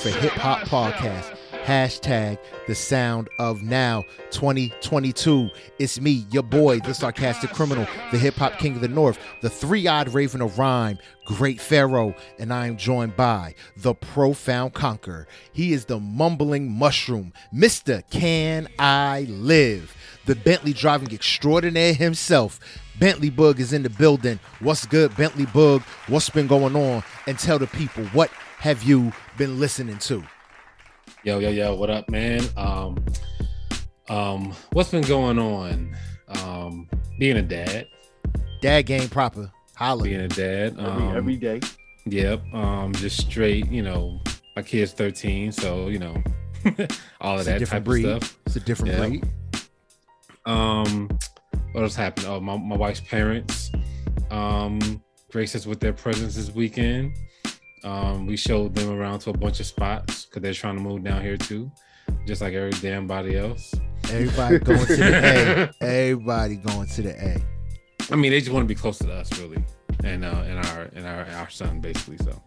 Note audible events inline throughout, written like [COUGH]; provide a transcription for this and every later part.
for Hip Hop podcast. Hashtag the sound of now 2022. It's me, your boy, the sarcastic criminal, the hip hop king of the north, the three eyed raven of rhyme, great pharaoh, and I am joined by the profound conqueror. He is the mumbling mushroom, Mr. Can I Live? The Bentley driving extraordinaire himself. Bentley Bug is in the building. What's good, Bentley Bug? What's been going on? And tell the people what have you been listening to? Yo, yo, yo, what up, man? Um, um, what's been going on? Um, being a dad. Dad game proper. Holla. Being a dad. Um, every, every day. Yep. Um, just straight, you know, my kid's 13, so you know, [LAUGHS] all of It's that type breed. of stuff. It's a different Yeah. breed. Um, what else happened? Oh, my, my wife's parents um graced us with their presence this weekend. Um, we showed them around to a bunch of spots because they're trying to move down here too, just like every damn body else. Everybody going to the A. [LAUGHS] Everybody going to the A. I mean, they just want to be close to us, really, and uh, and our and our our son, basically. So,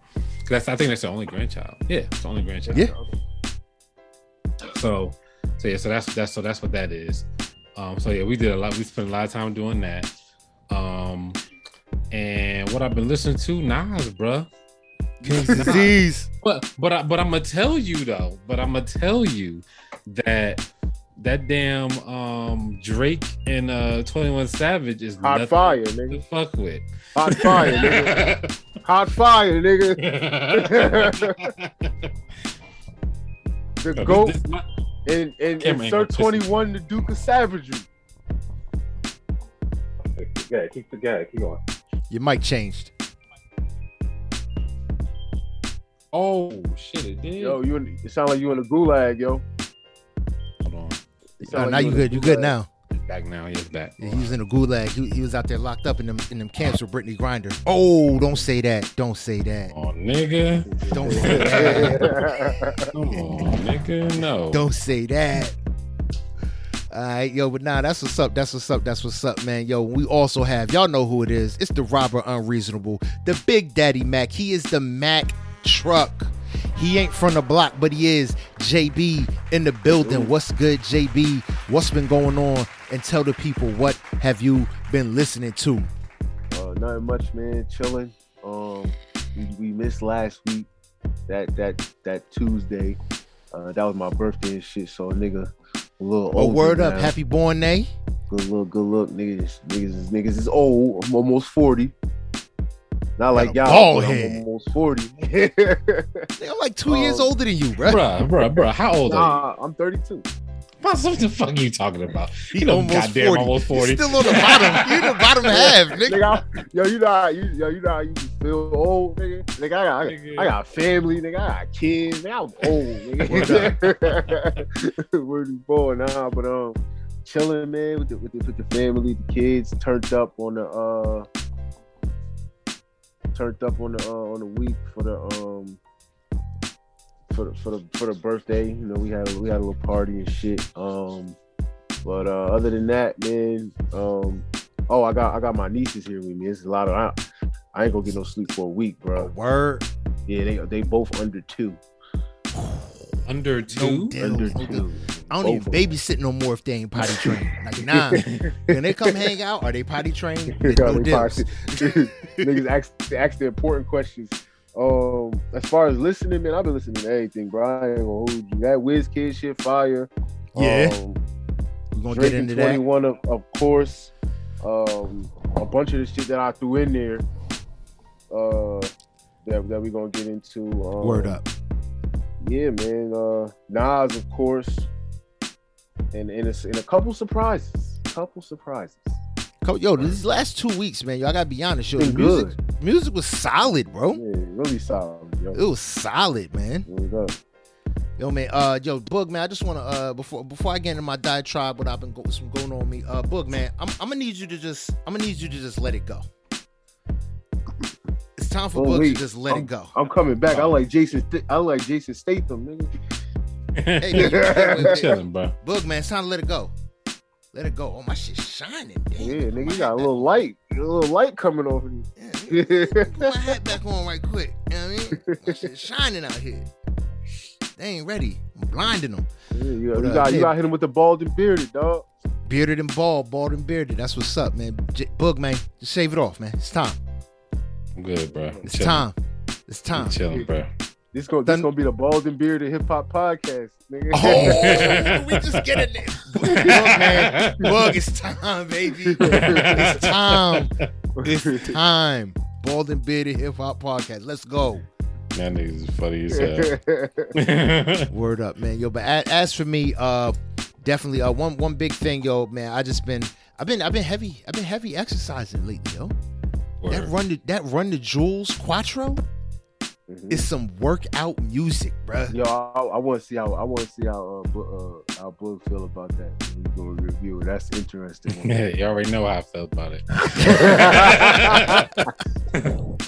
that's I think that's the only grandchild. Yeah, it's the only grandchild. Yeah. So, so yeah, so that's that's so that's what that is. Um, so yeah, we did a lot. We spent a lot of time doing that. Um, and what I've been listening to, Nas, bruh. King's disease. [LAUGHS] But but I, but I'm gonna tell you though. But I'm gonna tell you that that damn um Drake and uh 21 Savage is Hot nothing fire, to nigga. fuck with. Hot fire, nigga. [LAUGHS] Hot fire, nigga. [LAUGHS] The This- GOAT this and, and, and Sir 21, the Duke of Savagery. Yeah, keep the guy. Keep going. Your mic changed. Oh shit, it did. Yo, you in, it sound like you in the gulag, yo. Hold on. It Oh, sound now like you in good. the You good now. It's back now. he's back. Yeah, he was in a gulag. He, he was out there locked up in them in them camps with Brittney Griner. Oh, oh don't say that. Don't say that. Oh nigga. Don't say that. Come on, nigga. No. Don't say that. All right, yo, but nah, that's what's up. That's what's up. That's what's up, man. Yo, we also have y'all know who it is. It's the robber Unreasonable, the Big Daddy Mac. He is the Mac truck. He ain't from the block, but he is. JB in the building. What's good, JB? What's been going on? And tell the people what have you been listening to? Uh, nothing much, man. Chilling. Um, we, we missed last week. That that that Tuesday. Uh, that was my birthday and shit. So nigga, a little Oh, word up. Happy born day. Good look, good look, niggas. Niggas is niggas is old. I'm almost forty. Not like a y'all, bald but head. I'm almost forty. [LAUGHS] Nigga, I'm like two years Um, older than you, bro. Bro, bro, bro. How old are nah, I'm 32. [LAUGHS] What the fuck are you talking about? He You know, almost goddamn, 40. almost 40. He's still on the bottom. You in the bottom [LAUGHS] half, nigga. nigga, I- yo, you know how you, yo, you know how you feel old, nigga. Nigga, I got, I got, I got family, nigga. I got kids. Nigga, I'm old, nigga. Where you born now? But um, chilling, man, with the, with the with the family, the kids turned up on the uh, turned up on the uh on the week for the um. For the, for the for the birthday, you know, we had a, we had a little party and shit. Um, but uh, other than that, man, um, oh, I got I got my nieces here with me. It's a lot of I, I ain't gonna get no sleep for a week, bro. Word. Yeah, they they both under two, Under two? deal. under two. I don't Both even babysit no more if they ain't potty trained. Like, [LAUGHS] nah. when they come hang out, are they potty trained? [LAUGHS] Yo, no they deals. Niggas ask ask the important questions. Um, as far as listening, man, I've been listening to everything, bro. I ain't gonna hold you. That Wizkid shit, fire. Yeah. Um, We're gonna Drake get into that. 21, of, of course. Um, a bunch of the shit that I threw in there. Uh, that that we gonna get into. Um, Word up. Yeah, man. Uh, Nas, of course, and and a, and a couple surprises. Couple surprises. Co- Yo, these last two weeks, man, y'all gotta be honest. Yo, the music, good. music was solid, bro. Yeah, really solid, yo. It was solid, man. Really good. Yo, man. Uh, yo, Boog, man. I just wanna uh before before I get into my diatribe, what I've been go- some going on with me. Uh, Boog, man. I'm I'm gonna need you to just I'm gonna need you to just let it go. It's time for Oh, Boog to just let it go. I'm coming back. I like Jason. Th- I like Jason Statham, nigga. Hey, man, [LAUGHS] chilling, bro. Boog, man. It's time to let it go. Let it go. Oh, my shit's shining. Damn. Yeah, nigga, you got a little light. A little light coming over you. Yeah, Put my hat [LAUGHS] back on right quick. You know what I mean? My shit [LAUGHS] shining out here. They ain't ready. I'm blinding them. Yeah, you, But, you uh, got you got to hit him with the bald and bearded dog. Bearded and bald, bald and bearded. That's what's up, man. J- Boog, man, just shave it off, man. It's time. I'm good, bro. It's time. It's time. I'm chilling, bro. This gonna Done- this gonna be the bald and bearded hip hop podcast, nigga. Oh, [LAUGHS] we just [LAUGHS] get it. Boog, man. Boog, it's time, baby. It's time. It's time. Bald and bearded hip hop podcast. Let's go. That nigga's is funny as hell. [LAUGHS] Word up, man. Yo, but as, as for me, uh, definitely uh, one one big thing, yo, man. I just been, I've been, I've been heavy, I've been heavy exercising lately, yo. That run, to, that run to Jewels Cuatro Mhm. is some workout music, bro. Yo, I, I want to see how I want to see how uh, Bu- uh how Boog feel about that. When he's gonna review it. That's interesting. [LAUGHS] Yeah, you already know how I felt about it. [LAUGHS]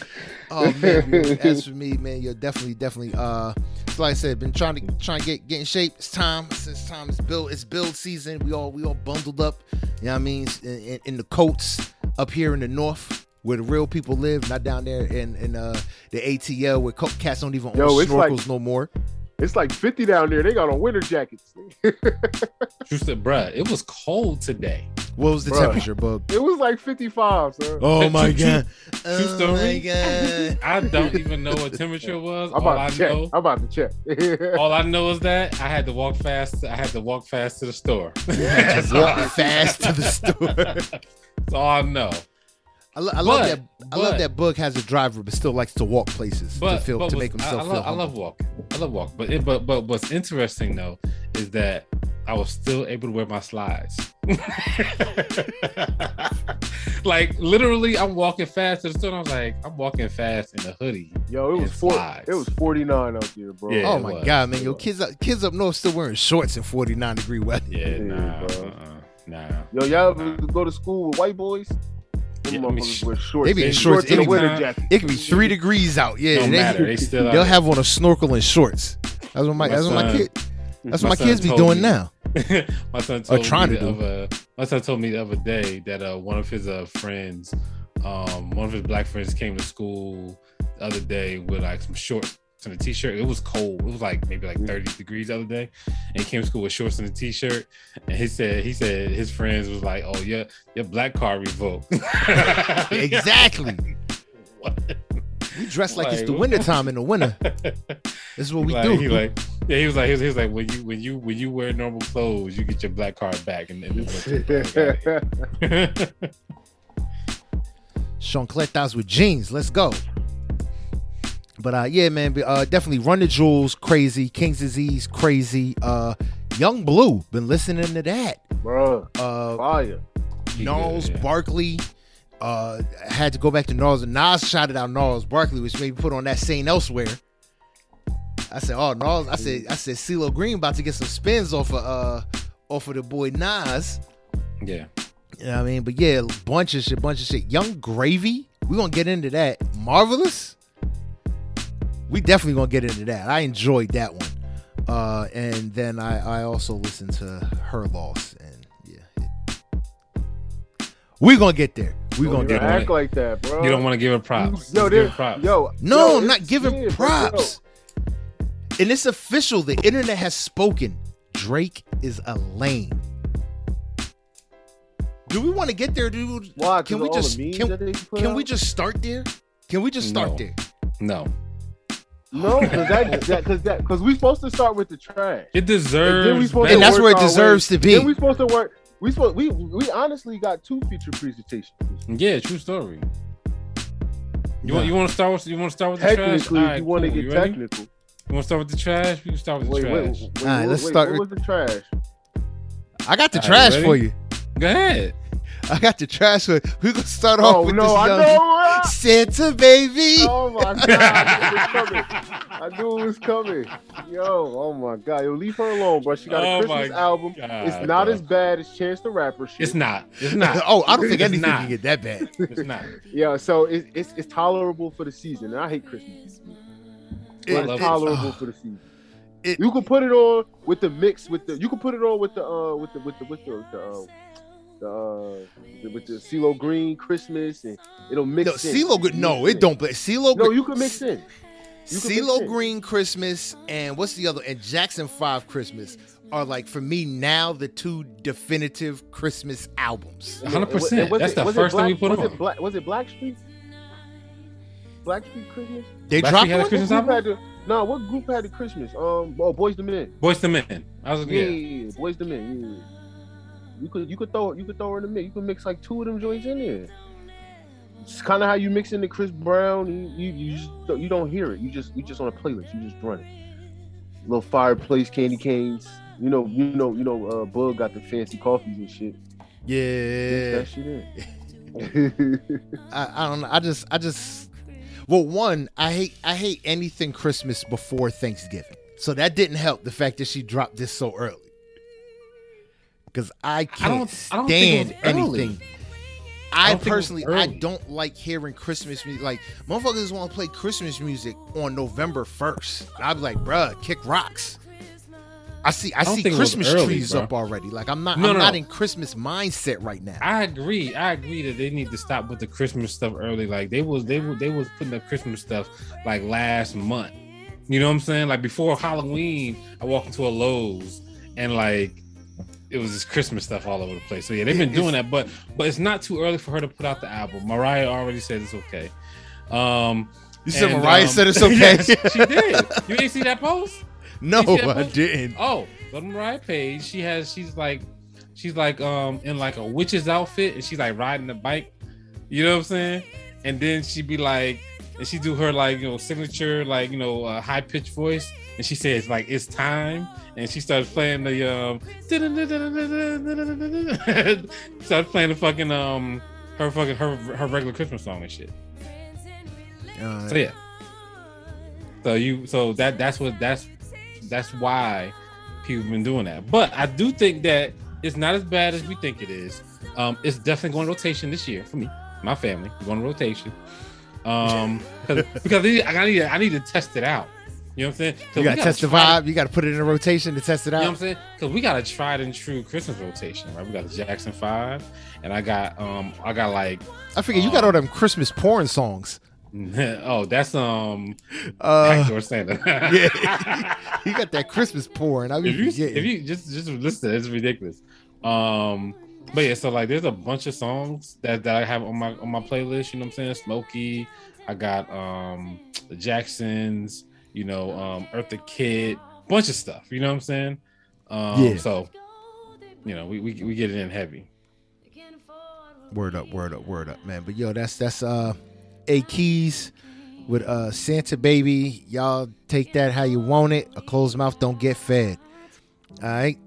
Oh man, as for me, man, you're definitely, definitely. Uh, so like I said, been trying to trying to get get in shape. It's time. It's, it's time. It's build. It's build season. We all we all bundled up. You know what I mean? In, in, in the coats up here in the north, where the real people live, not down there in in uh the ATL where co- cats don't even Yo, own it's like- snorkels no more. it's like 50 down there. They got on winter jackets. [LAUGHS] True said, bruh, it was cold today. What was the Bruh. temperature, bug? It was like 55, sir. Oh my god! true Oh my god! I don't even know what temperature was. I'm All about I to check. know, I'm about to check. [LAUGHS] all I know is that I had to walk fast. I had to walk fast to the store. Just [LAUGHS] walk fast to the store. That's all I know. I, lo- I love But- that. I love that Boog has a driver, but still likes to walk places But to feel to what's- make himself I, I, feel. love, I love humble. walking. I love walking. But it, but but what's interesting though is that I was still able to wear my slides. [LAUGHS] like literally, I'm walking fast to the store. And I was like, I'm walking fast in a hoodie. Yo, it was And four. slides. It was 49 out there, bro. Yeah. Oh my was. god, man! Yo, kids, up, kids up north still wearing shorts in forty nine degree weather. Yeah, Yeah, nah, bro. uh-uh, nah. Yo, y'all ever go to school with white boys? Them Yeah, I mean, motherfuckers shorts. They be in and shorts in a winter jacket. It could be three degrees out. Yeah, Don't they, matter. They still they'll there. have on a snorkel and shorts. That's what my, My that's what my kid. That's my what my kids be doing me- now. [LAUGHS] my son told trying me to the do. other, my son told me the other day that uh, one of his uh, friends, um, one of his black friends came to school the other day with like some shorts and a t-shirt. It was cold. It was like maybe like 30 degrees the other day. And he came to school with shorts and a t-shirt. And he said he said his friends was like, Oh, yeah, your black car revoked. [LAUGHS] Exactly. [LAUGHS] What? We dress like, it's the what? winter time in the winter. [LAUGHS] This is what we like, do. He like, yeah, he was like, he was, he was like, when you when you when you wear normal clothes, you get your black card back, and, and Chancletas with jeans. Let's go. But uh, yeah, man, but, uh, definitely Run the Jewels, crazy. King's Disease, crazy. Uh, Yung Bleu, been listening to that. Bruh, Uh, fire. He Gnarls yeah. Barkley. Uh, had to go back to Gnarls and Nas shouted out Gnarls Barkley, which made me put on that Saint Elsewhere. I said, "Oh, Gnarls!" I said, "I said CeeLo Green about to get some spins off of uh off of the boy Nas." Yeah, You know what I mean? But yeah, bunch of shit, bunch of shit. Yung Gravy, we gonna get into that. Marvelous, we definitely gonna get into that. I enjoyed that one. Uh, and then I I also listened to Her Loss, and yeah, it- we gonna get there. We Don't gonna get wanna- there. act like that, bro. you don't want to give her props. Yo, give there, props. yo, No, yo, I'm not it's- giving yeah, bro, props. And it's official. The internet has spoken. Drake is a lame. Do we want to get there? dude? Why? Can we just- can- that they put can we just start there? Can we just start No. there? no, No, because that, that, because that, because we supposed to start with the trash. it And then deserves. supposed. And that's where it our way- deserves to be. Then we supposed to work. We supposed we we honestly got two feature presentations. yeah, true story. You Nah. want you want to start with you want to start with the trash? Technically, right, you want to cool. get You technical. You want to start with the trash? We can start with the Wait, wait, trash. wait, All right, let's wait, start What with- was the trash? I got the All right, trash ready? for you. Go ahead. I got the trash for. We're gonna start off Oh with no, this I young know. Santa baby. Oh my god, I knew it was coming. [LAUGHS] I knew it was coming. Yo, oh my god, yo, leave her alone, bro. She got Oh a Christmas album. God, it's not bro. as bad as Chance the Rapper shit. It's not. It's [LAUGHS] not. oh, I don't think It's anything not. can get that bad. It's not. [LAUGHS] Yeah, so it's it's, it's tolerable for the season. And I hate Christmas. It- it's it. tolerable oh, [SIGHS] for the season. It- you can put it on with the mix with the. You can put it on with the uh with the with the with the, with the uh, the uh, with the CeeLo Green Christmas, and it'll mix. No, in. CeeLo, Gr- no, it don't. But CeeLo, No, you can mix in. You can CeeLo. Green Christmas and what's the other? And Jackson Five Christmas are like for me now the two definitive Christmas albums. 100%. was That's it- the was it first thing we Black- put was on. It Black, was it Blackstreet? Blackstreet Christmas? They Blackstreet dropped had a? Christmas album? had the, no, what group had the Christmas? Um, oh, Boyz II Men. Boyz II Men. I was Yeah, yeah. yeah, yeah, Boyz II Men. Yeah, yeah. You could you could throw you could throw her in the mix. You could mix like two of them joints in there. It's kind of how you mix in the Chris Brown. You you you, just, don't- you don't hear it. You just you just on a playlist. You just run it. Little fireplace, candy canes. You know you know you know. Uh, Bug got the fancy coffees and shit. Mix Yeah, that shit in. [LAUGHS] I, I don't know. I just, I just, well, one, I hate, I hate anything Christmas before Thanksgiving. So that didn't help the fact that she dropped this so early. Because I can't don't- I don't think stand anything. I I, don't think it was personally, I don't like hearing Christmas music. Like motherfuckers want to play Christmas music on November first. I'd be like, bruh, kick rocks. I see, I, don't see think it was Christmas early, trees bro. up already. Like I'm not, No, I'm no, not no. in Christmas mindset right now. I agree. I agree that they need to stop with the Christmas stuff early. Like they was they were they was putting up Christmas stuff like last month. You know what I'm saying? Like before Halloween, I walked into a Lowe's and like it was just Christmas stuff all over the place. So yeah, they've been doing that, but but it's not too early for her to put out the album. Mariah already said it's okay. Um you said and, Mariah um, said it's [LAUGHS] okay. yes, she did. You didn't see that post? no, that I didn't. Oh, go to Mariah page. She has she's like she's like um in like a witch's outfit and she's like riding the bike. You know what I'm saying? And then she'd be like, and she do her like you know signature like you know uh, high pitched voice, and she says like it's time, and she starts playing the um [LAUGHS] starts playing the fucking um her fucking her her regular Christmas song and shit. Uh, So yeah. So you so that that's what that's that's why people been doing that. But I do think that it's not as bad as we think it is. Um, it's definitely going rotation this year for me, my family. Going rotation. Um, 'cause- because I need, I need I need to test it out. You know what I'm saying? you gotta gotta test the vibe. You gotta put it in a rotation to test it out. You know what. I'm saying? Because we got a tried and true Christmas rotation, right? We got the Jackson Five, and I got um I got like I figure you got all them Christmas porn songs. [LAUGHS] oh that's um Uh, backdoor Santa. [LAUGHS] yeah, [LAUGHS] you got that Christmas porn. I mean, if you if you just just listen, it's ridiculous. Um, but yeah, so like there's a bunch of songs that that I have on my on my playlist. You know what I'm saying? Smokey. I got um the Jacksons. You know, um Eartha Kitt. Bunch of stuff. You know what I'm saying? Um, Yeah. So you know, we, we we get it in heavy. word up, word up, word up, man. But yo, that's that's uh, a keys with uh Santa baby. Y'all take that how you want it. A closed mouth don't get fed. All right.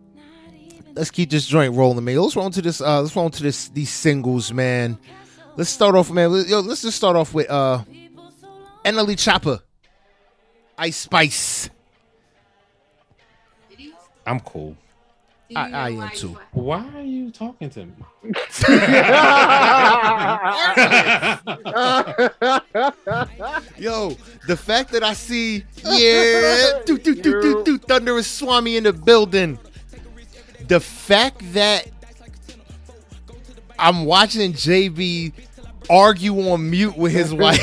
Let's keep this joint rolling, man. Let's roll into this. Uh, let's roll into this. These singles, man. Let's start off, man. Yo, let's just start off with uh, NLE Choppa, Ice Spice. I'm cool. I, I am too. Why are you talking to me? [LAUGHS] [LAUGHS] Yo, the fact that I see, yeah, do, do, do, do, do, Thunderous Swami in the building. The fact that I'm watching JB argue on mute with his wife,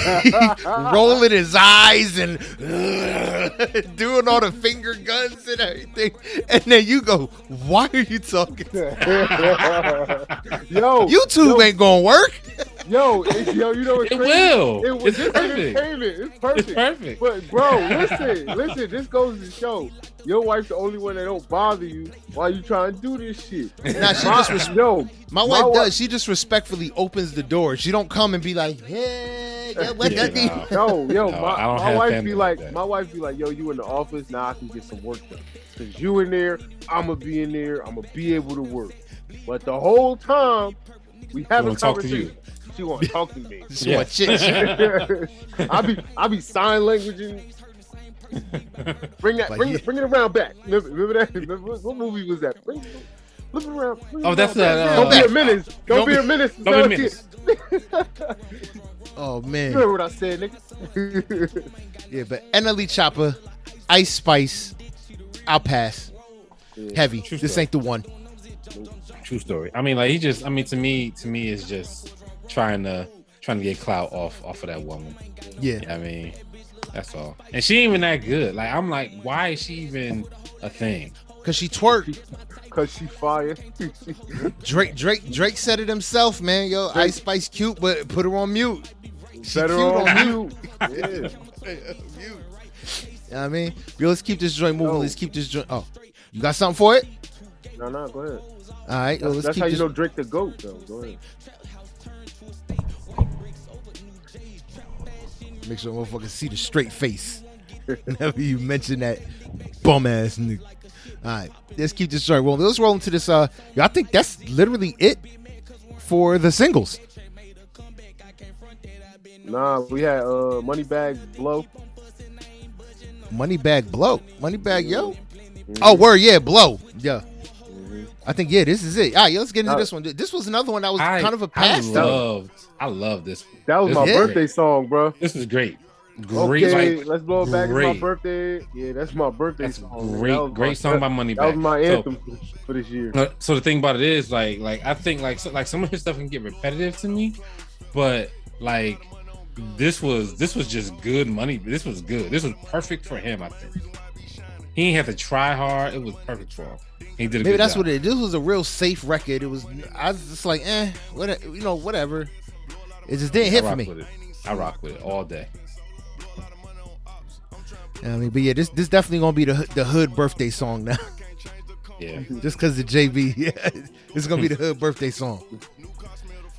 [LAUGHS] rolling his eyes and [LAUGHS] doing all the finger guns and everything. And then you go, why are you talking? [LAUGHS] yo, YouTube yo, ain't gonna work. yo, it- yo, you know what's It crazy? will. It was It's it's perfect. entertainment. It's perfect. It's perfect. But bro, listen, listen. This goes to show your wife's the only one that don't bother you while you trying to do this shit. Nah, she My- just res- yo, My wife wi- does. She just respectfully opens the door. She don't come and be like, "Hey, yeah, what Yeah, that mean?" no. Yo, yo, [LAUGHS] No, my, my wife be like like, my wife be like, yo, you in the office now? I can get some work done. Cause you in there, I'ma be in there. I'ma be able to work. But the whole time we have a wanna talk to you. conversation. She want to talk to me. [LAUGHS] She Yeah. want chit. [LAUGHS] I be I be sign languaging. [LAUGHS] Bring that, Like, bring, yeah. it, bring it around back. Remember, remember that? Remember, what, what movie was that? Bring, flip it around. bring Oh, that's around that, uh, Don't be a menace. Don't, Don't be be- a menace. Don't be Tell menace. kids. [LAUGHS] Oh You man, remember what I said, nigga? [LAUGHS] yeah. But NLE Choppa, Ice Spice, I'll pass. Yeah. Heavy. True This story. ain't the one. True story. I mean, like he just. I mean, to me, to me, it's just trying to trying to get clout off off of that woman. Yeah. I mean, that's all. And she ain't even that good. Like I'm like, why is she even a thing? Cause she twerked. Cause she fired. Drake, Drake, Drake said it himself, man. Yo, Drake- Ice Spice cute, but put her on mute. She her cute on on mute. Yeah. [LAUGHS] You know what I mean, yo, let's keep this joint moving. No. Let's keep this joint. Oh, you got something for it? No, no, go ahead. All right, yo, That's, let's that's keep how this. you know Drake the goat, though. Go ahead. Make sure motherfuckers see the straight face [LAUGHS] whenever you mention that bum ass nigga. All right, let's keep this joint rolling. Let's roll into this. Uh, I think that's literally it for the singles. Nah, we had uh Money Bag Blow. Money Bag blow, Moneybagg Yo. Mhm. Oh, word, yeah, blow, yeah. I think yeah, this is it. All right, let's get into Uh, this one. This was another one that was I kind of a pass. though. loved. I love this. one. That was This my is Yeah. birthday song, bro. This is great. Great. Okay, like, let's blow it back. It's my birthday. Yeah, that's my birthday that's song. man. That great. my- Great song by Money. Moneybagg. that was my So- anthem for this year. Uh, so the thing about it is like like I think like so, like some of his stuff can get repetitive to me, but like this was this was just good money. This was good. This was perfect for him. I think he didn't have to try hard. It was perfect for him. He did a Maybe that's job. what it. This was a real safe record. It was. I was just like, eh, what, you know, whatever. It just didn't hit for me. I rock with it all day. You know what I mean, but yeah, this this definitely gonna be the hood- the hood birthday song now. Yeah. [LAUGHS] just because the JB, [LAUGHS] yeah, it's gonna be the hood birthday song.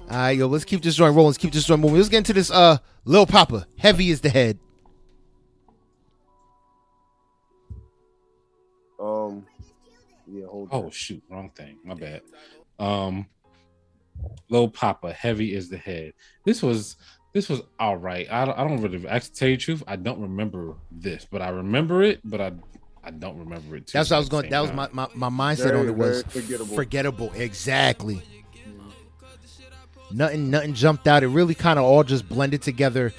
All right, yo, let's keep this joint rolling. Let's keep this joint moving. Let's get into this. Uh, Lil Poppa, heavy is the head. Yeah, hold Oh shoot, wrong thing. My bad. Um, Low Papa, heavy is the head. This was this was all right. I don't, I don't really actually tell you the truth. I don't remember this, but I remember it. But I I don't remember it. Too That's what I was going. That was my, my my mindset Very, on it was forgettable. forgettable. Exactly. Nothing nothing jumped out. It really kind of all just blended together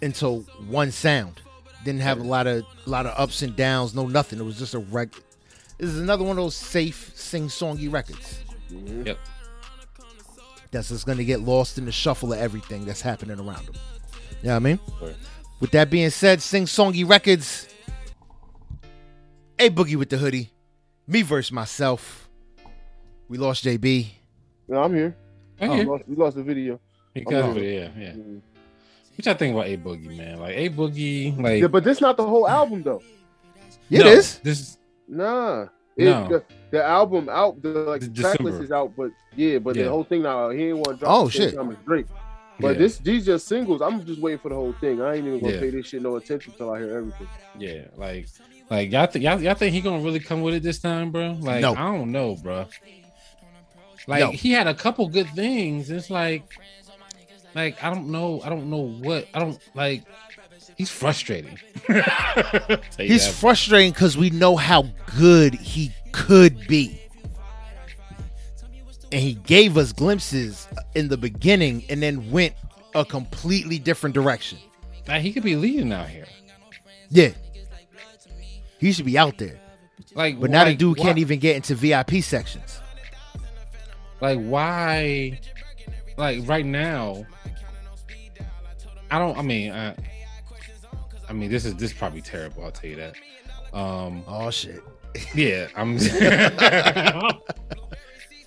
into one sound. Didn't have a lot of a lot of ups and downs. No nothing. It was just a reg. This is another one of those safe sing songy records. Mhm. Yep. That's just gonna get lost in the shuffle of everything that's happening around them. You know what I mean? Right. With that being said, sing songy records. A boogie with the hoodie. Me versus myself. We lost JB. No, I'm here. Oh, We lost, we lost the video. He I'm got it, yeah, yeah. Mhm. What y'all think about A Boogie, man? Like A Boogie, like Yeah, but this not the whole album though. Yeah, no, it is. This Nah. It, No. the, the album out, the like The track December. list is out, but yeah, but Yeah. the whole thing now he ain't want to drop. Oh, the shit. time as Drake. But yeah, this these just singles. I'm just waiting for the whole thing. I ain't even gonna Yeah. pay this shit no attention till I hear everything. yeah, like like y'all think y'all, y'all think he gonna really come with it this time, bro? Like No. I don't know, bro. Like No. he had a couple good things. It's like like I don't know. I don't know what I don't like. He's frustrating. [LAUGHS] He's that. frustrating because we know how good he could be. And he gave us glimpses in the beginning and then went a completely different direction. like, he could be leading out here. Yeah. He should be out there. Like, But now the dude why- can't even get into VIP sections. like why like right now i don't i mean I, i mean this is this is probably terrible i'll tell you that um Oh shit. yeah i'm [LAUGHS]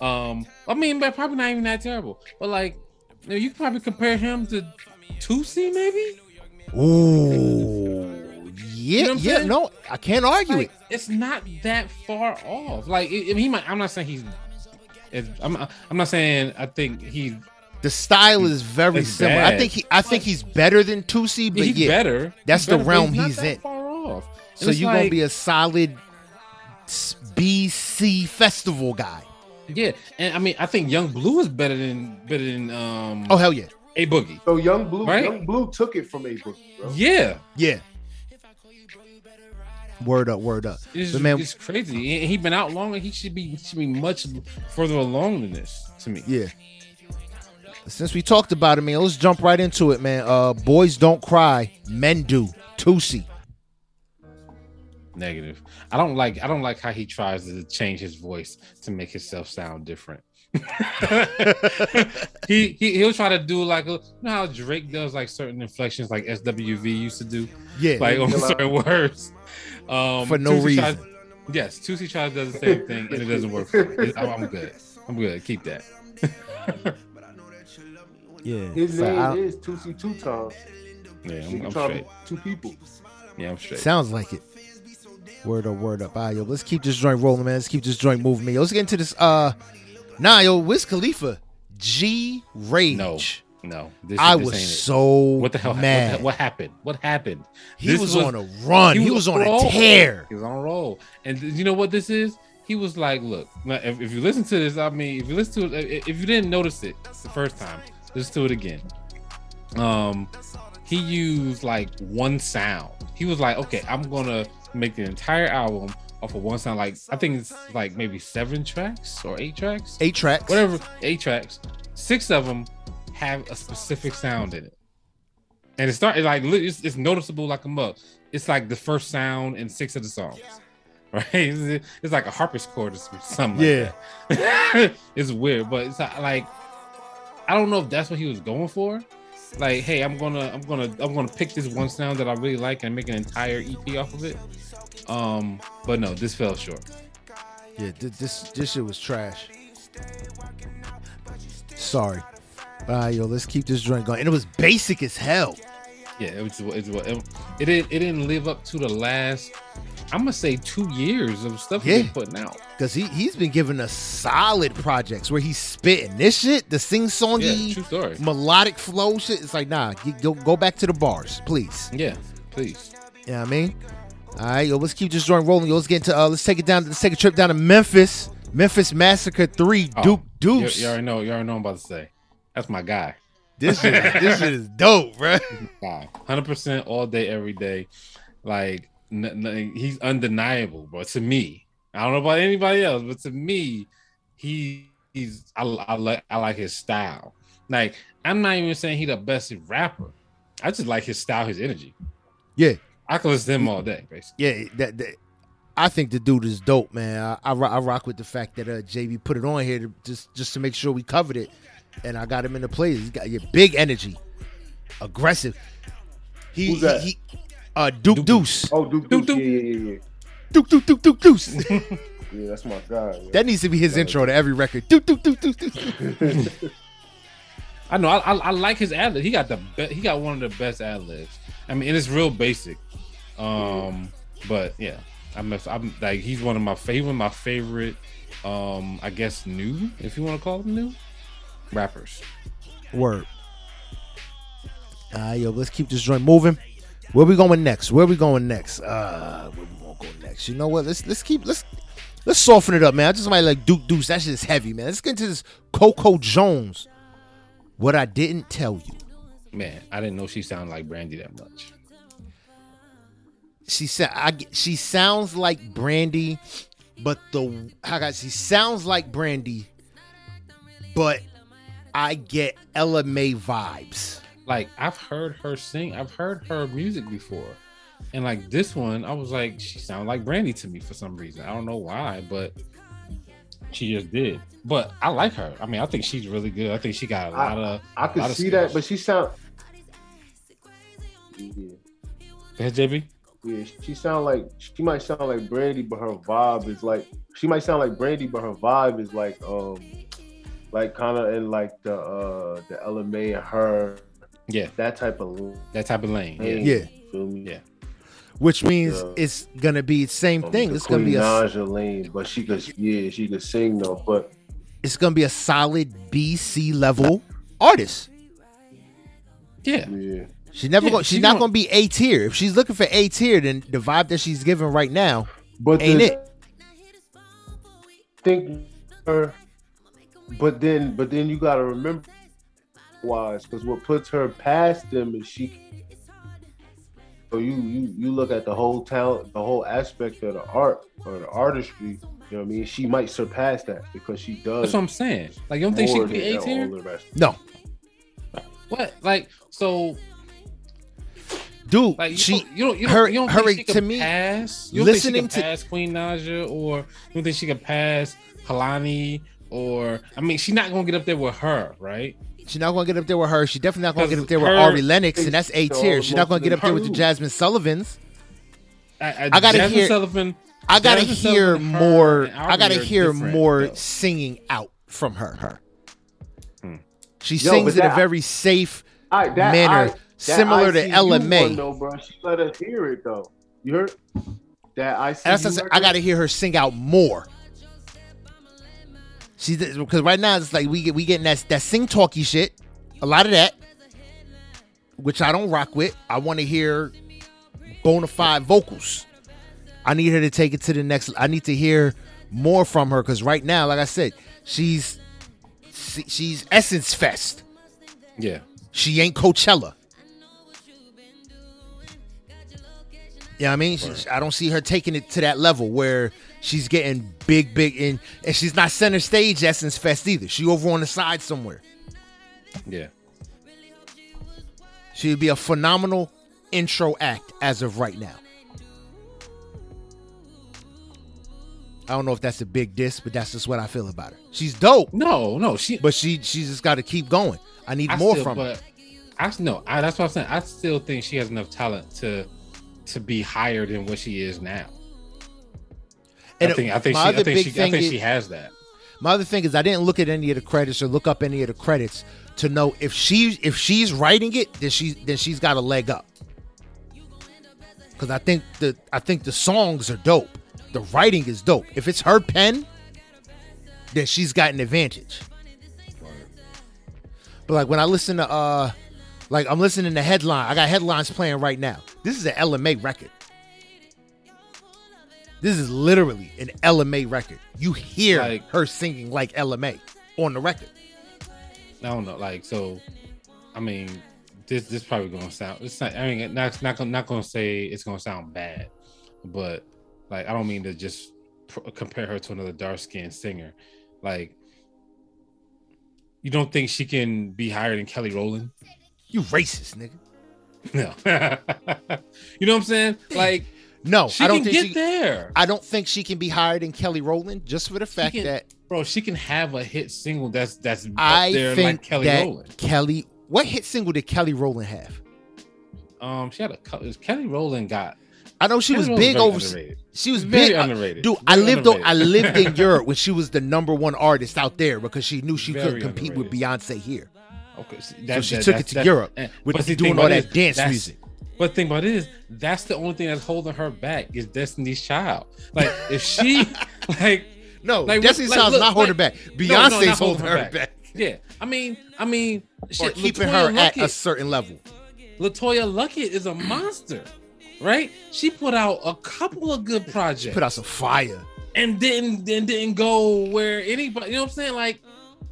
[LAUGHS] um i mean but probably not even that terrible but like you, know, you could probably compare him to Toosii maybe Ooh. Yeah, know yeah, saying? no, I can't argue like, it. it's not that far off like it, it- he might i'm not saying he's I'm, I'm not saying i think he The style is very It's similar. I think he I think he's better than Toosii, but he's yeah. better that's He's the better, but realm not he's that in. far off So you're gonna be a solid BC festival guy. Yeah, and I mean, I think Yung Bleu is better than better than um Oh hell yeah. a Boogie. So Yung Bleu, Right? Yung Bleu took it from A Boogie, bro. Yeah, Yeah. Word up, word up. it's, But man, it's crazy. He, he been out longer. He should be he should be much further along than this to me. yeah. Since we talked about it, man, let's jump right into it, man. Uh boys don't cry, men do. Toosii. Negative. I don't like. I don't like how he tries to change his voice to make himself sound different. [LAUGHS] he, he he'll try to do like you know how Drake does like certain inflections like SWV used to do Yeah, like on Yeah. certain words. Um, For no Toosii reason. Tries, yes, Toosii tries does the same thing and it doesn't work. For me. I'm, I'm good. I'm good. Keep that. [LAUGHS] yeah. His So name I- is Toosii Two Times. Yeah, I'm, I'm straight. two people. Yeah, I'm straight. Sounds like it. Word up, word up. All right, yo, let's keep this joint rolling, man. Let's keep this joint moving, man. Yo, let's get into this. Uh, nah, yo, Wiz Khalifa, G Rage. No, no. This, I this was ain't it. so What the hell? mad. What, the- what happened? What happened? he was, was- on a run. He, was, on a roll. tear. He was on a roll. And you know what this is? He was like, look, if, if you listen to this, I mean, if you listen to it, if you didn't notice it it's the first time, listen to it again. Um, he used like one sound. He was like, okay, I'm gonna make the entire album off of one sound. Like, I think it's like maybe seven tracks or eight tracks, Eight tracks. whatever, eight tracks. Six of them have a specific sound in it. And it started like it's, it's noticeable like a mug. It's like the first sound in six of the songs, [LAUGHS] right? It's, it's like a harpsichord or something. Yeah. like [LAUGHS] it's weird, but it's like I don't know if that's what he was going for. Like, hey, I'm gonna, I'm gonna, I'm gonna pick this one sound that I really like and make an entire EP off of it. Um, but no, this fell short. Yeah, th- this this shit was trash. Sorry. All right, yo, let's keep this joint going. And it was basic as hell. Yeah, it was, it, was, it, it didn't, it didn't live up to the last. I'm gonna say two years of stuff Yeah. he's been putting out. Cause he he's been giving us solid projects where he's spitting this shit, the sing songy story. melodic flow shit. It's like nah, you go go back to the bars, please. Yeah, please. You know what I mean? All right, yo, let's keep this joint rolling. Yo, let's get into uh let's take it down, let's take a trip down to Memphis. Memphis Massacre 3, Oh, Duke You, Deuce. you already know. You already know. I'm about to say. That's my guy. This shit, is- this shit is dope, bro. [LAUGHS] Hundred percent all day, every day. Like he's undeniable, bro. To me, I don't know about anybody else, but to me, he he's I, I like I like his style. Like I'm not even saying he the best rapper. I just like his style, his energy. Yeah. I can listen to him all day, basically. Yeah, that, that I think the dude is dope, man. I, I, I rock with the fact that uh, JB put it on here to, just just to make sure we covered it, and I got him in the plays. He's got yeah, big energy, aggressive. He, Who's that? he, he uh, Duke, Duke Deuce, Oh, Duke, Duke, Duke, Duke. yeah, yeah, yeah, Duke, Duke, Duke, Duke, Deuce. yeah. [LAUGHS] Yeah, that's my guy. Yeah. that needs to be his intro to every record. Duke, Duke, Duke, Duke, Duke. I know. I, I, I like his ad lib. He got the be- he got one of the best ad libs. I mean, and it's real basic. Um, but yeah, I'm a- I'm like he's one of my favorite my favorite. Um, I guess new if you want to call them new rappers. Word. All right, yo, let's keep this joint moving. Where we going next? Where we going next? Uh, where we gonna go next? You know what? Let's let's keep let's let's soften it up, man. I just might like Duke Deuce. That shit is heavy, man. Let's get into this Coco Jones. What I didn't tell you. Man, I didn't know she sounded like Brandy that much. She said I she sounds like Brandy, but the how got she sounds like Brandy, but I get Ella Mai vibes. Like I've heard her sing, I've heard her music before, and like this one, I was like, she sounded like Brandy to me for some reason. I don't know why, but she just did. But I like her. I mean, I think she's really good. I think she got a lot of. I could see that, but she sound. Yeah, ahead, JB. yeah, she sound like she might sound like Brandy, but her vibe is like she might sound like Brandy, but her vibe is like um, like kind of in like the uh the Ella Mai and her Yeah, that type of lane. that type of lane. Yeah. Yeah. feel me? Yeah. Which means Yeah. it's gonna be the same Um, thing. the It's gonna be Queen a Naija lane, but she could yeah she could sing though, but it's gonna be a solid BC level artist. Yeah. yeah. She's never Yeah, going. She's she not gonna be A tier. If she's looking for A tier, then the vibe that she's giving right now But ain't the- it. think her but then but then you gotta remember wise because what puts her past them is she so you you you look at the whole talent the whole aspect of the art or the artistry you know what I mean she might surpass that because she does That's what I'm saying. Like, you don't think she could be than A all tier? the rest. No, What? Like, so dude, Like you she don't, you don't, you her- don't, you don't her- think she to me, pass. You don't listening think she to- could pass Queen Naija, or you don't think she could pass Kehlani, or I mean, she's not gonna get up there with her, right? She's not gonna get up there with her. She's definitely not gonna get up there with her- Ari Lennox, and that's A So tier. She's not gonna get up there with the Jazmine Sullivans. I, I, I gotta Jazmine hear- Sullivan. I gotta Jazmine hear Sullivan, more. I gotta hear more though. singing out from her. Her. Hmm. She Yo, sings but in a very safe I, that, manner, I, that similar to ICU Ella one, May. though, bro. She let us hear it though. You heard that? I That's what I got to hear her sing out more. She's because right now it's like we get we getting that that sing talky shit, a lot of that, which I don't rock with. I want to hear bona fide vocals. I need her to take it to the next. I need to hear more from her because right now, like I said, she's she- she's Essence Fest. Yeah, She ain't Coachella. Yeah, I mean, she- I don't see her taking it to that level where she's getting big, big, in, and she's not center stage Essence Fest either. She over on the side somewhere. yeah. She would be a phenomenal intro act as of right now. I don't know if that's a big diss, but that's just what I feel about her. She's dope, No, no, she. but she she's just got to keep going. I need I more still, from her. I no, I, that's what I'm saying. I still think she has enough talent to to be higher than what she is now. And I think I think my she I other think she I thing think is- she has that. My other thing is I didn't look at any of the credits or look up any of the credits to know if she if she's writing it, then she then she's got a leg up. Cause I think the I think the songs are dope. The writing is dope. If it's her pen, then she's got an advantage. But like when I listen to uh like I'm listening to headline, I got headlines playing right now. This is an Ella Mai record. This is literally an Ella Mai record. You hear Like- her singing like Ella Mai on the record. I don't know, like so. I mean, this this probably gonna sound. It's not. I mean, not not gonna not gonna say it's gonna sound bad, but like I don't mean to just pr- compare her to another dark skinned singer. Like, you don't think she can be higher than Kelly Rowland? You racist, nigga. No. [LAUGHS] you know what I'm saying? Like, No, she I don't can think get she. there. I don't think she can be higher than Kelly Rowland just for the fact can- that Bro, she can have a hit single that's that's I there think like Kelly that Rowland. Kelly. What hit single did Kelly Rowland have? Um, she had a Kelly Rowland got I know she Kelly was Rowland's big over. underrated. She was Very big. underrated. Dude, I Very lived. o- I underrated. lived in [LAUGHS] Europe when she was the number one artist out there because she knew she Very couldn't compete with Beyonce here. Okay, so, So she took it to Europe eh, with but the doing all that dance music. But the thing about it is, that's the only thing that's holding her back is Destiny's Child. Like if she, [LAUGHS] like, No, Like, Destiny's like, Child's look, not holding her like- back. No, no, Beyonce's holding her back. yeah, I mean, I mean, Or keeping LeToya her at a certain level. LeToya Luckett is a monster, right? She put out a couple of good projects. Put out some fire. and didn't and didn't go where anybody you know what I'm saying like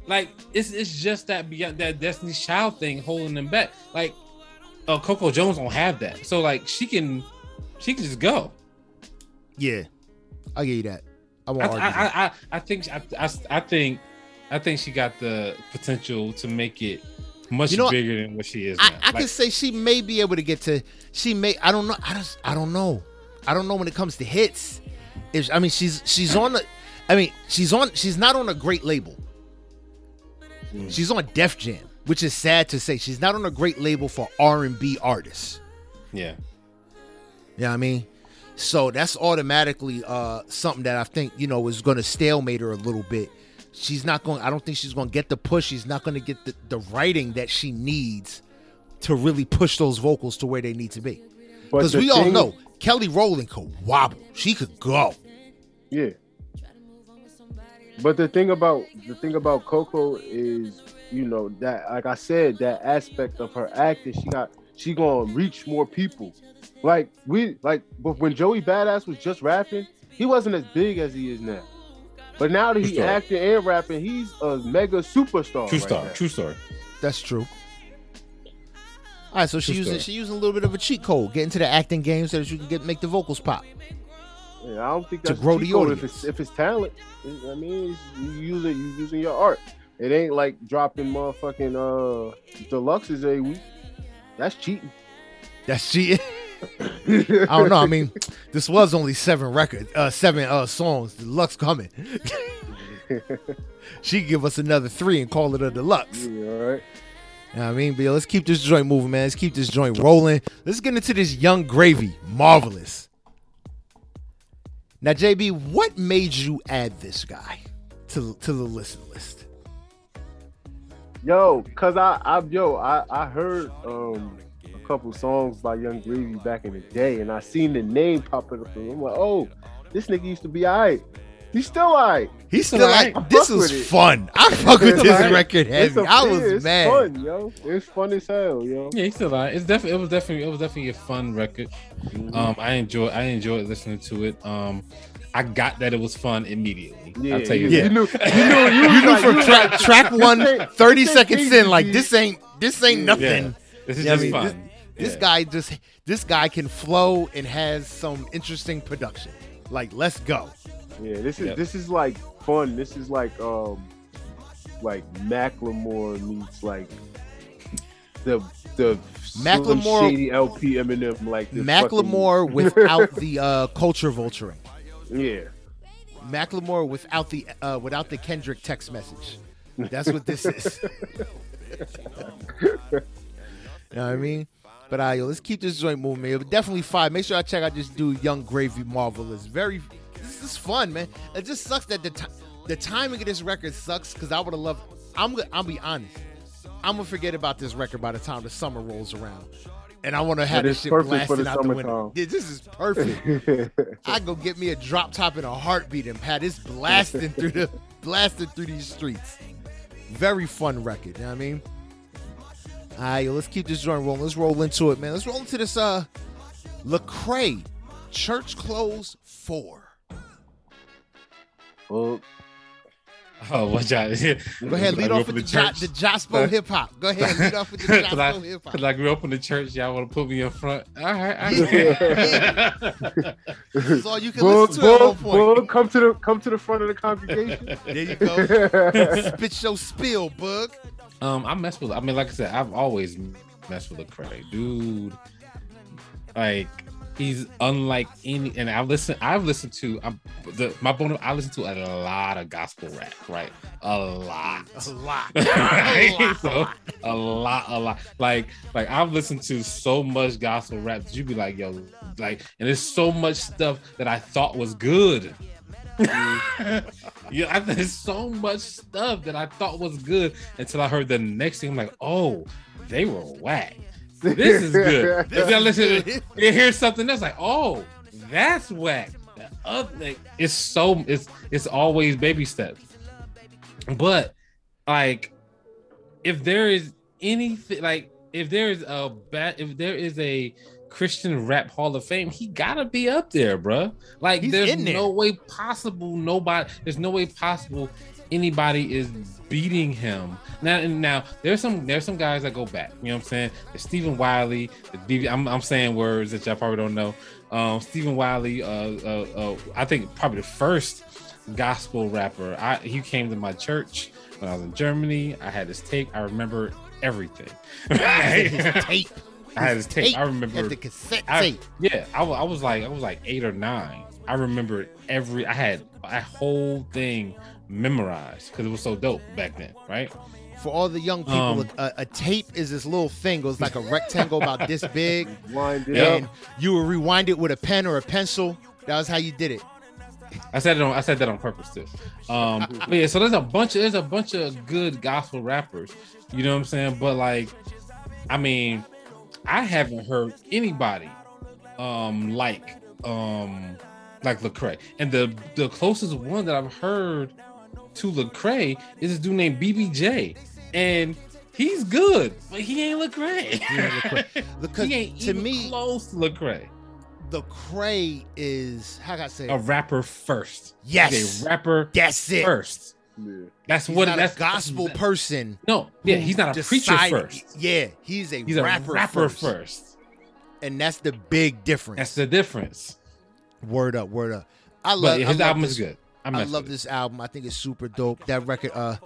like it's it's just that beyond that Destiny's Child thing holding them back like uh Coco Jones don't have that so like she can she can just go Yeah, I'll give you that. I I won't I, argue. that. I, I, I think I, I, I think I think she got the potential to make it much You know bigger than what she is now. I, I Like, can say she may be able to get to. She may. I don't know. I just. I don't know. I don't know when it comes to hits. If I mean, she's she's on the. I mean, she's on. She's not on a great label. Mm. She's on Def Jam, which is sad to say. She's not on a great label for R and B artists. yeah You know I mean? So that's automatically uh something that I think, you know, is gonna stalemate her a little bit. She's not going I don't think she's gonna get the push. She's not gonna get the, the writing that she needs to really push those vocals to where they need to be. Because we all know Kelly Rowland could wobble. She could go. Yeah. But the thing about the thing about Coco is, you know, that like I said, that aspect of her acting, she got she gonna reach more people. Like we like but when Joey Badass was just rapping, he wasn't as big as he is now. But now that he's he story. acting and rapping, he's a mega superstar. true right story now. true story That's true. All right, so she using story. she using a little bit of a cheat code, get into the acting game so that you can get make the vocals pop. Yeah, I don't think To that's grow cheat the audience. If it's if it's talent, I mean, you use it. You using your art. It ain't like dropping motherfucking uh deluxes a week. That's cheating. That's cheating. [LAUGHS] I don't know. I mean, this was only seven records, uh, seven uh songs. Deluxe coming. [LAUGHS] she give us another three and call it a deluxe. Yeah, all right. You know what I mean, but let's keep this joint moving, man. Let's keep this joint rolling. Let's get into this Yung Gravy. Marvelous. Now, JB, what made you add this guy to to the listen list? Yo, cause I, I yo, I, I heard um a couple songs by Yung Gravy back in the day, and I seen the name popping up, I'm like, oh, this nigga used to be alright. He's still alright. He's still alright. like, this is it. fun. I [LAUGHS] fuck with It's this alright. record It's heavy. a- I yeah, was it's mad. fun, yo. It's fun as hell, yo. Yeah, he's still alive. It's definitely it was definitely it was definitely a fun record. Mm-hmm. Um, I enjoy I enjoyed listening to it. Um, I got that it was fun immediately. Yeah, I'll tell you. Yeah. You knew, [LAUGHS] you knew, you, You knew from you track track like, one, 30 seconds in, like this ain't this ain't nothing. Yeah. This is Yeah, I just mean, fun. This Yeah. guy just this guy can flow and has some interesting production. Like, let's go. Yeah, this is Yep. this is like fun. This is like um like Macklemore meets like the the Macklemore- Shady LP Eminem like this Macklemore [LAUGHS] without the uh, culture vulturing. yeah. Macklemore without the uh, without the Kendrick text message. That's what this is. [LAUGHS] you know what I mean? But uh, yo, let's keep this joint moving, man. But definitely five. Make sure I check out this dude, Yung Gravy Marvelous. Very, this is fun, man. It just sucks that the ti- the timing of this record sucks because I would have loved. I'm gonna. I'll be honest. I'm gonna forget about this record by the time the summer rolls around, and I want to have this shit blasting out the window. This is perfect. [LAUGHS] I go get me a drop top and a heartbeat and pat this blasting through the [LAUGHS] blasting through these streets. Very fun record, you know what I mean? All right, yo, let's keep this joint rolling. Let's roll into it, man. Let's roll into this uh Lecrae Church Clothes 4. Well, Oh, watch [LAUGHS] [LAUGHS] [LAUGHS] out! Go ahead, lead off with the, jo- the Jospo hip hop. Go ahead, lead off with the Cause Jospo hip hop. Cause I grew up in the church, y'all want to put me in front. All right, all Yeah, right. That's all you can Boog, listen to at one point. Boog, come to the come to the front of the congregation. There you go. Spit your spill, Boog. um, I mess with. I mean, like I said, I've always messed with the Lecrae, dude. Like he's unlike any. And I've listened. I've listened to. I'm the my bone. I listen to a lot of gospel rap, right? A lot. A lot. [LAUGHS] Right? A lot. so a lot, a lot. Like, like I've listened to so much gospel rap that you be like, yo, like, and there's so much stuff that I thought was good. Mm-hmm. [LAUGHS] yeah, I, there's so much stuff that I thought was good until I heard the next thing. I'm like, oh, they were whack. This is good. [LAUGHS] This If I listen, good. you hear something that's like, oh, that's whack. The other, like, it's so it's it's always baby steps. But like, if there is anything like if there is a bad if there is a Christian rap Hall of Fame, he gotta be up there, bruh. Like, He's there's there. no way possible nobody. There's no way possible anybody is beating him. Now, now there's some there's some guys that go back. You know what I'm saying? There's Stephen Wiley. The I'm I'm saying words that y'all probably don't know. Um, Stephen Wiley. Uh, uh, uh, I think probably the first gospel rapper. I he came to my church when I was in Germany. I had his tape. I remember everything. His [LAUGHS] tape. I had his tape. I remember the cassette I- tape. yeah, I, I was like I was like eight or nine. I remember every. I had a whole thing memorized because it was so dope back then, right? For all the young people, Um, a, a tape is this little thing. It was like a rectangle about this [LAUGHS] big, Wind it Yeah. up. you would rewind it with a pen or a pencil. That was how you did it. I said it on. I said that on purpose too. Um, [LAUGHS] but yeah, so there's a bunch of there's a bunch of good gospel rappers. You know what I'm saying? But like, I mean, I haven't heard anybody um like um like Lecrae, and the the closest one that I've heard to Lecrae is this dude named BBJ, and he's good, but he ain't Lecrae. He ain't Lecrae. [LAUGHS] Because he ain't to even me, close to Lecrae. the Cray is how can I say? A rapper first. yes, He's a rapper that's it. first. Yeah. That's He's what not that's a gospel that's- person. No, yeah, he's not a preacher first. Yeah, he's a He's a rapper, rapper, first. first. and that's the big difference. That's the difference. word up, word up. I love But I his love album this, is good. I, I love with it. this album. I think it's super dope. That record, uh,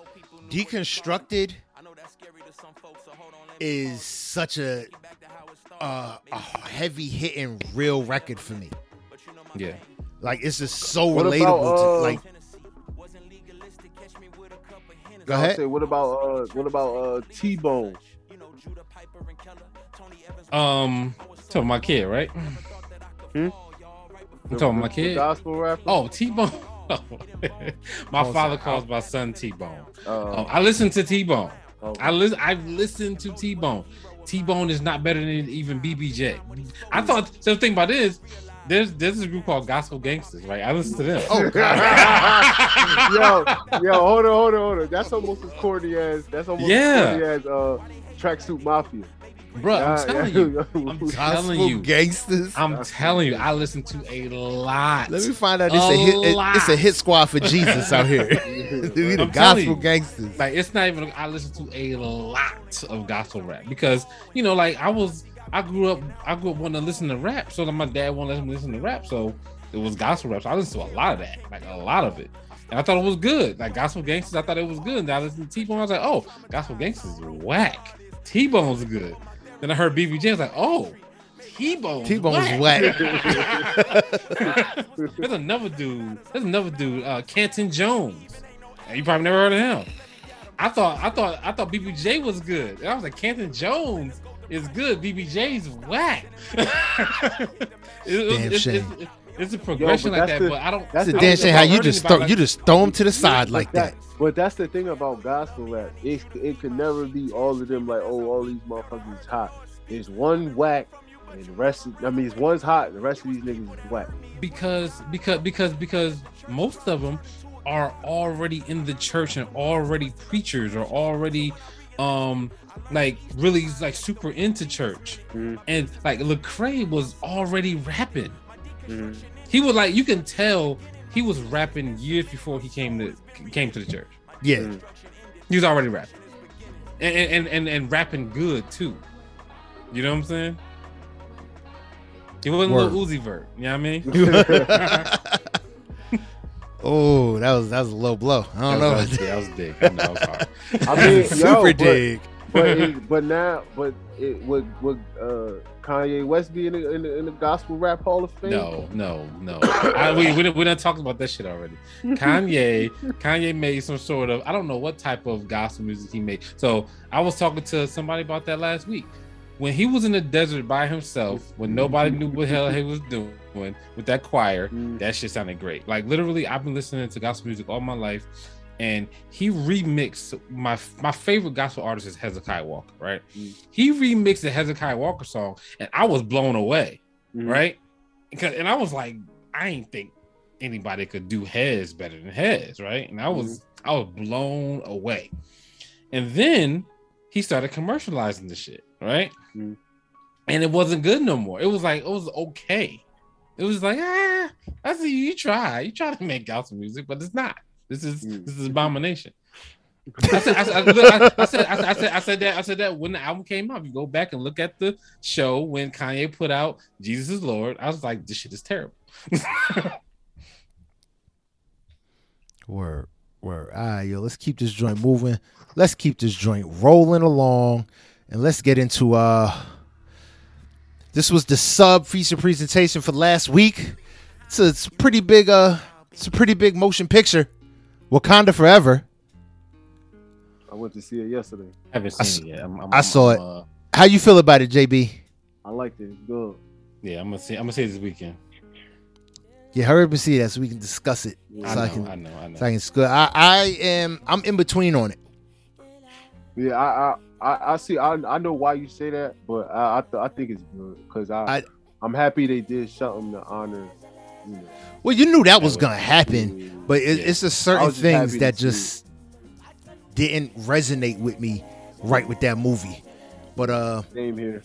deconstructed, is such a a, a heavy hitting real record for me. Yeah. Like it's just so What relatable. about, to, uh, like, go ahead. say, what about uh, what about uh, T Bone? Um, talking my kid, right? Hmm? I'm talking my kid. gospel rapper. Oh, T Bone. [LAUGHS] [LAUGHS] my Oh, father sorry. calls my son T Bone. uh, Um, I listen to T Bone. oh, I listen. I've listened to T Bone. T Bone is not better than even BBJ. I thought. So the thing about it is, there's there's a group called Gospel Gangsters, right? I listen to them. Oh God. [LAUGHS] yo, yo, hold on, hold on, hold on. That's almost as corny as that's almost Yeah. as corny as uh, Tracksuit Mafia. Bro, I'm telling you. [LAUGHS] I'm telling you. gangsters. I'm telling you. I listen to a lot. Let me find out. It's A a, hit. it- it's a hit squad for Jesus out here. [LAUGHS] [LAUGHS] we the I'm gospel gangsters. Like it's not even. I listen to a lot of gospel rap because you know, like I was, I grew up, I grew up wanting to listen to rap. So then my dad to let me listen to rap. So it was gospel rap. So I listened to a lot of that, like a lot of it, and I thought it was good. Like gospel gangsters, I thought it was good. And I listened to T Bone. I was like, oh, gospel gangsters is whack. T Bone's good. Then I heard BBJ. I was like, oh. T-Bone. T-Bone's whack. [LAUGHS] there's another dude. There's another dude, uh, Canton Jones. You probably never heard of him. I thought, I thought, I thought BBJ was good. And I was like, Canton Jones is good. BBJ's whack. [LAUGHS] It- it- Damn shame. it's, it's, it's a progression like that, the- but I don't. that's It's a the damn don't shame how you just throw like- you just throw them to the side like that. But that's the thing about gospel rap. It it could never be all of them like, oh, all these motherfuckers hot. There's one whack, and the rest. Of, I mean, it's one's hot, the rest of these niggas is whack. because because because because most of them are already in the church and already preachers or already um like really like super into church Mhm. and like Lecrae was already rapping Mhm. he was like you can tell he was rapping years before he came to came to the church Yeah, Mm. he was already rapping and and and, and rapping good too you know what i'm saying he wasn't Word. Lil Uzi Vert, you know what I mean? [LAUGHS] oh, that was that was a low blow. I don't know. That was, yeah, that was big. I know, I was hard. I mean, Super yo, but, dig. But it, [LAUGHS] but now, but it would would uh, Kanye West be in the, in the in the gospel rap Hall of Fame? No, no, no. I, we we we done talked about that shit already. Kanye, Kanye made some sort of I don't know what type of gospel music he made. So I was talking to somebody about that last week. When he was in the desert by himself, when nobody knew what hell he was doing with that choir, Mm. that shit sounded great. Like literally, I've been listening to gospel music all my life, and he remixed my my favorite gospel artist is Hezekiah Walker, right? Mm. He remixed the Hezekiah Walker song, and I was blown away, Mhm. right? Because and I was like, I ain't think anybody could do Hez better than Hez, right? And I was I was blown away, and then he started commercializing the shit, right? Mm. And it wasn't good no more. It was like it was okay. It was like ah, I see you try, you try to make gospel music, but it's not. This is Mm. this is abomination. I said, I, said, I, look, I, I said, I, said, I said, I said that, I said that when the album came out. If you go back and look at the show when Kanye put out "Jesus is Lord," I was like, this shit is terrible. [LAUGHS] Word, word. All right, yo, let's keep this joint moving. Let's keep this joint rolling along, and let's get into uh. This was the sub feature presentation for last week. It's a, it's a pretty big uh, it's a pretty big motion picture. Wakanda Forever. I went to see it yesterday. I haven't seen s- it yet. I'm, I'm, I saw I'm, it. Uh, How you feel about it, JB? I liked it. It's good. yeah, I'm gonna see. I'm gonna see it this weekend. Yeah, hurry up and see that so we can discuss it. Yeah. I know, I I, know, I know. so I can sc- I, I am, I'm in between on it. Yeah, I I, I, I see. I, I know why you say that, but I I, th- I think it's good because I, I- I am happy they did something to honor. You know, Well, you knew that was was- gonna happen. But it, Yeah. it's just certain just things that to see just didn't resonate with me right with that movie. But uh, Same here.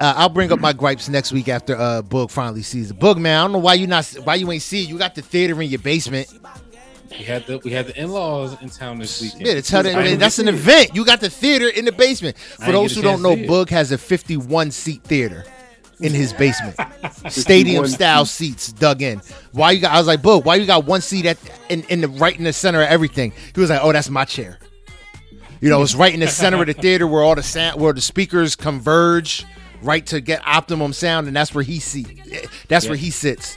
uh I'll bring up my gripes next week after uh Boog finally sees it. Boog man, I don't know why you not why you ain't see it. You got the theater in your basement. We had the we had the in laws in town this weekend. Yeah, to tell them, that's an get to event. You got the theater in the basement. For those who don't know, to. Boog has a 51 seat theater in his basement. [LAUGHS] Stadium 51 style seats dug in. Why you got I was like, Boog, why you got one seat at in, in the right in the center of everything? He was like, Oh, that's my chair. You know, it's right in the center of the theater where all the sound where the speakers converge right to get optimum sound, and that's where he see. That's where he sits.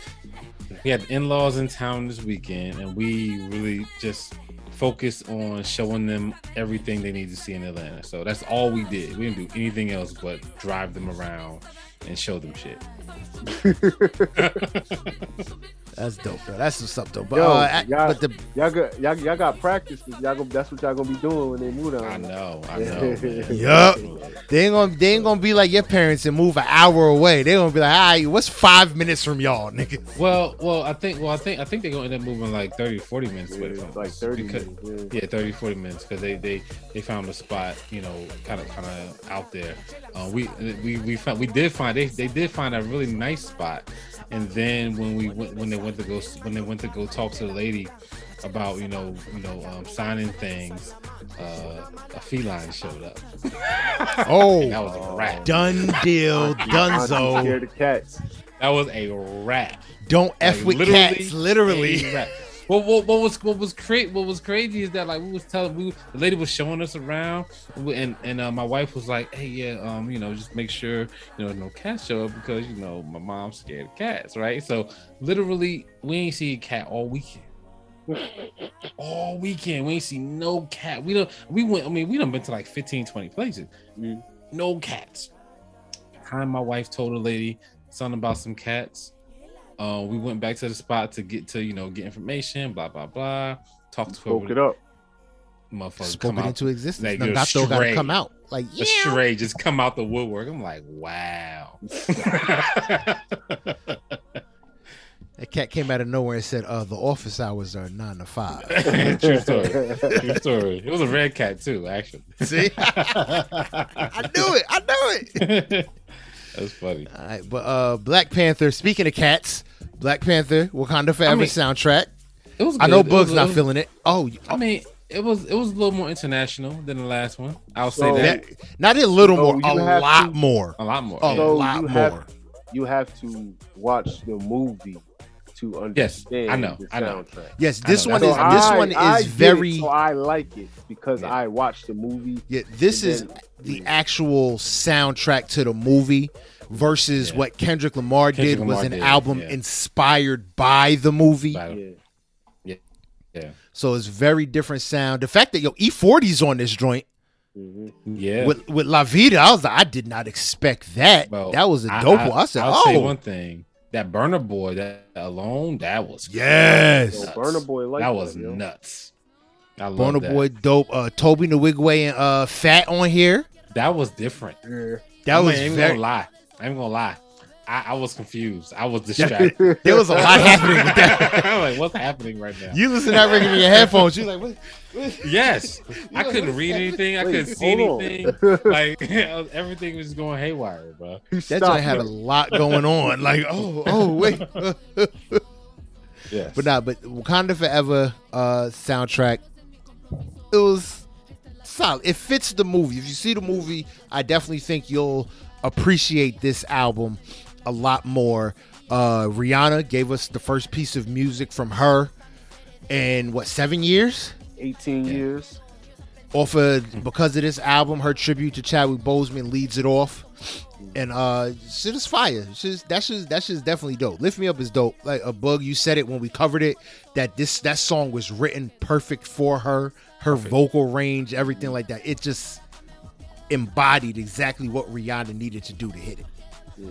We had in-laws in town this weekend, and we really just focused on showing them everything they need to see in Atlanta. So that's all we did. We didn't do anything else but drive them around and show them shit. [LAUGHS] That's dope, though. That's what's up, though. But, Yo, uh, y'all- but the Y'all got y'all, y'all got practice. 'cause Y'all gonna, that's what y'all gonna be doing when they move down. I know, I Yeah. know. man. [LAUGHS] Yup. they ain't gonna they ain't gonna be like your parents and move an hour away. They gonna be like, all right, what's five minutes from y'all, nigga? Well, well, I think, well, I think, I think they're gonna end up moving like 30, 40 minutes Yeah, away like thirty because- minutes. Yeah. Yeah, 30, 40 minutes because they they they found a spot, you know, kind of kind of out there. Uh, we we we found we did find they they did find a really nice spot, and then when we went when they went to go when they went to go talk to the lady about you know you know um, signing things, uh, a feline showed up. [LAUGHS] Oh. that was a rat. Done deal, Auntie- Auntie donezo. scared of cats. That was a rat. Don't f Like, with literally cats, literally. A. What, what, what was what was crazy? What was crazy is that like we was telling we the lady was showing us around, and and, uh, my wife was like, "Hey, yeah, um, you know, just make sure you know no cats show up because you know my mom's scared of cats, right?" So literally, we ain't see a cat all weekend. [LAUGHS] all weekend, we ain't see no cat. We don't. We went. I mean, we done been to like 15, 20 places. Mm. No cats. Time my wife told the lady something about some cats. Uh, we went back to the spot to get to you know get information, blah blah blah. Talk to Spoke it her, up. motherfucker. Spoke Come it out, into existence. Like, Like, you're gotta come out. Like, a yeah. charade just come out the woodwork. I'm like, wow. [LAUGHS] That cat came out of nowhere and said, uh, the office hours are nine to five. [LAUGHS] True story. True story. It was a red cat too, actually. See? [LAUGHS] I knew it. I knew it. That's funny. All right, but uh, Black Panther. Speaking of cats, Black Panther, Wakanda Forever mean, soundtrack. It was. I know good. It was- Boog's not was- feeling it. Oh, I mean, it was it was a little more international than the last one. I'll say So- that that, not a little So more, a lot to- more, a lot more. a. So lot you more. have- You have to watch the movie to Yes, understand I know, the I know. yes, this know, one that's is what this I- one I is it, very. so I like it because Yeah. I watched the movie. Yeah, this is then- the actual soundtrack to the movie versus Yeah. what Kendrick Lamar Kendrick did was an did, album yeah. inspired by the movie. Battle. Yeah. Yeah. So it's very different sound. The fact that yo E40's on this joint hmm Yeah. with with La Vida, I was like, I did not expect that. Bro, that was a dope one. I said, I'll say oh one thing. That Burna Boy, that alone, that was yes, So nuts. Burna Boy like that that, was yo. nuts. I love Burna that. Boy dope. Uh, Tobe Nwigwe and uh, Fat on here. That was different. Yeah. That I was ain't even very. gonna lie. I ain't gonna lie. I, I was confused. I was [LAUGHS] distracted. There was a lot [LAUGHS] happening with that. I'm like, what's happening right now? You listen to that record in your headphones. You're like, what? what? [LAUGHS] Yes, I couldn't read anything. I Wait, couldn't see hold on. anything. Like everything was going haywire, bro. He That stopped joint had a lot going on. Like, oh, oh, wait. Yes, but nah, but Wakanda Forever uh, soundtrack, it was solid. It fits the movie. If you see the movie, I definitely think you'll appreciate this album a lot more. Uh, Rihanna gave us the first piece of music from her in what seven years? 18 Yeah. years. Off of because of this album, her tribute to Chadwick Boseman leads it off. And uh shit is fire. Shit, that shit that shit's definitely dope. Lift Me Up is dope. Like a bug, you said it when we covered it, that this that song was written perfect for her, her vocal range, everything like that. It just embodied exactly what Rihanna needed to do to hit it.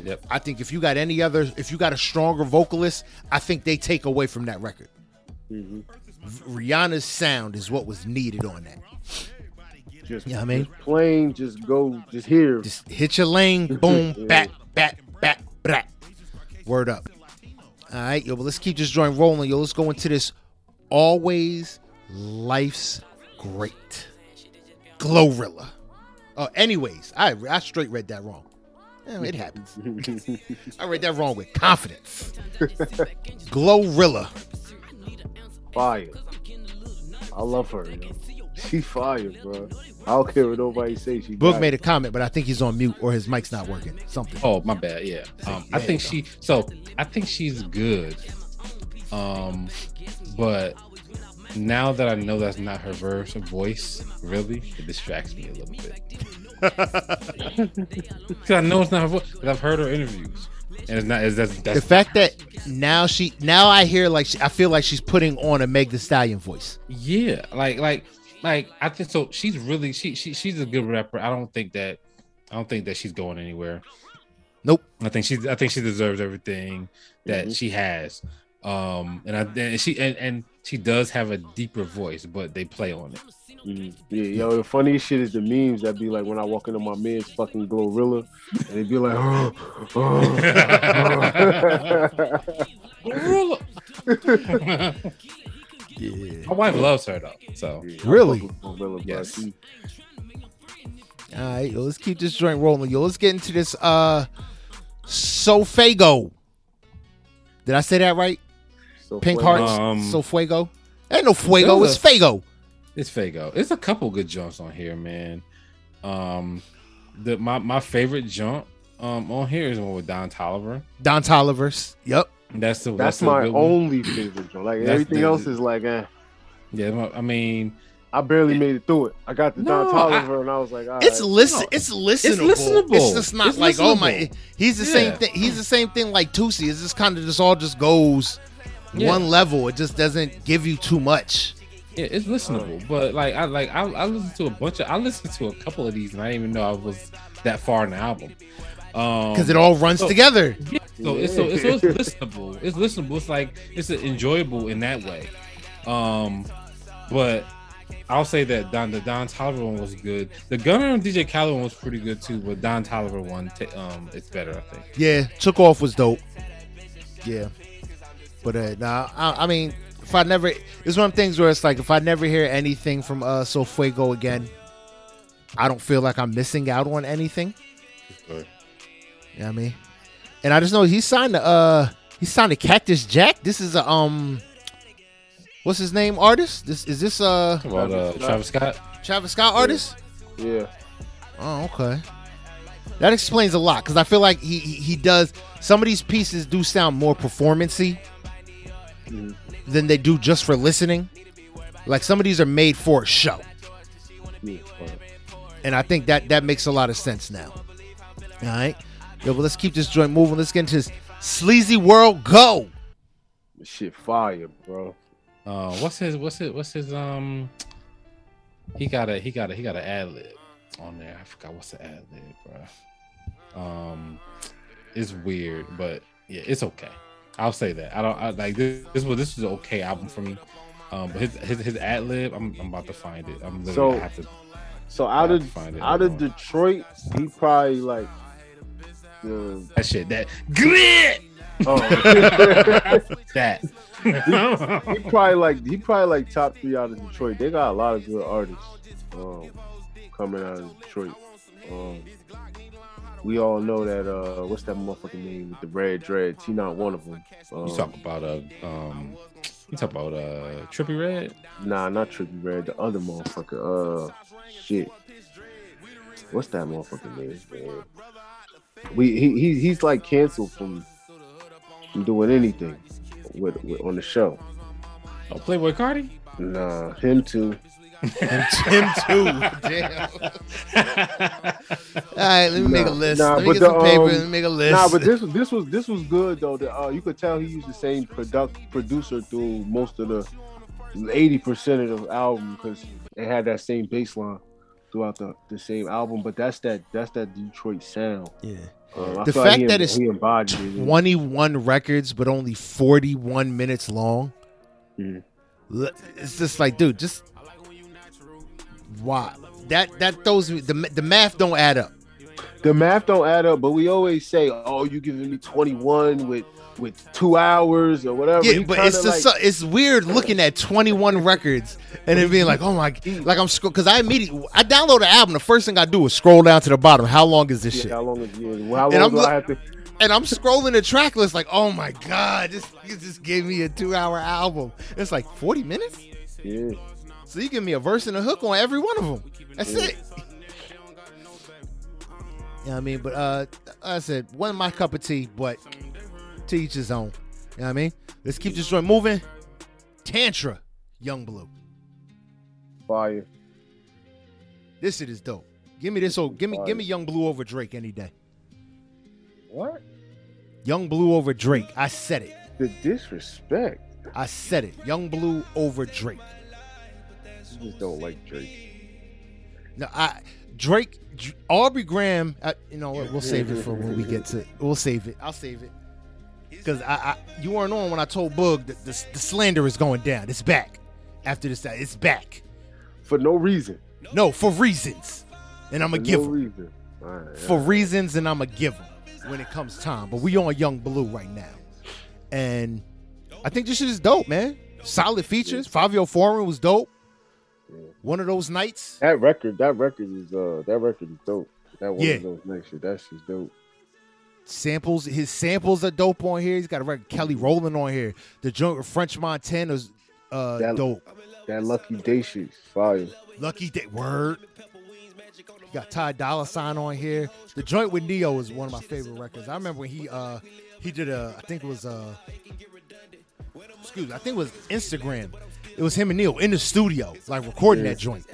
Yep. I think if you got any other if you got a stronger vocalist, I think they take away from that record. Mhm. Rihanna's sound is what was needed on that. Just, Yeah, I mean- just plain, just go, just here. Just hit your lane, [LAUGHS] boom, Yeah. back, back, back, back. Word up. All right, yo, but let's keep this joint rolling, yo. Let's go into this. Always life's great. Glorilla. Oh, anyways, I I straight read that wrong. Yeah, it happens. [LAUGHS] I read that wrong with confidence. [LAUGHS] Glorilla. fire. I love her. You know? She fire, bro. I don't care what nobody say. She Boog made it. a comment, but I think he's on mute or his mic's not working. Something. Oh, my bad. Yeah. Um, I think she. So I think she's good. Um, but now that I know that's not her verse or voice, really, it distracts me a little bit. [LAUGHS] Because I know it's not her voice. But I've heard her interviews, and it's not. It's, that's, that's the fact that now she now I hear like she, I feel like she's putting on a Meg the Stallion voice. Yeah, like like like I think so. She's really she she she's a good rapper. I don't think that I don't think that she's going anywhere. Nope. I think she I think she deserves everything that Mhm. she has. Um and I and she and, and she does have a deeper voice, but they play on it. Mhm. Yeah, yo, the funniest shit is the memes that be like when I walk into my man's fucking Glorilla, and they be like, oh, oh. [LAUGHS] Yeah. My wife loves her though. So Really? fuck with Glorilla, bro. Yes. All right, yo, let's keep this joint rolling. Yo, let's get into this uh Sofaygo. Did I say that right? So Pink funny. Hearts. Um, Sofuego. Ain't no fuego, it's a- Fago. it's Fago. It's a couple good jumps on here, man. Um the my, my favorite jump um on here is one with Don Toliver. Don Toliver's. Yep. That's the That's a my good one. only favorite joint. Like That's everything the- else is like, eh. Yeah, I mean, I barely made it through it. I got the Don No, Tolliver, and I was like, all It's right. listen. no. It's listenable. It's listenable. It's just not It's like oh my. He's the same thing. He's the same thing like Toosii. It's just kind of just all just goes Yeah. one level. It just doesn't give you too much. yeah, it's listenable. But like, I like I, I listened to a bunch of I listened to a couple of these, and I didn't even know I was that far in the album. Um, Because it all runs so- together. Yeah, so it's so it's, so it's listenable. It's listenable. It's like it's enjoyable in that way. Um, but I'll say that Don the Don Toliver one was good. The Gunna and DJ Khaled one was pretty good too, but Don Toliver one, ta- um, it's better, I think. Yeah, took off was dope. Yeah, but uh, nah, I, I mean, if I never, it's one of them things where it's like if I never hear anything from uh So Fuego again, I don't feel like I'm missing out on anything. Sure. You know what I mean? And I just know he signed to uh he signed to Cactus Jack. This is a um what's his name artist? This is this uh About uh, Travis Scott. Travis Scott artist? Yeah. Oh, okay. That explains a lot because I feel like he, he he does some of these pieces do sound more performancy Than they do just for listening. Like some of these are made for a show, yeah. and I think that that makes a lot of sense now. All right, yo, but let's keep this joint moving. Let's get into this Sleazyworld. Go. This Shit, fire, bro. Uh, what's his? What's it? What's his? Um, he got a he got a he got an ad lib on there. I forgot what's the ad lib, bro. Um, it's weird, but yeah, it's okay. I'll say that. I don't I, like this. This was this was an okay album for me. Um, but his his, his ad lib, I'm, I'm about to find it. I'm literally So, I have to. So out of find it. out of on. Detroit, he probably like the that shit that grit oh, [LAUGHS] that. he probably like he probably like top three out of Detroit. They got a lot of good artists um, coming out of Detroit. Um, we all know that uh, what's that motherfucking name with the red dreads? He not one of them. Um, you talk about uh um you talk about uh Trippie Redd. Nah, not Trippie Redd. The other motherfucker. Uh, shit. What's that motherfucker name? Man? We he, he he's like canceled from from doing anything with, with on the show. Oh, Playboi Carti. Nah, him too. Him [LAUGHS] too. Damn. All right, let me make a list. nah, let me but get some paper. um, let me make a list. Nah, but this this was this was good though. The, uh, you could tell he used the same product producer through most of the eighty percent of the album because it had that same bass line throughout the, the same album. But that's that that's that Detroit sound. yeah. Um, The feel like fact he, that it's he embodied 21 records, but only 41 minutes long. Mhm. It's just like, dude, just why that that those. The the math don't add up. The math don't add up, but we always say, "Oh, you giving me twenty one with with two hours or whatever." Yeah, He but it's just like, so, it's weird looking at 21 records and then being like, oh my, like I'm scroll because I immediately I download the album. The first thing I do is scroll down to the bottom. How long is this yeah, shit? how long is yeah, well, how And long I'm do I have to? and I'm scrolling the track list like, oh my god, this just gave me a two hour album. It's like 40 minutes. Yeah, So you give me a verse and a hook on every one of them. That's it. Yeah, I mean, but uh, I said one my cup of tea, but to each his own. You know what I mean? Let's keep this joint moving. Tantra. Yung Bleu. Fire. This shit is dope. Give me this. Oh, give me give me Yung Bleu over Drake any day. What? Yung Bleu over Drake. I said it. The disrespect. I said it. Yung Bleu over Drake. You just don't like Drake. No, I Drake, Dr- Aubrey Graham. Uh, you know what? We'll save it for when we get to. We'll save it. I'll save it because I, I you weren't on when I told Boog that the, the slander is going down. It's back after this. It's back. For no reason. No, for reasons, and I'm For gonna give no 'em. reason. All right, for reasons, and I'm gonna give them when it comes time. But we on Yung Bleu right now, and I think this shit is dope, man. Solid features. Fabio Foreign was dope. Yeah. One of those nights. That record, that record is uh that record is dope. That one Yeah. of those next shit. That shit's dope. Samples, his samples are dope on here. He's got a record Kelly Rowland on here. The joint with French Montana's uh That- dope. That lucky day shit, fire. Lucky Day Word. He got Ty Dolla Sign on here. The joint with Ne-Yo is one of my favorite records. I remember when he uh he did a I think it was uh excuse me, I think it was Instagram. It was him and Neil in the studio, like recording Yeah. that joint.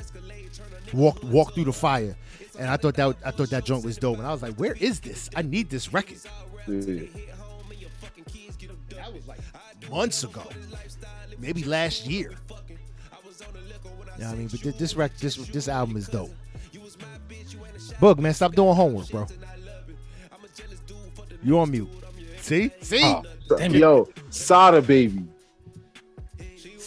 Walk walk through the fire. And I thought that I thought that joint was dope. And I was like, where is this? I need this record. Yeah. That was like months ago. Maybe last year. Yeah, I mean, but thi- this rec this this album is dope. Boog, man, stop doing homework, bro. You on mute. See? See? Oh, damn. Yo, Sada baby.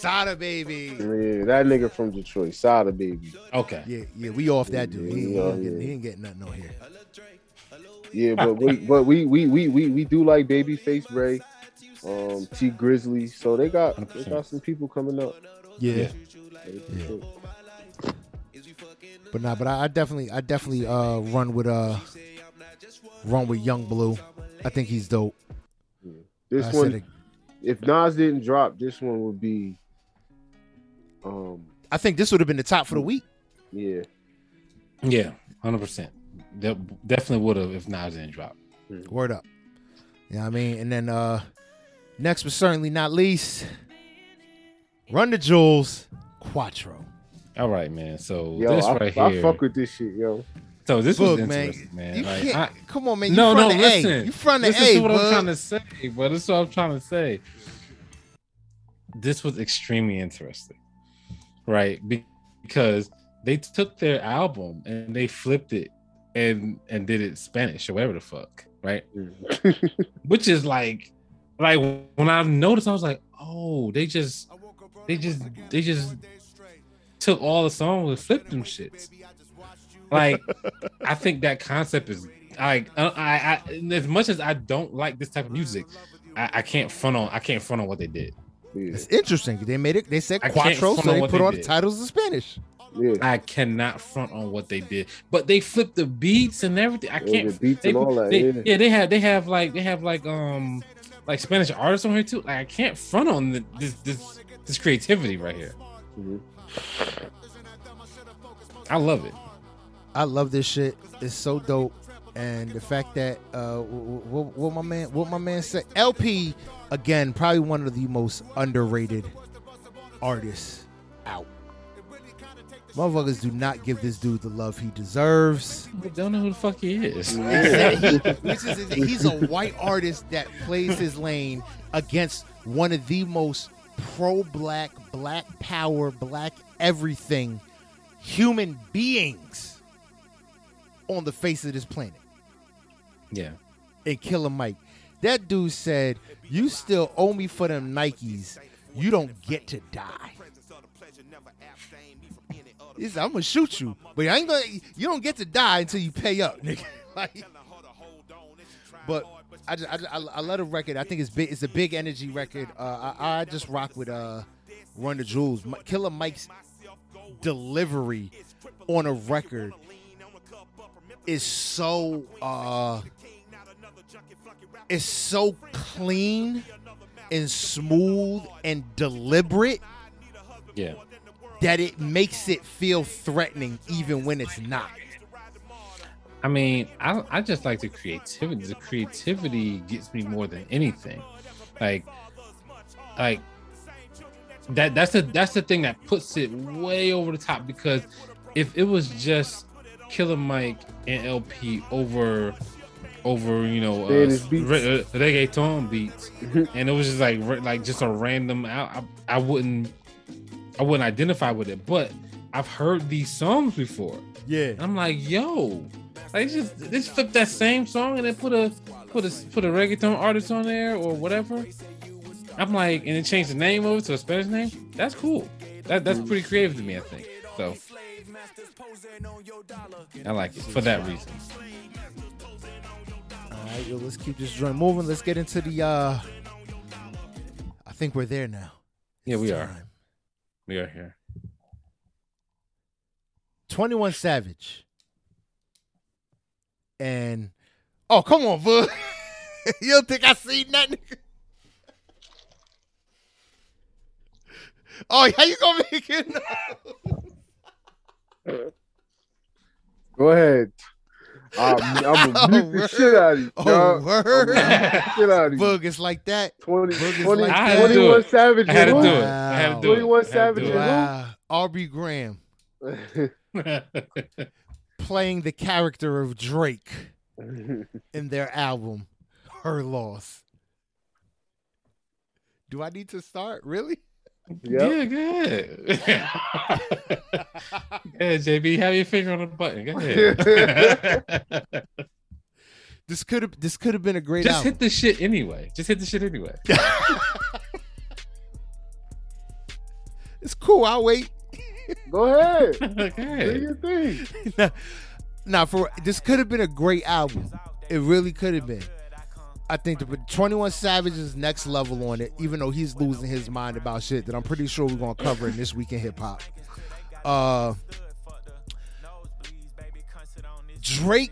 Sada baby. Yeah, that nigga from Detroit, Sada baby. Okay. Yeah, yeah, we off that dude. He, he, Yeah, ain't, getting, yeah. he ain't getting nothing on here. Yeah, but we but we we we we, we do like Babyface Ray, um, Tee Grizzley. So they got they 100%. got some people coming up. Yeah. Yeah. But nah, but I, I definitely I definitely uh run with uh run with Yung Bleu. I think he's dope. This I one, if Nas didn't drop, this one would be, um, I think this would have been the top for the week. yeah, Yeah, hundred percent. That Definitely would have if Nas didn't drop. Word up. Yeah, I mean, and then uh next but certainly not least, Run the Jewels, Cuatro. All right, man. So yo, this I, right I here. I fuck with this shit, yo. so this Book, was man. interesting, man. You Like, can't, I- come on, man. You no, from no, the listen. A. You from the listen A, to what I'm trying to say, but this is what I'm trying to say. This was extremely interesting, right? Because they took their album and they flipped it and and did it Spanish or whatever the fuck, right? [LAUGHS] Which is like, like when I noticed, I was like, oh, they just, they just, they just took all the songs and flipped them shits. Like, [LAUGHS] I think that concept is like, uh, I, I, as much as I don't like this type of music, I, I can't front on, I can't front on what they did. Yeah, It's interesting. They made it. They said I Cuatro, so they put they all the titles in Spanish. yeah. I cannot front on what they did, but they flipped the beats and everything. I can't. the beats they, and all that, they- yeah. yeah, they have, they have like, they have like, um, like Spanish artists on here too. Like I can't front on the, this, this, this creativity right here. Mhm. I love it. I love this shit. It's so dope. And the fact that uh, what, what my man, what my man said, El-P again, probably one of the most underrated artists out. Motherfuckers do not give this dude the love he deserves. I don't know who the fuck he is. Exactly. [LAUGHS] Which is, he's a white artist that plays his lane against one of the most pro-black, black power, black everything human beings on the face of this planet. Yeah. And Killer Mike, that dude said, "You still owe me for them Nikes. You don't get to die." He said, "I'm gonna shoot you, but I ain't gonna. You don't get to die until you pay up, nigga." [LAUGHS] like, but I just, I, just, I, I love the record. I think it's big. It's a big energy record. Uh, I, I just rock with uh, Run the Jewels. Killer Mike's delivery on a record is so uh, is so clean and smooth and deliberate Yeah. that it makes it feel threatening even when it's not. I mean, I I just like the creativity. The creativity gets me more than anything. Like, like that that's the that's the thing that puts it way over the top because if it was just Killer Mike and El-P over over you know uh, Spanish beats. re- uh, reggaeton beats. [LAUGHS] And it was just like re- like just a random I, I I wouldn't I wouldn't identify with it. But I've heard these songs before. Yeah. and I'm like yo they just they just flip that same song and then put a put a put a reggaeton artist on there or whatever. I'm like and then change the name of it to a Spanish name? That's cool. That that's pretty creative to me I think. So I like it for that reason All right, yo, let's keep this joint moving. Let's get into the. uh I think we're there now. yeah we are we are here 21 Savage. And oh, come on, bud. [LAUGHS] you don't think I seen that nigga? Oh, how you gonna make it? Go ahead. I'm, [LAUGHS] I'm gonna Oh, the word. shit out of you. Oh, word. gonna mute the shit out of you. Boog, it's like that. 20, Boogie's 20, like I had to do 21 it. Savage. I had to do it I had to do 21 I had to Savage do it. Wow. Ah, Aubrey Graham [LAUGHS] playing the character of Drake [LAUGHS] in their album, Her Loss. Do I need to start? Really? Yep. Yeah, good. yeah, JB, have your finger on the button. Go ahead. [LAUGHS] This could have this could have been a great Just album. hit the shit anyway. Just hit the shit anyway. [LAUGHS] it's cool. I'll wait. [LAUGHS] Go ahead. Okay. Do your thing. now, now, for this could have been a great album. It really could have been. I think the 21 Savage is next level on it, even though he's losing his mind about shit that I'm pretty sure we're gonna cover in this week in hip hop. Uh, Drake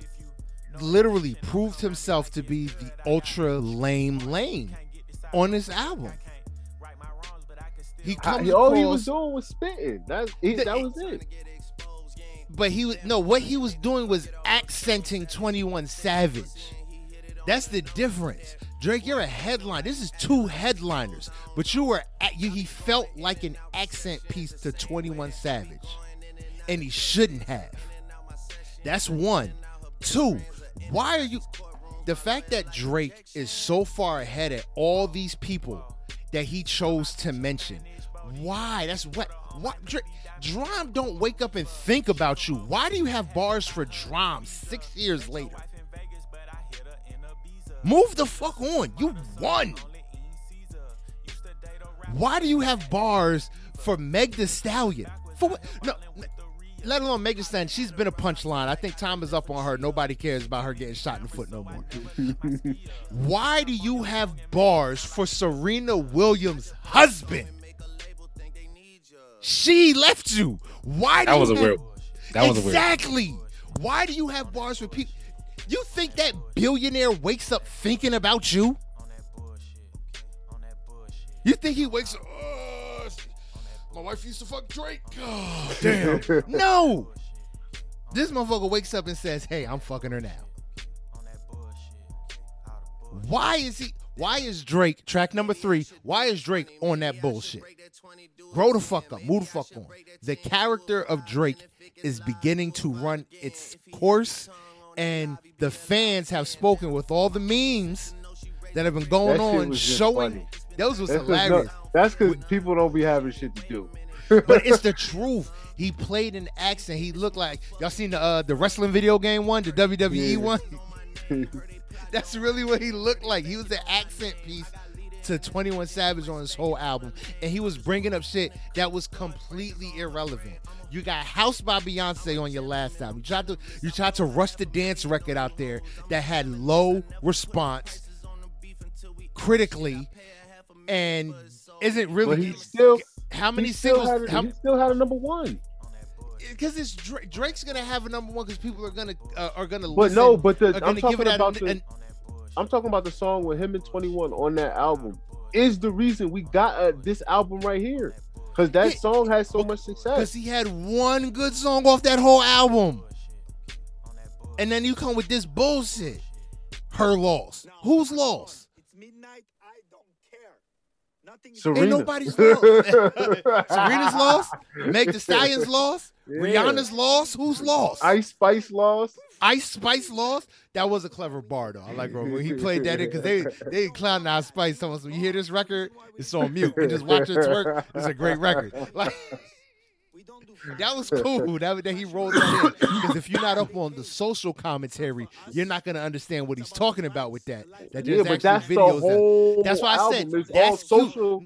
literally proved himself to be the ultra lame lame on this album. He I- comes all he was doing was spitting. That, he, that was it. but he was no what he was doing was accenting 21 savage that's the difference. Drake you're a headline this is two headliners but you were at you he felt like an accent piece to 21 savage and he shouldn't have. That's one. Two why are you the fact that drake is so far ahead of all these people that he chose to mention why? That's what what Drake Drum don't wake up and think about you. Why do you have bars for Drum six years later? Move the fuck on. You won. Why do you have bars for Meg the Stallion? For what? No, let alone Meg the Stallion. She's been a punchline. I think time is up on her. Nobody cares about her getting shot in the foot no more. [LAUGHS] Why do you have bars for Serena Williams' husband? She left you. Why? Do That was you a have- weird. That was a weird. exactly. Why do you have bars for people? You think that billionaire wakes up thinking about you? You think he wakes up? "Oh, my wife used to fuck Drake. Oh, [SIGHS] damn. [LAUGHS] no. This motherfucker wakes up and says, "Hey, I'm fucking her now." Why is he? Why is Drake track number three? Why is Drake on that bullshit? Grow the fuck up, move the fuck on. The character of Drake is beginning to run its course, and the fans have spoken with all the memes that have been going on, showing funny. those was That's hilarious. no- that's because people don't be having shit to do. [LAUGHS] but it's [LAUGHS] the truth. He played an accent. He looked like y'all seen the uh, the wrestling video game one, the WWE Yeah. one. [LAUGHS] That's really what he looked like. He was an accent piece to 21 Savage on his whole album, and he was bringing up shit that was completely irrelevant. You got House by Beyonce on your last album. You tried to you tried to rush the dance record out there that had low response critically, and isn't But really he still, how many he still singles? had, how, he still had a number one. because it's Drake, Drake's gonna have a number one because people are gonna uh, are gonna But listen, no, but the, I'm talking about an, the, an, I'm talking about the song with him and 21 on that album is the reason we got uh, this album right here. Because that Yeah, song has so much success. because he had one good song off that whole album, and then you come with this bullshit. Her loss. Who's lost? It's midnight. I don't care. Nothing Serena. Ain't nobody's lost. [LAUGHS] Serena's lost. Meg [LAUGHS] the Stallions lost. Yeah. Rihanna's lost. Who's lost? Ice Spice lost. Ice Spice lost. That was a clever bar though. I like bro when he played that in because they they clown Ice Spice. Someone so you hear this record, it's on mute. And just watch it twerk. It's a great record. Like [LAUGHS] that was cool. That, that he rolled that in. Because if you're not up on the social commentary, you're not gonna understand what he's talking about with that. That there's but actually videos that. That's why I said that's social.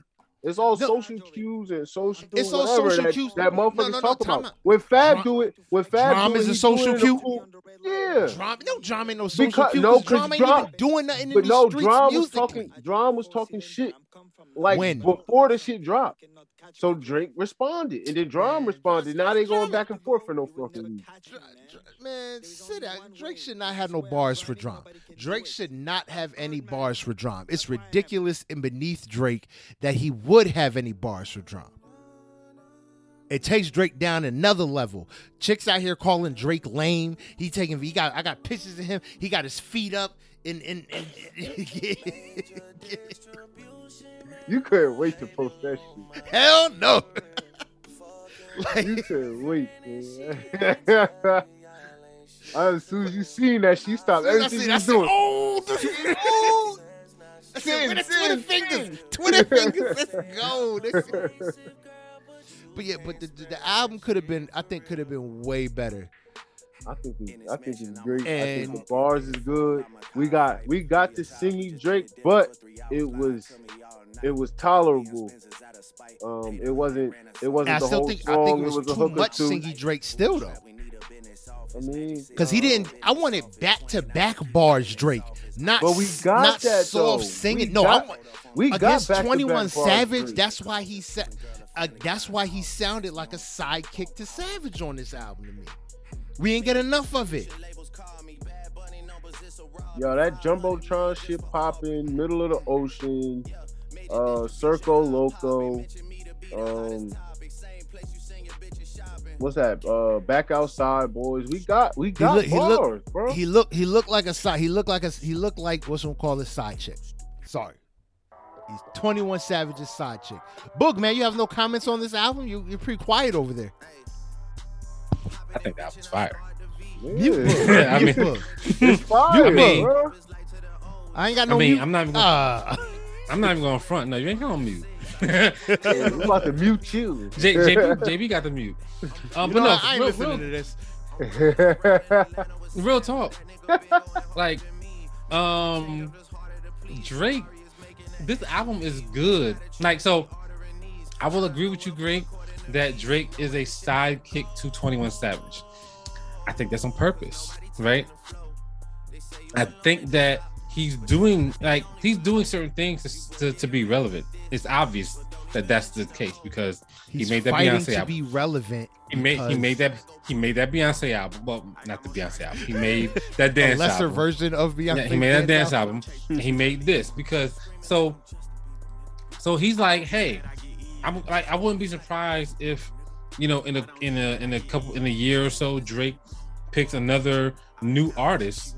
It's all No. social cues and social. It's all social that, cues. that motherfuckers no, no, talk about. out. When Fab Drum- do it, when Fab Drum do is a social do it in a cue? Yeah. drama. No drama ain't no social Because- cue. no, drama ain't even doing nothing in But these no, streets Drum was talking. Drum was talking shit like When? before the shit dropped. So Drake responded, and then Drum responded. Now they going back and forth for no fucking reason. Dr- Dr- Man, sit down. Drake should not have no bars for Drum. Drake should not have any bars for Drum. It's ridiculous and beneath Drake that he would have any bars for Drum. It takes Drake down another level. Chicks out here calling Drake lame. He taking he got I got pictures of him. He got his feet up in in, in [LAUGHS] You couldn't wait to post that shit. hell no. [LAUGHS] like, You couldn't wait. [LAUGHS] Man. [LAUGHS] as soon as you seen that, she stopped everything said, you was doing. oh, this is oh. I said, Sin, sin, Twitter sin. fingers, Twitter fingers, let's go. But yeah, but the, the, the album could have been, I think, could have been way better. I think it's, I think it's great. I think And- the bars is good. We got we got the singing Drake, but it was it was tolerable. Um, it wasn't it wasn't And I the still whole think, song. I think it was, a too much two. singy Drake still though, I mean, because he didn't. I wanted back to back bars Drake, not But we got not that, soft though. singing. We no, got- I want we got against back-to-back Twenty One Savage. Drake. That's why he said. Uh, that's why he sounded like a sidekick to Savage on this album to me. We ain't get enough of it. Yo, that jumbotron shit popping, middle of the ocean, uh, Circo Loco, um, what's that? Uh, back outside, boys. We got, we got look- he bars, look- He looked he looked like a side he looked like a he looked like what's one call this side chick. Sorry. He's 21 Savage's side chick. Boog, man, you have no comments on this album? You you're pretty quiet over there. I think that was fire. You Yeah. Boog. [LAUGHS] Yeah, I You mean- It's fire, I mean- bro. I ain't got no. I mean, mute. I'm not even gonna, Uh, I'm not even going front. No, you ain't on mute. [LAUGHS] Yeah, we about to mute you. J, JB, JB got the mute. Um, but know, no, I ain't real, listening real, to this. real talk. like, um, Drake, this album is good. Like, so I will agree with you, Greg, that Drake is a sidekick to 21 Savage. I think that's on purpose, right? I think that he's doing like he's doing certain things to, to, to be relevant. It's obvious that that's the case because He's he made that Beyonce to album. be relevant. He made he made that he made that Beyonce album. Well, not the Beyonce album. He made [LAUGHS] that dance lesser album. version of Beyonce. Yeah, he made that dance album. and he made this because so so he's like, hey, I'm like I wouldn't be surprised if you know in a in a in a couple in a year or so Drake picks another new artist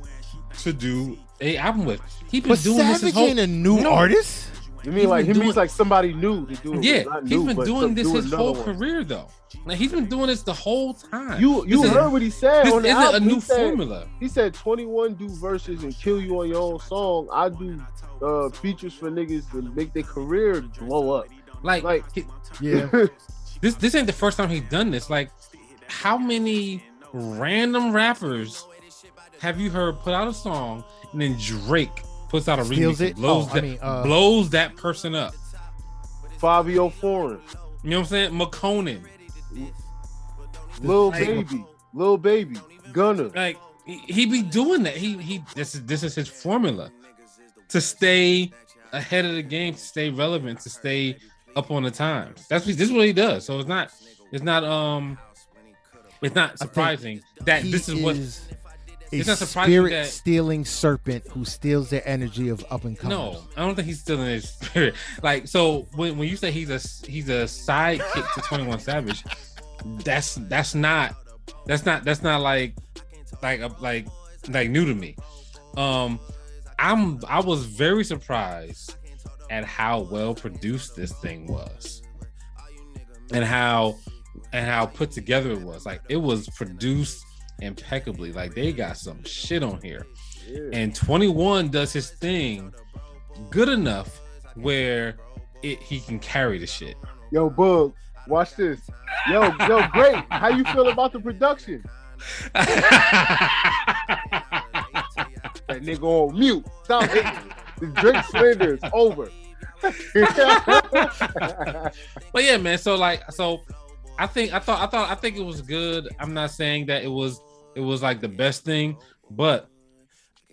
to do a album with. He been But doing this his Savage whole ain't a new No. artist. You He's mean like been he means like somebody new to do it? yeah, Not he's new, been but doing this do his whole one. career though. Like he's been doing this the whole time. You you This is- heard what he said this on the isn't a new he said, formula. He said 21 do verses and kill you on your own song. I do uh features for niggas to make their career blow up. Like, Like- he- Yeah. [LAUGHS] this this ain't the first time he's done this. Like, how many random rappers have you heard put out a song and then Drake puts out a Steals remix it? blows Oh, I that mean, uh, blows that person up? Fivio Foreign, You know what I'm saying? McConan. Lil Like- Baby, Lil Baby, Gunna. Like he, he be doing that. He he this is this is his formula to stay ahead of the game, to stay relevant, to stay up on the times. That's what this is what he does. So it's not it's not um it's not surprising that this is what is a It's not surprising spirit that- stealing serpent who steals their energy of up and coming. No, I don't think he's stealing his spirit. Like, so when, when you say he's a he's a sidekick to Twenty One Savage, that's that's not that's not that's not like like like like new to me. Um, I'm I was very surprised at how well produced this thing was and how and how put together it was. Like it was produced impeccably. Like they got some shit on here. And 21 does his thing good enough where it he can carry the shit. Yo, Boog, watch this. Yo, yo, great. How you feel about the production? [LAUGHS] That nigga on mute. Stop it. The Drake slander is over. [LAUGHS] but yeah, man. So like, so I think I thought I thought I think it was good. I'm not saying that it was it was like the best thing, but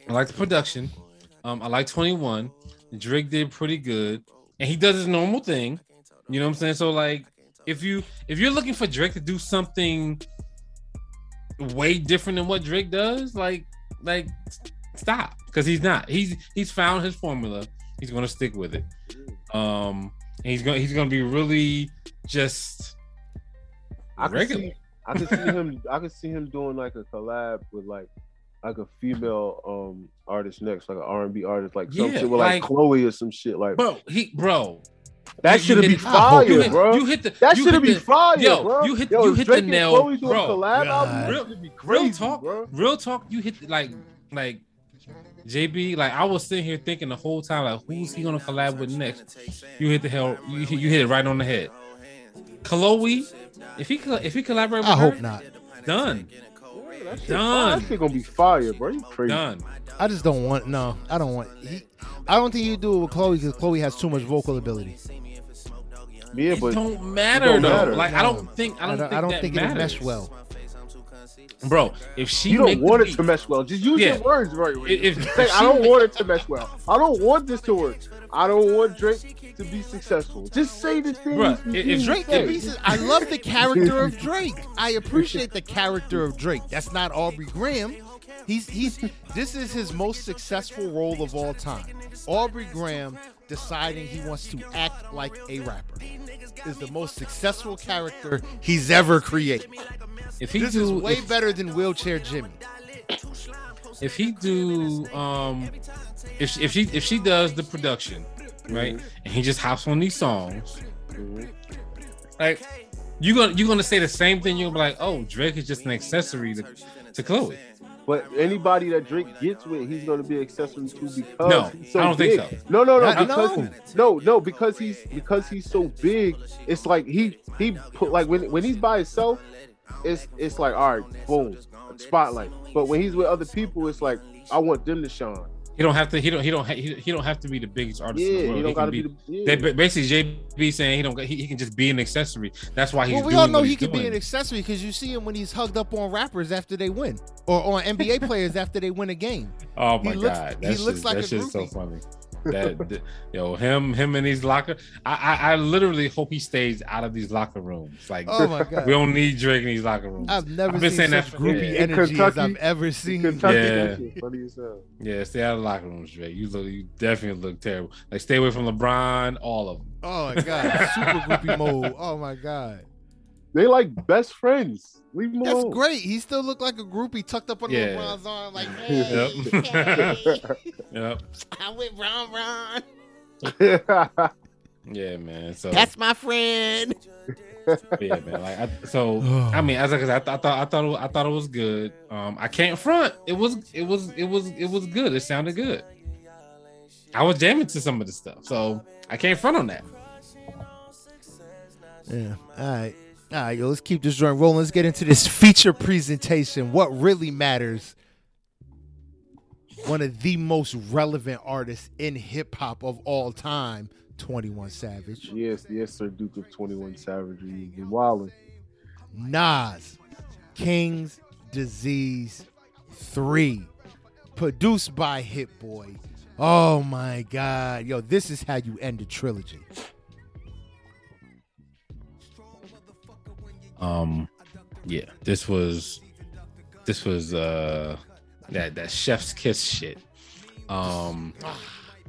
I like the production. Um, I like 21. Drake did pretty good, and he does his normal thing. You know what I'm saying? So like, if you if you're looking for Drake to do something way different than what Drake does, like like stop because he's not. He's he's found his formula. He's gonna stick with it. Um, he's gonna he's gonna be really just I regular. see, I could see him. [LAUGHS] I can see him doing like a collab with like like a female um artist next, like an R and B artist, like some Yeah, shit with like, like- Chloe or some shit. Like bro. He bro. that should hit be it- fire, you hit, bro. You hit the that should hit be the- fire, yo, bro. you hit- Yo, you hit Drake the nail, Chloe doing bro. a collab God. album, Real- should be Real crazy, talk, bro. real talk. You hit like like JB. Like I was sitting here thinking the whole time, like who's he gonna collab with next? You hit the hell. You, hit- you hit it right on the head. Chloe, if he coll- if he collaborate with I her, hope not. done, Yeah, that shit, Done. That shit gonna be fire, bro. You crazy? done. I just don't want. No, I don't want. He, I don't think you do it with Chloe because Chloe has too much vocal ability. Yeah, It but don't matter don't though. matter. Like I don't think I don't, think, I don't that think it'll mesh well. bro. If she you don't want it beat- to mesh well. Just use Yeah. your words right. Wade. If- if- Say, if I don't make- want it to mesh well. I don't want this to work. I don't want Drake to be successful. Just say the things. Bruh, you if Drake, say. the beast is- I love the character of Drake. I appreciate the character of Drake. That's not Aubrey Graham. He's he's this is his most successful role of all time. Aubrey Graham deciding he wants to act like a rapper is the most successful character he's ever created. if he This do is way if, better than Wheelchair Jimmy. if he do um if she, if she if she does the production right and he just hops on these songs Mhm. like you gonna you gonna say the same thing you're gonna be like oh Drake is just an accessory to, to Chloe But anybody that Drake gets with, he's going to be accessory to because No, so I don't think so. No, no, no, because no. no, no, because he's because he's so big. It's like he he put like when when he's by himself, it's it's like all right, boom, spotlight. But when he's with other people, it's like I want them to shine. He don't have to he don't he don't ha- he, he don't have to be the biggest artist in Yeah, the he don't he gotta be. be, the, yeah. they basically JB saying he don't he, he can just be an accessory that's why he's Well, we doing all know he can could be an accessory because you see him when he's hugged up on rappers after they win, or on NBA players after they win a game. Oh my He looks- god, he looks shit, like that a shit's so funny. That [LAUGHS] th- yo, him, him in these locker. I, I, I literally hope he stays out of these locker rooms. Like Oh my god. we don't need Drake in these locker rooms. I've never I've been seen saying that such for- groupie yeah. In energy as Kentucky- I've ever seen. Kentucky, Yeah. that shit funny as hell. yeah, stay out of the locker rooms, Drake. You look, you definitely look terrible. Like stay away from LeBron, all of them. Oh my god, super [LAUGHS] groupie mode. Oh my god, They like best friends. Leave them that's alone. great. He still looked like a groupie tucked up on Yeah. LeBron's arm, like, [LAUGHS] Yep. hey, [LAUGHS] hey, Yep. I'm with Ron Ron. [LAUGHS] Yeah, man. So That's my friend. yeah, man. Like I, so, I mean, as I, I, th- I thought, I thought, it, I thought it was good. Um, I can't front. It was, it was, it was, it was good. It sounded good. I was jamming to some of the stuff, so I can't front on that. Yeah. All right. All right, yo, let's keep this joint rolling. Let's get into this [LAUGHS] feature presentation. What really matters. One of the most relevant artists in hip hop of all time, 21 Savage. yes, yes, sir. Duke of Twenty One Savage. You wildin'. Nas, King's Disease 3, produced by Hit Boy. Oh my God. Yo, this is how you end a trilogy. Um, yeah, this was, this was uh, that that chef's kiss shit. Um,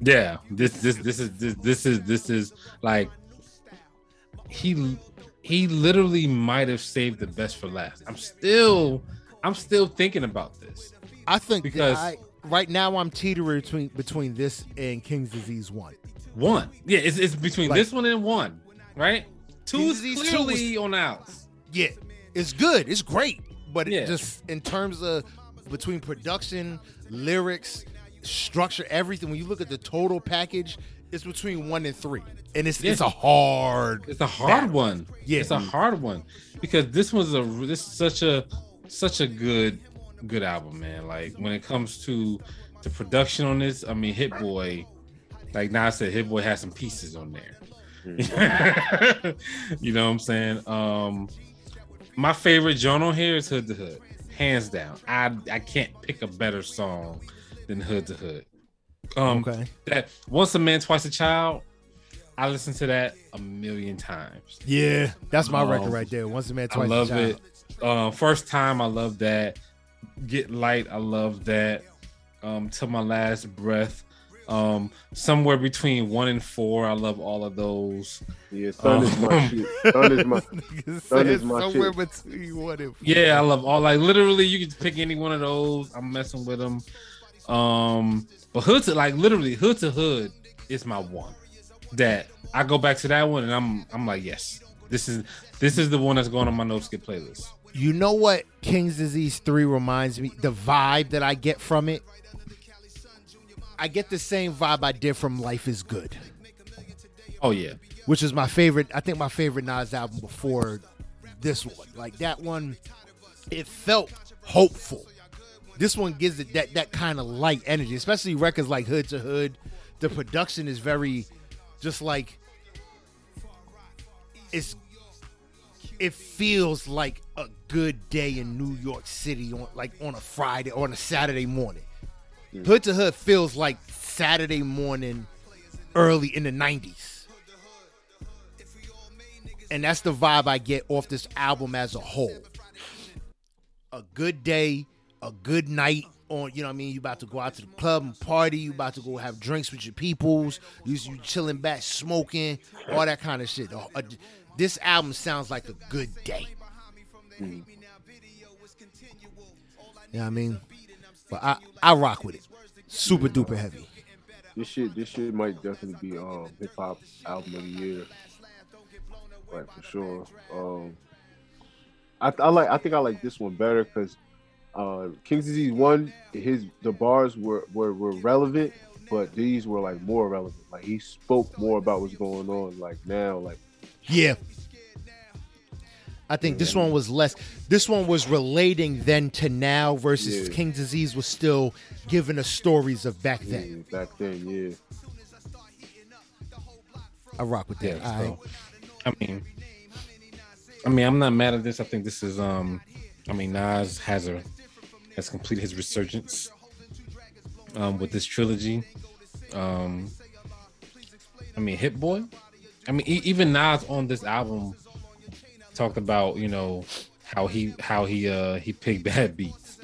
yeah, this this this is this this is this is like he he literally might have saved the best for last. I'm still I'm still thinking about this. I think Because- I, right now I'm teetering between between this and King's Disease 1. One. Yeah, it's, it's between Like- this one and one, right? Two is Disease two clearly on outs. Yeah, it's good. It's great, but Yeah. it just in terms of between production, lyrics, structure, everything. When you look at the total package, it's between one and three, and it's it's a hard. It's a hard battle. one. Yeah. it's a hard one because this was a this is such a such a good good album, man. Like when it comes to the production on this, I mean, Hit Boy, like Nas said, Hit Boy has some pieces on there. [LAUGHS] you know what I'm saying? Um, my favorite genre on here is Hood to Hood, hands down. I I can't pick a better song than Hood to Hood. Um, Okay, that once a man, twice a child. I listened to that a million times. yeah, that's my Um, record right there. Once a man, twice a child. I love it. Uh, first time, I love that. Get light, I love that. Um, till my last breath. Um, somewhere between one and four, I love all of those. Yeah, Thun is my Um, shit. [LAUGHS] Thun is my [LAUGHS] Nigga Thun is said my somewhere shit. between one and four. Yeah, I love all. Like literally, you can pick any one of those. I'm messing with them. Um, but hood to like literally hood to hood is my one. That I go back to that one, and I'm I'm like, yes, this is this is the one that's going on my no skip playlist. You know what King's Disease 3 reminds me? The vibe that I get from it. I get the same vibe I did from Life is Good, Oh yeah, which is my favorite. I think my favorite Nas album before this one. Like that one, it felt hopeful. This one gives it that that kind of light energy, especially records like Hood to Hood. The production is very just like it's it feels like a good day in New York City on like on a Friday or on a Saturday morning. Hood to Hood feels like Saturday morning early in the 90s. And that's the vibe I get off this album as a whole. A good day, a good night on, you know what I mean? You about to go out to the club and party, you about to go have drinks with your peoples, you, you chilling back, smoking, all that kind of shit. Uh, uh, this album sounds like a good day. You know I mean? But I, I rock with it. Super duper heavy. this shit. This shit might definitely be um hip hop album of the year, like for sure. Um, I, I like. I think I like this one better because uh, King's Disease one, his the bars were, were were relevant, but these were like more relevant. Like he spoke more about what's going on. Like now, like Yeah. I think this one was less. This one was relating then to now versus Yeah. King Disease was still giving us stories of back yeah, then. back then, yeah. I rock with that. yeah. All So. I mean, I mean, I'm not mad at this. I think this is um, I mean, Nas has a has completed his resurgence um with this trilogy. Um, I mean, Hit Boy. I mean, e- even Nas on this album talked about you know how he how he uh he picked [LAUGHS] bad beats.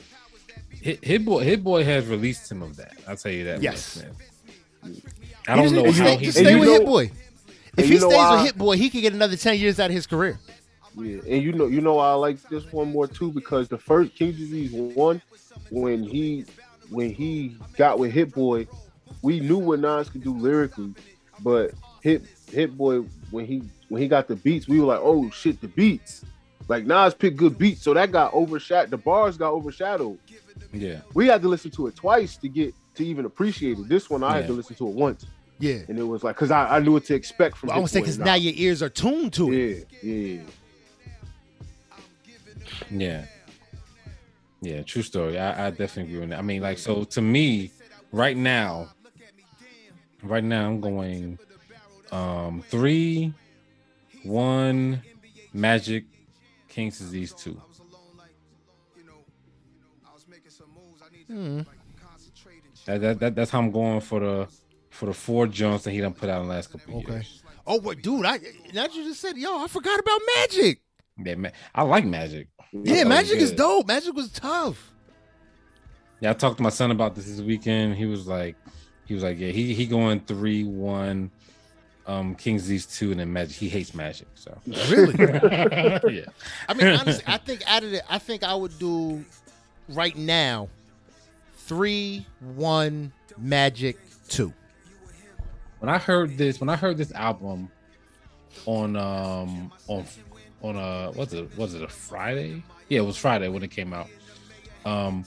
Hit, Hit Boy Hit Boy has released him of that. I'll tell you that. Yes. much, man. I don't know just- how stay, he. just stay with know- Hit Boy. If he stays why- with Hit Boy, he could get another ten years out of his career. Yeah, and you know, you know, I like this one more too because the first King Disease one, when he when he got with Hit Boy, we knew what Nas could do lyrically, but Hit Hit Boy when he when he got the beats, we were like, oh shit, the beats. Like Nas picked good beats, so that got overshadowed. The bars got overshadowed. Yeah. We had to listen to it twice to get to even appreciate it. This one I had to listen to it once, Yeah. and it was like because I, I knew what to expect from. I would Hit say because now your ears are tuned to it. yeah, yeah. Yeah. Yeah, true story. I, I definitely agree with that. I mean, like, so to me, right now, right now, I'm going um three, one, Magic, King's Disease two. Hmm. That, that, that that's how I'm going for the for the four jumps that he done put out in the last couple of Okay. years. Oh, but dude, I now you just said, yo, I forgot about Magic. Yeah, man, I like Magic. Yeah, that Magic is dope. Magic was tough. Yeah, I talked to my son about this this weekend. He was like, he was like, yeah, he he going three one, um, Kings these two, and then Magic. He hates Magic, so Really? [LAUGHS] yeah, I mean, honestly, I think out of it, I think I would do right now three, one, Magic, two. when I heard this, when I heard this album on um on on a what's it was it a Friday? Yeah, it was Friday when it came out. Um,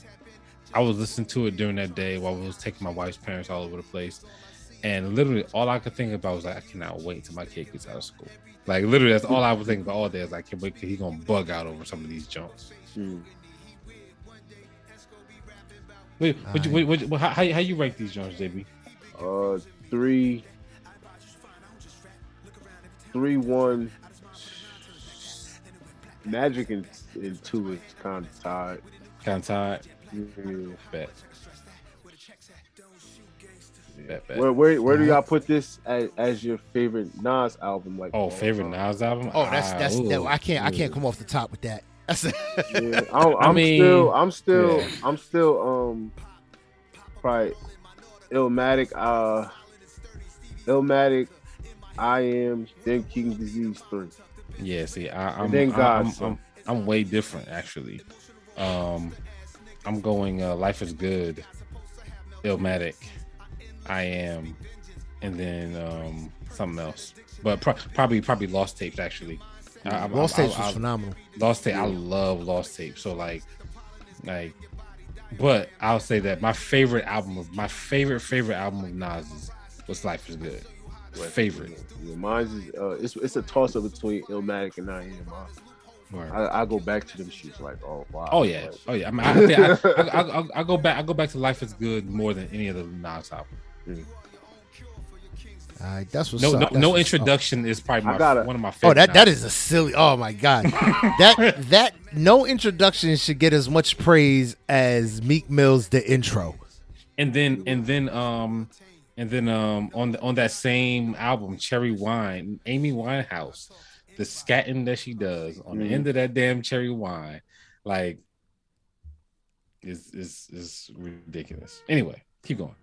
I was listening to it during that day while I was taking my wife's parents all over the place, and literally all I could think about was like, I cannot wait till my kid gets out of school. Like literally, that's all I was thinking about all day. Is like, I can't wait because he's gonna bug out over some of these jumps. Mm. Wait, what you, what, what, how, how how you rank these jumps, JB? Uh, three, three, one. Magic and, and two is kind of tied. Kind of tired. Yeah. Bet. Bet, bet. Where where where do y'all put this as, as your favorite Nas album? Like Oh, favorite time? Nas album? Oh, that's Ah, that's that. I can't I can't come off the top with that. [LAUGHS] That's Yeah, I'm, I'm mean, still I'm still yeah. I'm still um probably Illmatic uh Illmatic I am then King Disease three. Yeah, see, I, I'm, then I'm, God, I'm. I'm, I'm way different actually. Um, I'm going uh, Life is Good, Illmatic, I Am, and then um, something else. But pro- probably probably Lost Tapes actually. I, I- Lost I- Tapes I- was phenomenal. Lost Tape, I love Lost Tape. So like, like, but I'll say that my favorite album of my favorite favorite album of Nas was Life is Good. Favorite. Yeah, mine's is uh it's it's a toss up between Illmatic and I am. Word. I, I go back to them shits like oh wow. Oh yeah, Like, oh yeah. I mean, I, [LAUGHS] I, I, I, I, I go back. I go back to Life is Good more than any of the Nas album. All right, that's what's No, up. no, That's no what's up. introduction is probably my, gotta- one of my Oh, favorite. that that Nas. is a silly. Oh my god, that [LAUGHS] that no introduction should get as much praise as Meek Mill's the intro. and then and then um and then um on the, on that same album, Cherry Wine, Amy Winehouse, the scatting that she does on the Mhm. end of that damn Cherry Wine, like, is is is ridiculous. Anyway, keep going.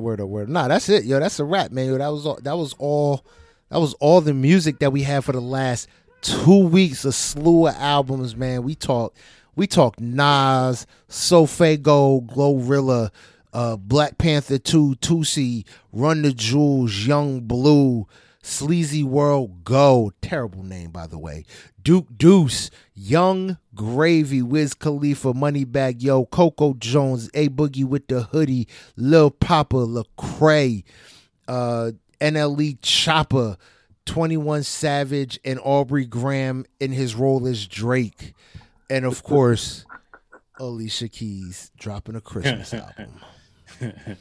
Word of word. Nah, that's it, yo. That's a wrap, man. Yo, that was all. That was all. That was all the music that we had for the last two weeks. A slew of albums, man. We talked. We talked Nas, Sofaygo, Glorilla, uh, Black Panther Two, Toosii, Run the Jewels, Yung Bleu, Sleazy World Go. Terrible name, by the way. Duke Deuce, Yung Gravy, Wiz Khalifa, Moneybagg Yo, Coco Jones, A Boogie with the hoodie, Lil Poppa, Lecrae, uh, NLE Choppa, 21 Savage, and Aubrey Graham in his role as Drake. And of course, Alicia Keys dropping a Christmas [LAUGHS] album. A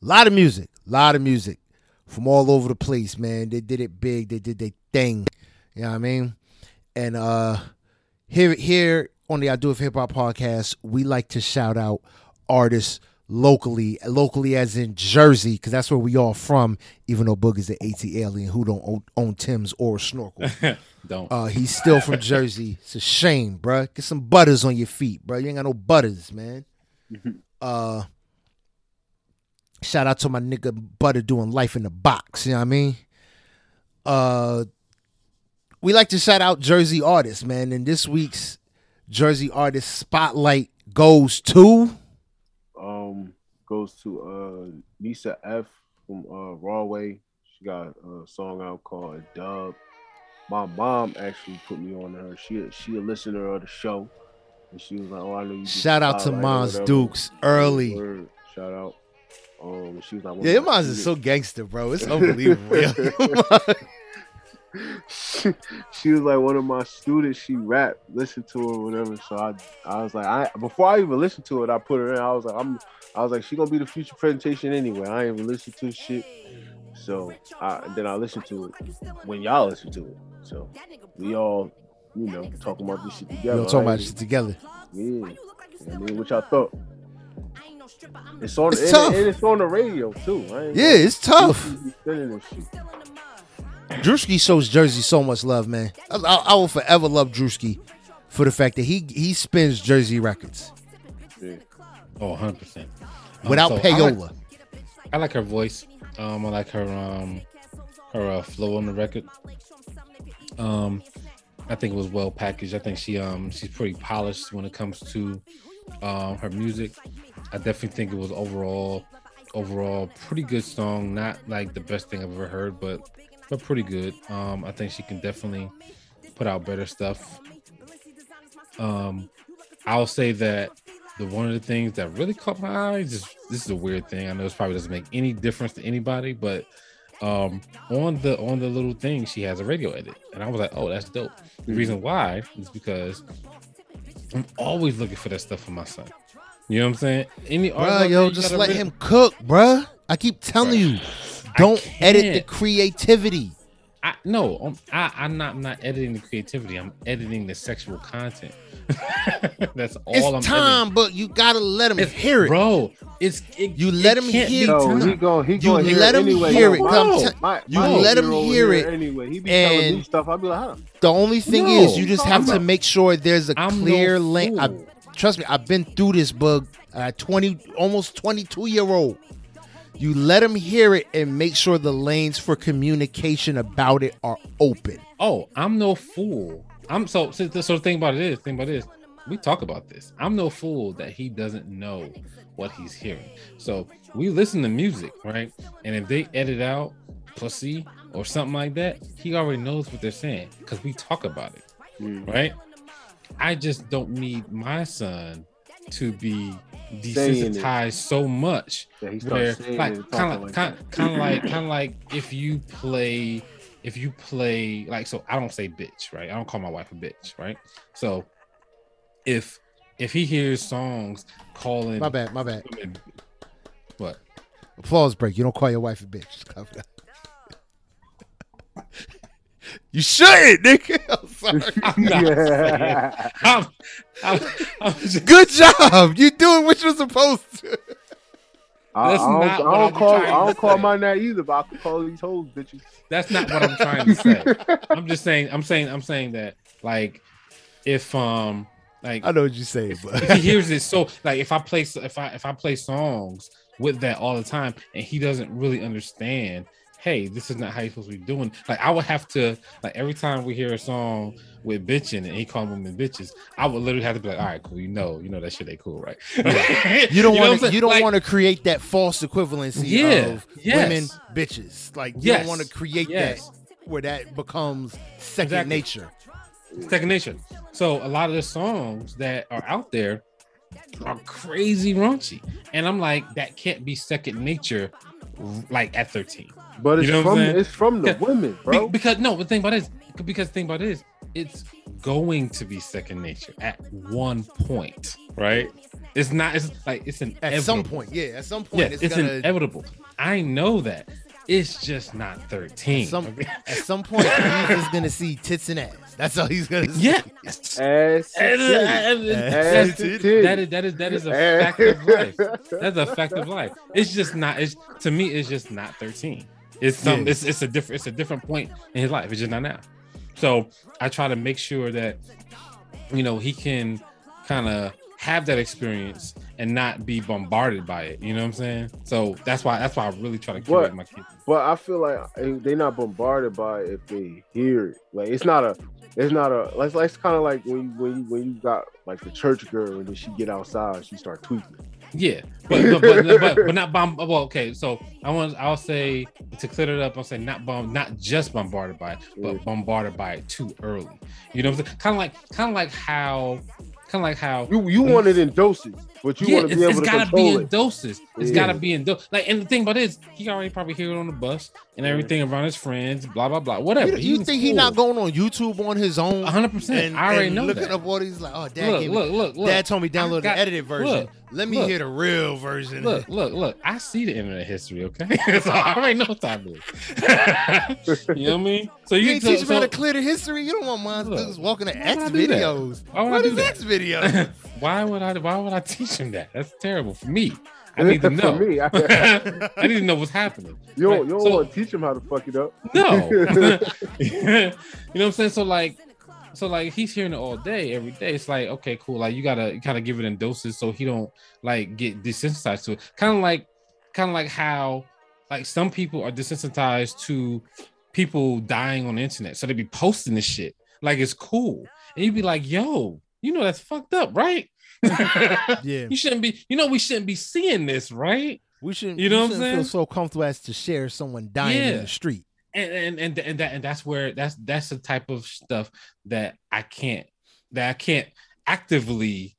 lot of music, a lot of music from all over the place, man. They did it big. They did their thing. You know what I mean? And uh here here on the I Do It for Hip Hop podcast, we like to shout out artists locally, locally as in Jersey, because that's where we all from, even though Boog is an AT alien who don't own, own Tim's or snorkel. [LAUGHS] Don't. Uh, he's still from Jersey. It's a shame, bruh. Get some butters on your feet, bruh. You ain't got no butters, man. [LAUGHS] Uh, shout out to my nigga Butter doing life in the box. You know what I mean? Uh, we like to shout out Jersey artists, man. And this week's Jersey artist spotlight goes to um goes to uh Lisa F from uh Rahway. She got a song out called Dub. My mom actually put me on her. She she a listener of the show. And she was like, Oh, I know you shout out to Mons. Dukes early. Word. Shout out. Um she was like Yeah, your Mons is so gangster, bro. It's [LAUGHS] unbelievable. [LAUGHS] she, [LAUGHS] she was like one of my students. She rap, listened to her, whatever. So I, I was like, I before I even listened to it, I put her in. I was like, I'm, I was like, she gonna be the future presentation anyway. I ain't even listened to shit. So I, then I listened to it when y'all listen to it. So we all, you know, talking about this shit We together. all talking about shit together. Yeah. I mean, what y'all thought? It's on, It's and, tough. and it's on the radio too. Yeah, it's tough. Drewski shows Jersey so much love, man. I, I, I will forever love Drewski for the fact that he he spins Jersey records Oh, 100 percent. without I like, payola. I like her voice. Um, I like her um her uh, flow on the record. Um, I think it was well packaged. I think she um she's pretty polished when it comes to um her music. I definitely think it was overall overall, pretty good song. Not like the best thing I've ever heard, but but pretty good. Um, I think she can definitely put out better stuff. Um, I'll say that the one of the things that really caught my eye is this is a weird thing. I know this probably doesn't make any difference to anybody, but um on the on the little thing she has a radio edit and i was like oh that's dope the reason why is because i'm always looking for that stuff for my son you know what i'm saying any Bruh, yo, just let him cook, bruh. I keep telling you, don't edit the creativity. I, no, I'm, I, I'm not. I'm not editing the creativity. I'm editing the sexual content. [LAUGHS] That's all It's I'm time, but you gotta let him. It's, hear it. bro. It's it, You let it him hear it. No, he going he You hear let it him anyway. hear it. My- Come No. t- my, You my let him hear it, anyway. He be and- telling me stuff. I'll be like, huh? the only thing No, is, you just have I'm to make sure there's a I'm clear no link. I, trust me, I've been through this Boog. Uh, twenty, almost twenty-two year old. You let him hear it and make sure the lanes for communication about it are open. Oh, I'm no fool. I'm so so, so the thing about it is, thing about it is, we talk about this. I'm no fool that he doesn't know what he's hearing. So we listen to music, right? And if they edit out pussy or something like that, he already knows what they're saying because we talk about it, Mm. right? I just don't need my son to be Saying it. Desensitized so much Yeah, where like kind of like kind kind of like [CLEARS THROAT] kind of like if you play if you play like so I don't say bitch right I don't call my wife a bitch right so if if he hears songs calling My bad, my bad. women what Applause break. You don't call your wife a bitch. [LAUGHS] Just cover that. You shouldn't, nigga. [LAUGHS] I'm sorry. [LAUGHS] I'm not yeah. I'm, I'm, I'm just, [LAUGHS] Good job. You doing what you're supposed to. I, That's I don't, not I don't I'm call trying I don't call say. mine that either, but I can call these hoes bitches. that's not what I'm trying to say I'm just saying I'm saying I'm saying that like if um like I know what you're saying, if but he hears it so like if I play if I if I play songs with that all the time and he doesn't really understand, hey, this is not how you're supposed to be doing. Like I would have to like every time we hear a song with bitching and he call women bitches, I would literally have to be like, all right, cool, you know, you know that shit ain't cool, right? [LAUGHS] you don't know what I'm want to. You don't Like, want to create that false equivalency Yeah, of yes. women bitches. Like you Yes, don't want to create yes. that where that becomes second Exactly. nature. second nature. So a lot of the songs that are out there are crazy raunchy, and I'm like, that can't be second nature, like at 13. But it's You know from it's from the Yeah. women, Be- bro. because no, the thing about it is because the thing about it is it's going to be second nature at one point, right? It's not. It's like it's an At some point, yeah. At some point, Yeah, it's, it's, gonna. inevitable. I know that. It's just not 13. At some, [LAUGHS] at some point, he's just gonna see tits and ass. That's all he's gonna see. yeah. Ass, And- titties. and- and- Ass that is that is that is a fact of life. That's a fact of life. It's just not. It's to me. It's just not thirteen. It's some. Yeah. It's it's a different. It's a different point in his life. It's just not now. So I try to make sure that you know he can kind of have that experience and not be bombarded by it. You know what I'm saying? So that's why that's why I really try to curate What? my kids. But I feel like eh, they're not bombarded by it if they hear it. Like it's not a, it's not a. Like, it's kind of like when you when you when you got like the church girl and then she get outside, she start tweaking. Yeah, but but, but, but, but not bomb. Well, okay, so I want I'll say to clear it up. I'll say not bomb, not just bombarded by it, but Yeah. bombarded by it too early. You know, what I'm saying? kind of like kind of like how kind of like how You you want it in doses, but you yeah, want to it's, be it's able to gotta be control in it. doses. It's Yeah. gotta be in doses. Like, and the thing about it is, he already probably hear it on the bus and everything around his friends, blah blah blah, whatever. You, you He's think he not going on YouTube on his own? 100%. And, I already and know looking that. up all these like, oh, dad Look, gave me, look, look, look. dad told me download got- the edited version. look, Let me look. hear the real version. Look, look, look. I see the internet history, okay? [LAUGHS] so I already know what time it is. [LAUGHS] you know what I mean? So You you, ain't so, teach him how so- to clear the history. You don't want mine Look, walking to X would I do that? videos. Why would I What do that? X video? [LAUGHS] why would I why would I teach him that? That's terrible for me. I need to For know. me, [LAUGHS] I- I need to know what's happening. You don't, Right, you don't so- want to teach him how to fuck it up. No. [LAUGHS] [LAUGHS] you know what I'm saying? So like so like he's hearing it all day, every day. It's like, okay, cool. Like you gotta kind of give it in doses so he don't like get desensitized to it. Kind of like kind of like how like some people are desensitized to people dying on the internet. So they be posting this shit like it's cool. And you'd be like, yo, you know that's fucked up, right? [LAUGHS] yeah. You shouldn't be, you know, we shouldn't be seeing this, right? We shouldn't. You know we what I'm shouldn't feel so comfortable as to share someone dying in the street. and and and, and that and that's where that's that's the type of stuff that I can't that I can't actively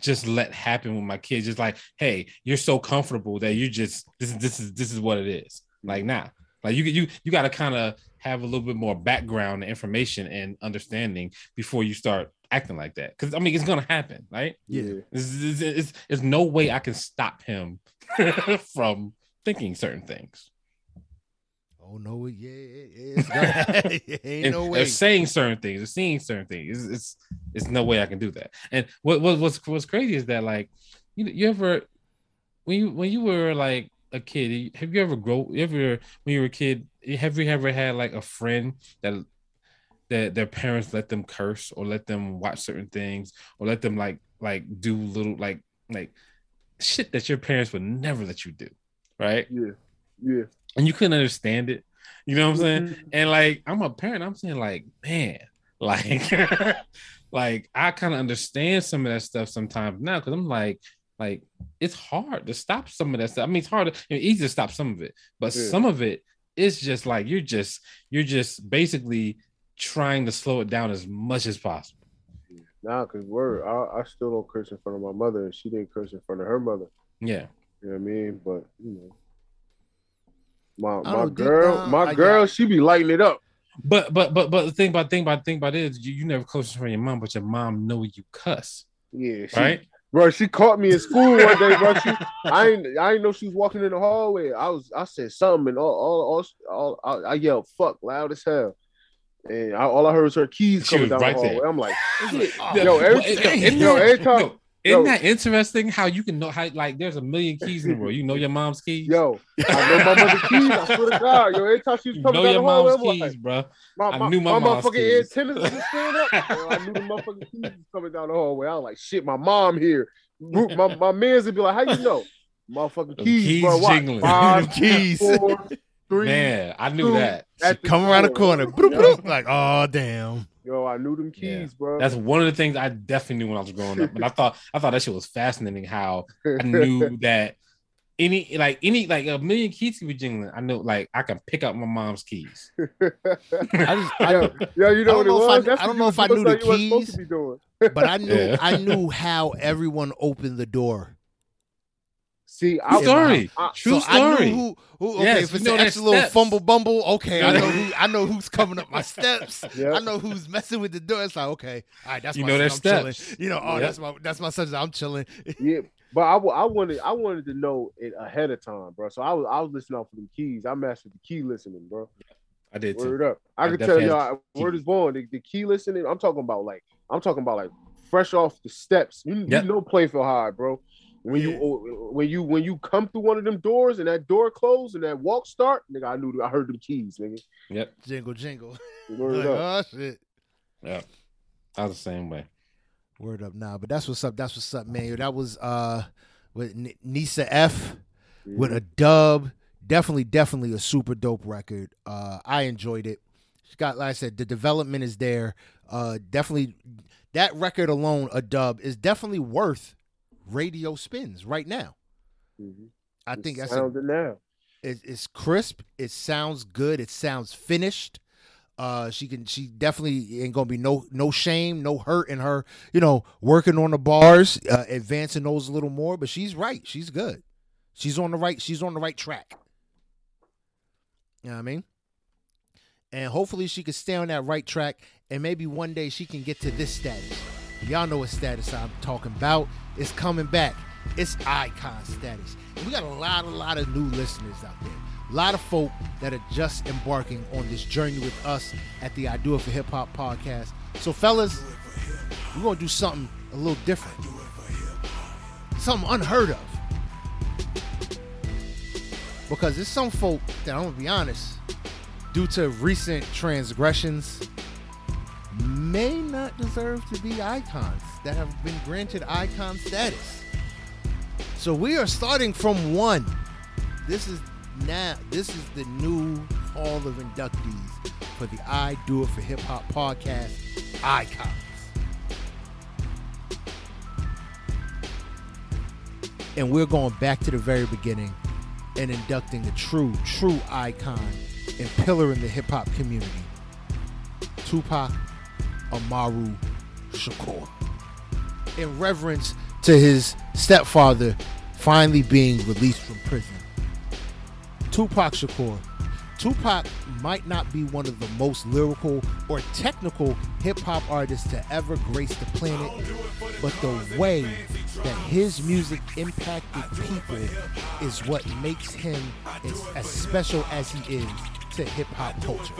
just let happen with my kids. Just like, hey, you're so comfortable that you just this is this is this is what it is. Like nah, like you you you got to kind of have a little bit more background information and understanding before you start acting like that. Because I mean, it's gonna happen, right? Yeah. There's, no way I can stop him [LAUGHS] from thinking certain things. Oh no, yeah, yeah, yeah, it's [LAUGHS] [LAUGHS] ain't and no they're saying certain things, they're seeing certain things. It's, it's it's no way I can do that. And what what what's what's crazy is that like you you ever when you when you were like a kid, have you ever grow you ever when you were a kid, have you ever had like a friend that that their parents let them curse or let them watch certain things or let them like like do little like like shit that your parents would never let you do, right? Yeah. Yeah. And you couldn't understand it. You know what I'm saying? Mhm. And like I'm a parent, I'm saying like, man, [LAUGHS] like, like I kind of understand some of that stuff sometimes now because I'm like, like it's hard to stop some of that stuff. I mean, it's hard, to, it's easy to stop some of it, but Yeah. some of it it is just like you're just you're just basically trying to slow it down as much as possible. Nah, cause word, I, I still don't curse in front of my mother, and she didn't curse in front of her mother. Yeah, You know what I mean? But you know, my I my don't think- girl, nah, my I- girl, she be lighting it up. but but but but the thing about thing about thing about it is you, you never cuss in front of your mom, but your mom know you cuss, Yeah, she, right? bro. She caught me in school one day, bro. She, I ain't, I ain't know she was walking in the hallway. I was, I said something, and all, all, all, all I, I yelled "fuck" loud as hell, and I, all I heard was her keys She coming down right the hallway. there. I'm like, [LAUGHS] Yo, every- Well, isn't yo, every time- yo, isn't yo. that interesting how you can know how like there's a million keys in the world. You know your mom's keys. yo, I know my mother's [LAUGHS] keys. I swear to God, yo, every time she was you coming know down your the hallway, mom's I'm keys, like, bro. my, I knew my my mom's motherfucking keys. antennas was stand up. Yo, I knew the motherfucking [LAUGHS] keys was coming down the hallway. I was like, shit, my mom here. Group- My my man's would be like, how you know? Motherfucking keys, keys bro. What? jingling. Five, Keys. four, three. Man, I knew two, that. at Come around the corner. Bloop, Yo, bloop. Like, oh damn. Yo, I knew them Yeah. keys, bro. That's one of the things I definitely knew when I was growing up. But I thought I thought that shit was fascinating how I knew [LAUGHS] that any like any like a million keys could be jingling. I know like I can pick up my mom's keys. [LAUGHS] I just, I, yo, yo, you know I what don't it know if I- was? I don't know if I knew doing the something you wasn't supposed keys. to be doing. but I knew, [LAUGHS] Yeah. I knew how everyone opened the door. See, I in my story. I- True so I story. knew who. who okay, Yes, if you it's know an their extra little steps. fumble bumble, okay, I know who. I know who's coming up my steps. Yeah. [LAUGHS] I know who's messing with the door. It's like, okay, all right, that's You my know their son, I'm chilling. steps. You know, oh, Yep. that's my that's my son. I'm chilling. [LAUGHS] Yeah, but I, I wanted I wanted to know it ahead of time, bro. So I was I was listening out for them keys. I mastered the key listening, bro. I did too. Word up. I, I can tell y'all word is born. The, the key listening. I'm talking about like I'm talking about like fresh off the steps. You, Yep. you know Plainfield High, bro. When you when you when you come through one of them doors and that door closed and that walk start, nigga, I knew I heard them keys, nigga. Yep. Jingle, jingle. Word [LAUGHS] Like, up. oh shit. I was the same way. Word up now, but that's what's up. That's what's up, man. That was uh with N- Nisa F with a dub. Definitely, definitely a super dope record. Uh I enjoyed it. She got like I said, the development is there. Uh definitely that record alone, a dub, is definitely worth radio spins right now. Mhm. I It's think that's a, sounding now. it, it's crisp. It sounds good. It sounds finished. Uh, she can. She definitely ain't gonna be no no shame, no hurt in her. You know, working on the bars, uh, advancing those a little more. But she's right. She's good. She's on the right. She's on the right track. You know what I mean? And hopefully she can stay on that right track, and maybe one day she can get to this status. Y'all know what status I'm talking about. It's coming back. It's icon status. And we got a lot, a lot of new listeners out there. A lot of folk that are just embarking on this journey with us at the I Do It for Hip Hop podcast. So, fellas, we're gonna do something a little different, something unheard of. Because there's some folk that I'm gonna be honest, due to recent transgressions, may not deserve to be icons that have been granted icon status. So we are starting from one. This is now this is the new hall of inductees for the I Do It for Hip Hop podcast icons. And we're going back to the very beginning and inducting a true, true icon and pillar in the hip hop community, Tupac Amaru Shakur. In reverence to his stepfather finally being released from prison, Tupac Shakur. Tupac might not be one of the most lyrical or technical hip hop artists to ever grace the planet, but the way that his music impacted people is what makes him as, as special as he is to hip hop culture.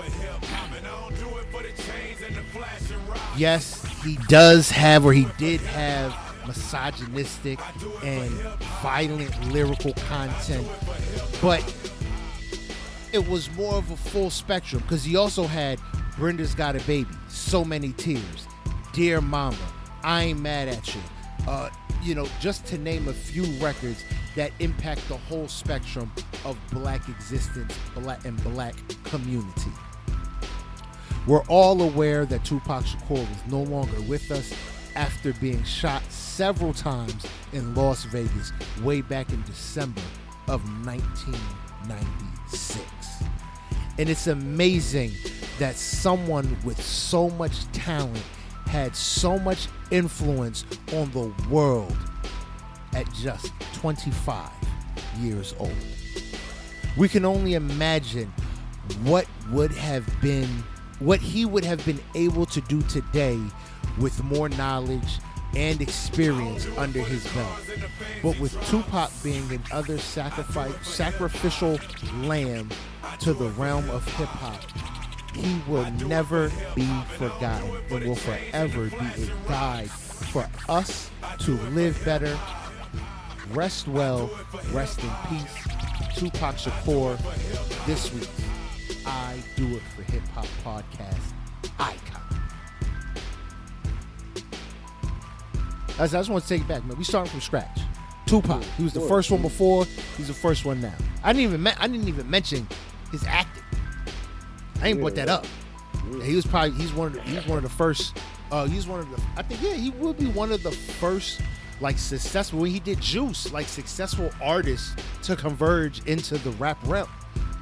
Yes, he does have, or he did have, misogynistic and violent lyrical content, but it was more of a full spectrum because he also had Brenda's Got a Baby, So Many Tears, Dear Mama, I Ain't Mad at You. Uh, you know, just to name a few records that impact the whole spectrum of black existence black and black community. We're all aware that Tupac Shakur was no longer with us after being shot several times in Las Vegas way back in December of 1996. And it's amazing that someone with so much talent had so much influence on the world at just 25 years old. We can only imagine what would have been what he would have been able to do today with more knowledge and experience under his belt. But with Tupac being another sacrifice sacrificial lamb to the realm of hip hop, he will never be forgotten and will forever be a guide for us to live better, rest well, rest in peace. Tupac Shakur, this week, I Do It for Hip Hop podcast icon. I just, want to take it back, man. We starting from scratch. Tupac, he was the first one before. He's the first one now. I didn't even. Me- I didn't even mention his acting. I ain't brought that up. He was probably he's one of the, he's one of the first. Uh, he's one of the. I think yeah, he will be one of the first like successful when he did Juice, like successful artists to converge into the rap realm,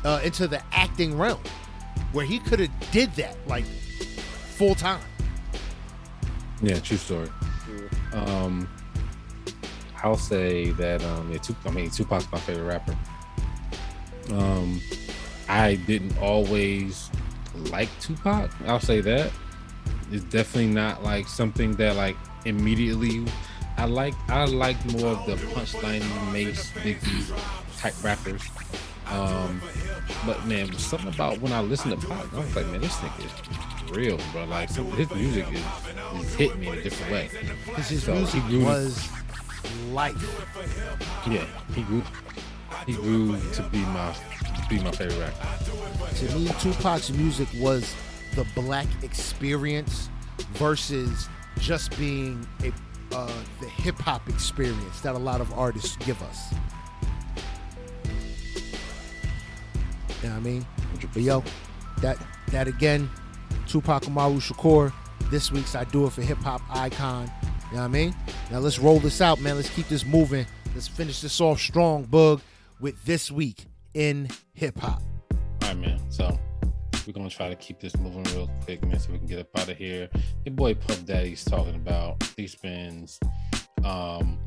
uh, into the acting realm, where he could have did that like full time. Yeah, true story. Um, I'll say that um, yeah, Tup- I mean Tupac's my favorite rapper. Um, I didn't always like Tupac. I'll say that. It's definitely not like something that like immediately I like. I like more of the punchline Mase Biggie type rappers. Um, but man, something about when I listen to Pac, I was like, man, this nigga is real, bro. Like some, his music is, is hitting me in a different way. His So, music grew was life. Yeah, he grew. He grew to be my be my favorite rapper. To me, Tupac's music was the black experience versus just being a uh, the hip hop experience that a lot of artists give us. You know what I mean? But yo, that that again, Tupac Amaru Shakur. This week's I Do It for Hip Hop icon. You know what I mean? Now let's roll this out, man. Let's keep this moving. Let's finish this off strong, Bug, with this week in hip hop. All right, man. So we're gonna try to keep this moving real quick, man, so we can get up out of here. Your boy Puff Daddy's talking about he spends um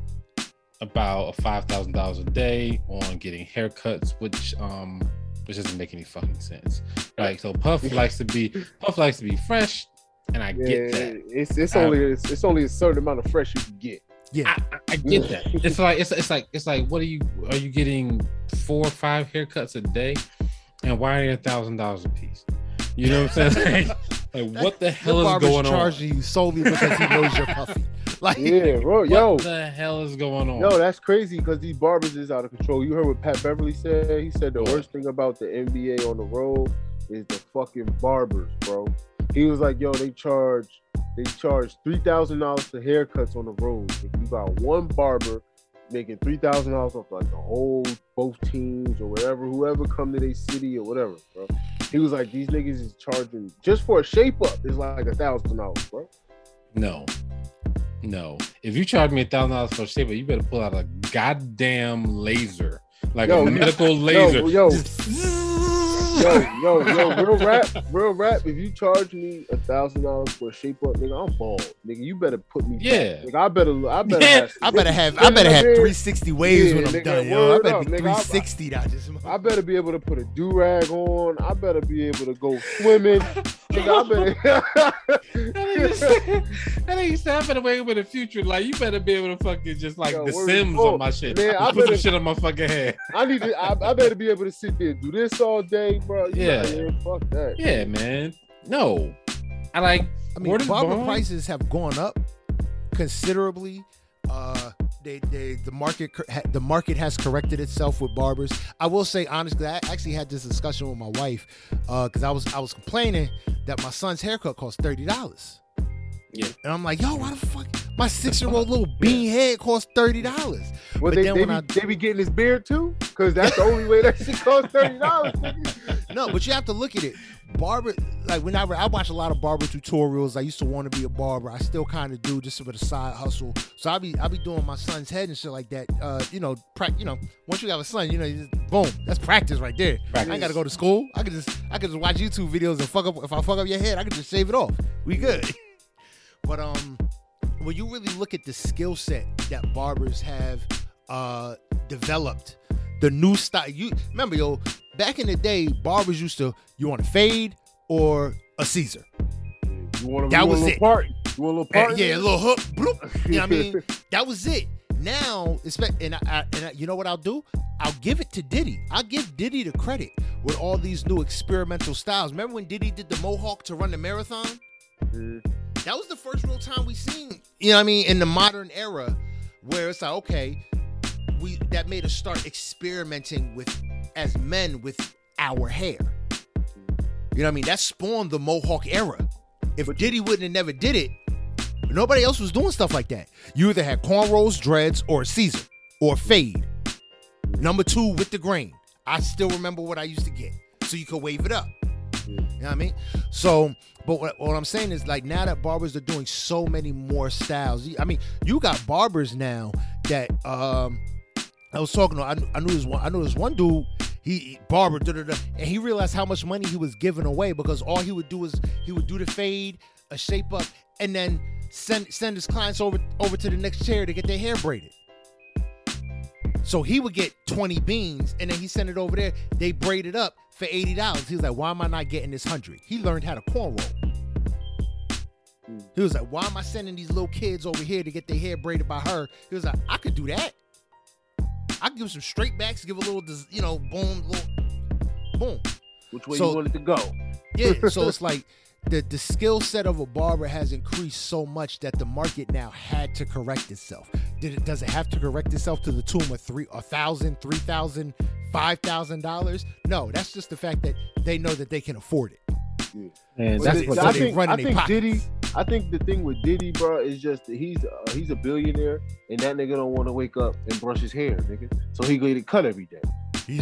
about five thousand dollars a day on getting haircuts, which um which doesn't make any fucking sense. Right. So Puff [LAUGHS] likes to be Puff likes to be fresh, and I Yeah, get that. it's it's Um, only it's, it's only a certain amount of fresh you can get. Yeah. I, I- I get that. It's like it's it's like it's like what are you are you getting four or five haircuts a day, and why are they a thousand dollars a piece? You know what I'm saying? Like, [LAUGHS] like what the Your hell is barber's going on? charging you solely because he knows you're puffy. [LAUGHS] Like, Yeah, bro. What Yo, the hell is going on? Yo, that's crazy because these barbers is out of control. You heard what Pat Beverley said? He said the worst thing about the NBA on the road is the fucking barbers, bro. He was like, yo, they charge they charge three thousand dollars for haircuts on the road. If you got one barber making three thousand dollars off like the whole both teams or whatever, whoever come to their city or whatever, bro. He was like, these niggas is charging just for a shape up is like a thousand dollars, bro. No, no. If you charge me a thousand dollars for a shaper, you better pull out a goddamn laser like Yo, a medical laser. yo. Yo, yo, yo, [LAUGHS] real rap, real rap. If you charge me a thousand dollars for a shape up, nigga, I'm bald. Nigga, you better put me. Yeah. Nigga, I better, I [LAUGHS] better. Yeah, have, I better have I better have 360 waves Yeah, when I'm nigga, done, yo. I better up, be nigga. I- 360. Just I better be able to put a do rag on. I better be able to go swimming. nigga, I better. [LAUGHS] that I better wake up in the future. Like, you better be able to fucking just like Yo, the Sims on my shit. Man, I Just put some shit on my fucking head. I need to. I, I better be able to sit there and do this all day, bro. You Yeah. yeah, fuck that. Yeah, man. No. I like, I mean, Word is barber bond. prices have gone up considerably. Uh, they, they, the market, the market has corrected itself with barbers. I will say honestly, I actually had this discussion with my wife because I was, I was complaining that my son's haircut cost thirty dollars. Yeah. and I'm like, yo, why the fuck? My six year old little bean head cost thirty dollars. Well, But they, then they, when be, I- they be getting his beard too, because that's the only way that shit costs thirty dollars. [LAUGHS] No, but you have to look at it. Barber, like whenever I watch a lot of barber tutorials, I used to want to be a barber. I still kind of do just for the side hustle. So I be I be doing my son's head and shit like that. Uh, you know, prac. You know, once you have a son, you know, you just, boom, that's practice right there. I ain't got to go to school. I could just I could just watch YouTube videos and fuck up. If I fuck up your head, I could just shave it off. We good. [LAUGHS] But um, when you really look at the skill set that barbers have uh developed, the new style. You remember, yo, back in the day, barbers used to you want a fade or a Caesar. You want That you want a little it. Part? You want a little Eh, part? yeah, a little hook. bloop. You know what I mean? [LAUGHS] That was it. Now, and I, I, and I, you know what I'll do? I'll give it to Diddy. I'll give Diddy the credit with all these new experimental styles. Remember when Diddy did the mohawk to run the marathon? Mhm. That was the first real time we seen, you know what I mean, in the modern era where it's like, okay, we that made us start experimenting with as men with our hair. You know what I mean? That spawned the Mohawk era. If Diddy wouldn't have never did it, nobody else was doing stuff like that. You either had cornrows, dreads, or a Caesar, or fade. Number two with the grain. I still remember what I used to get. So you could wave it up. You know what I mean? So, but what, what I'm saying is like now that barbers are doing so many more styles. I mean, you got barbers now that um I was talking to. I, I knew this one. I knew this one dude. He barber, and he realized how much money he was giving away because all he would do is he would do the fade, a shape up, and then send send his clients over over to the next chair to get their hair braided. So he would get 20 beans and then he sent it over there. They braided up for $80. He was like, why am I not getting this 100? He learned how to cornrow. He was like, why am I sending these little kids over here to get their hair braided by her? He was like, I could do that. I could give some straight backs, give a little, you know, boom, little, boom. Which way So- you want it to go? Yeah, so [LAUGHS] it's like the the skill set of a barber has increased so much that the market now had to correct itself. Did it does it have to correct itself to the tune of three a thousand, three thousand, five thousand dollars? No, that's just the fact that they know that they can afford it. And that's what so I they think, run I think. Diddy. I think the thing with Diddy, bro, is just that he's uh, he's a billionaire, and that nigga don't want to wake up and brush his hair, nigga. So he get it cut every day.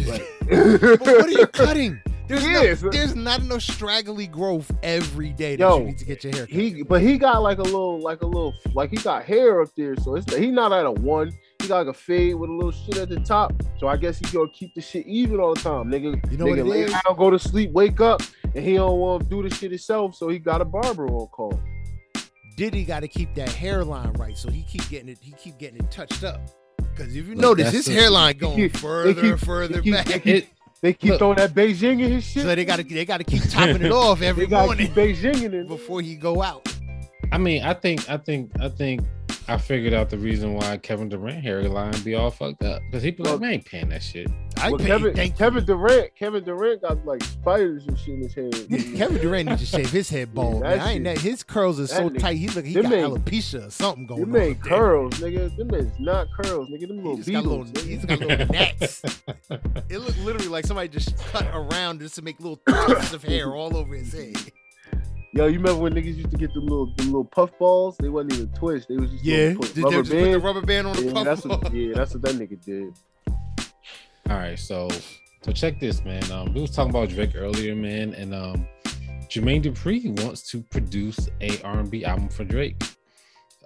Like, [LAUGHS] but what are you [LAUGHS] cutting? There's Yes. no, there's not enough straggly growth every day that Yo, you need to get your hair cut. he, but he got like a little, like a little, like he got hair up there, so it's he not at a one. He got like a fade with a little shit at the top. So I guess he gonna keep the shit even all the time, nigga. You know what nigga it lay is? down, go to sleep, wake up, and he don't want to do the shit himself, so he got a barber on call. Diddy got to keep that hairline right, so he keep getting it. He keep getting it touched up. Because if you Look, notice, that's his the- hairline going keep- further, keep- further they keep- back. they keep- They keep Look. throwing that Bigen in his shit. So they got to they got to keep topping it off [LAUGHS] they every gotta morning keep Bigen in it. before he go out. I mean, I think, I think, I think, I figured out the reason why Kevin Durant hairline be all fucked up because he be like, man, I ain't paying that shit. I Well, pay, Kevin, thank Kevin Durant, Kevin Durant got like spiders and shit in his head. [LAUGHS] Kevin Durant needs to shave his head bald. that man. I ain't that, his curls are so nigga- tight. He look he them got man- alopecia or something going Them on. ain't up there. curls, nigga. Them is not curls, nigga. Them He little just got little, beetles. he's nigga. got little [LAUGHS] gnats. It looked literally like somebody just cut around just to make little tufts of hair all over his head. Yo, you remember when niggas used to get the little the little puff balls? They wasn't even twist. They was just Yeah, put they rubber just put the rubber band on the Yeah, puff that's ball. what, yeah, that's what that nigga did. All right, so so check this, man. Um, we was talking about Drake earlier, man, and um, Jermaine Dupri wants to produce a R&B album for Drake.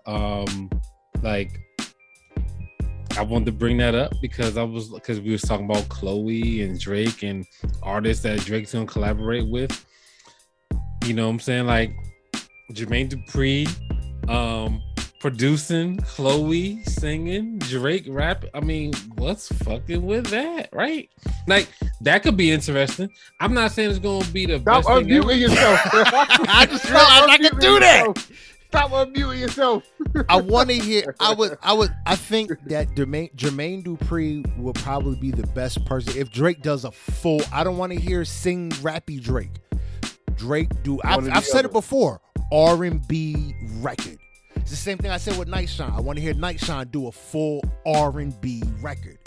Um, like I wanted to bring that up because I was because we was talking about Chloe and Drake and artists that Drake's gonna collaborate with. You know what I'm saying? Like Jermaine Dupri, um, producing, Chloe singing, Drake rap. I mean, what's fucking with that, right? Like that could be interesting. I'm not saying it's gonna be the Stop best thing ever. unmuting yourself. [LAUGHS] I just realized I could do that. Stop unmuting yourself. I want to hear. I would. I would. I think that Jermaine, Jermaine Dupri will probably be the best person if Drake does a full. I don't want to hear sing rappy Drake. Drake do. I've, I've said other. it before. R and B record. It's the same thing I said with Night Shine. I want to hear Night Shine do a full R and B record.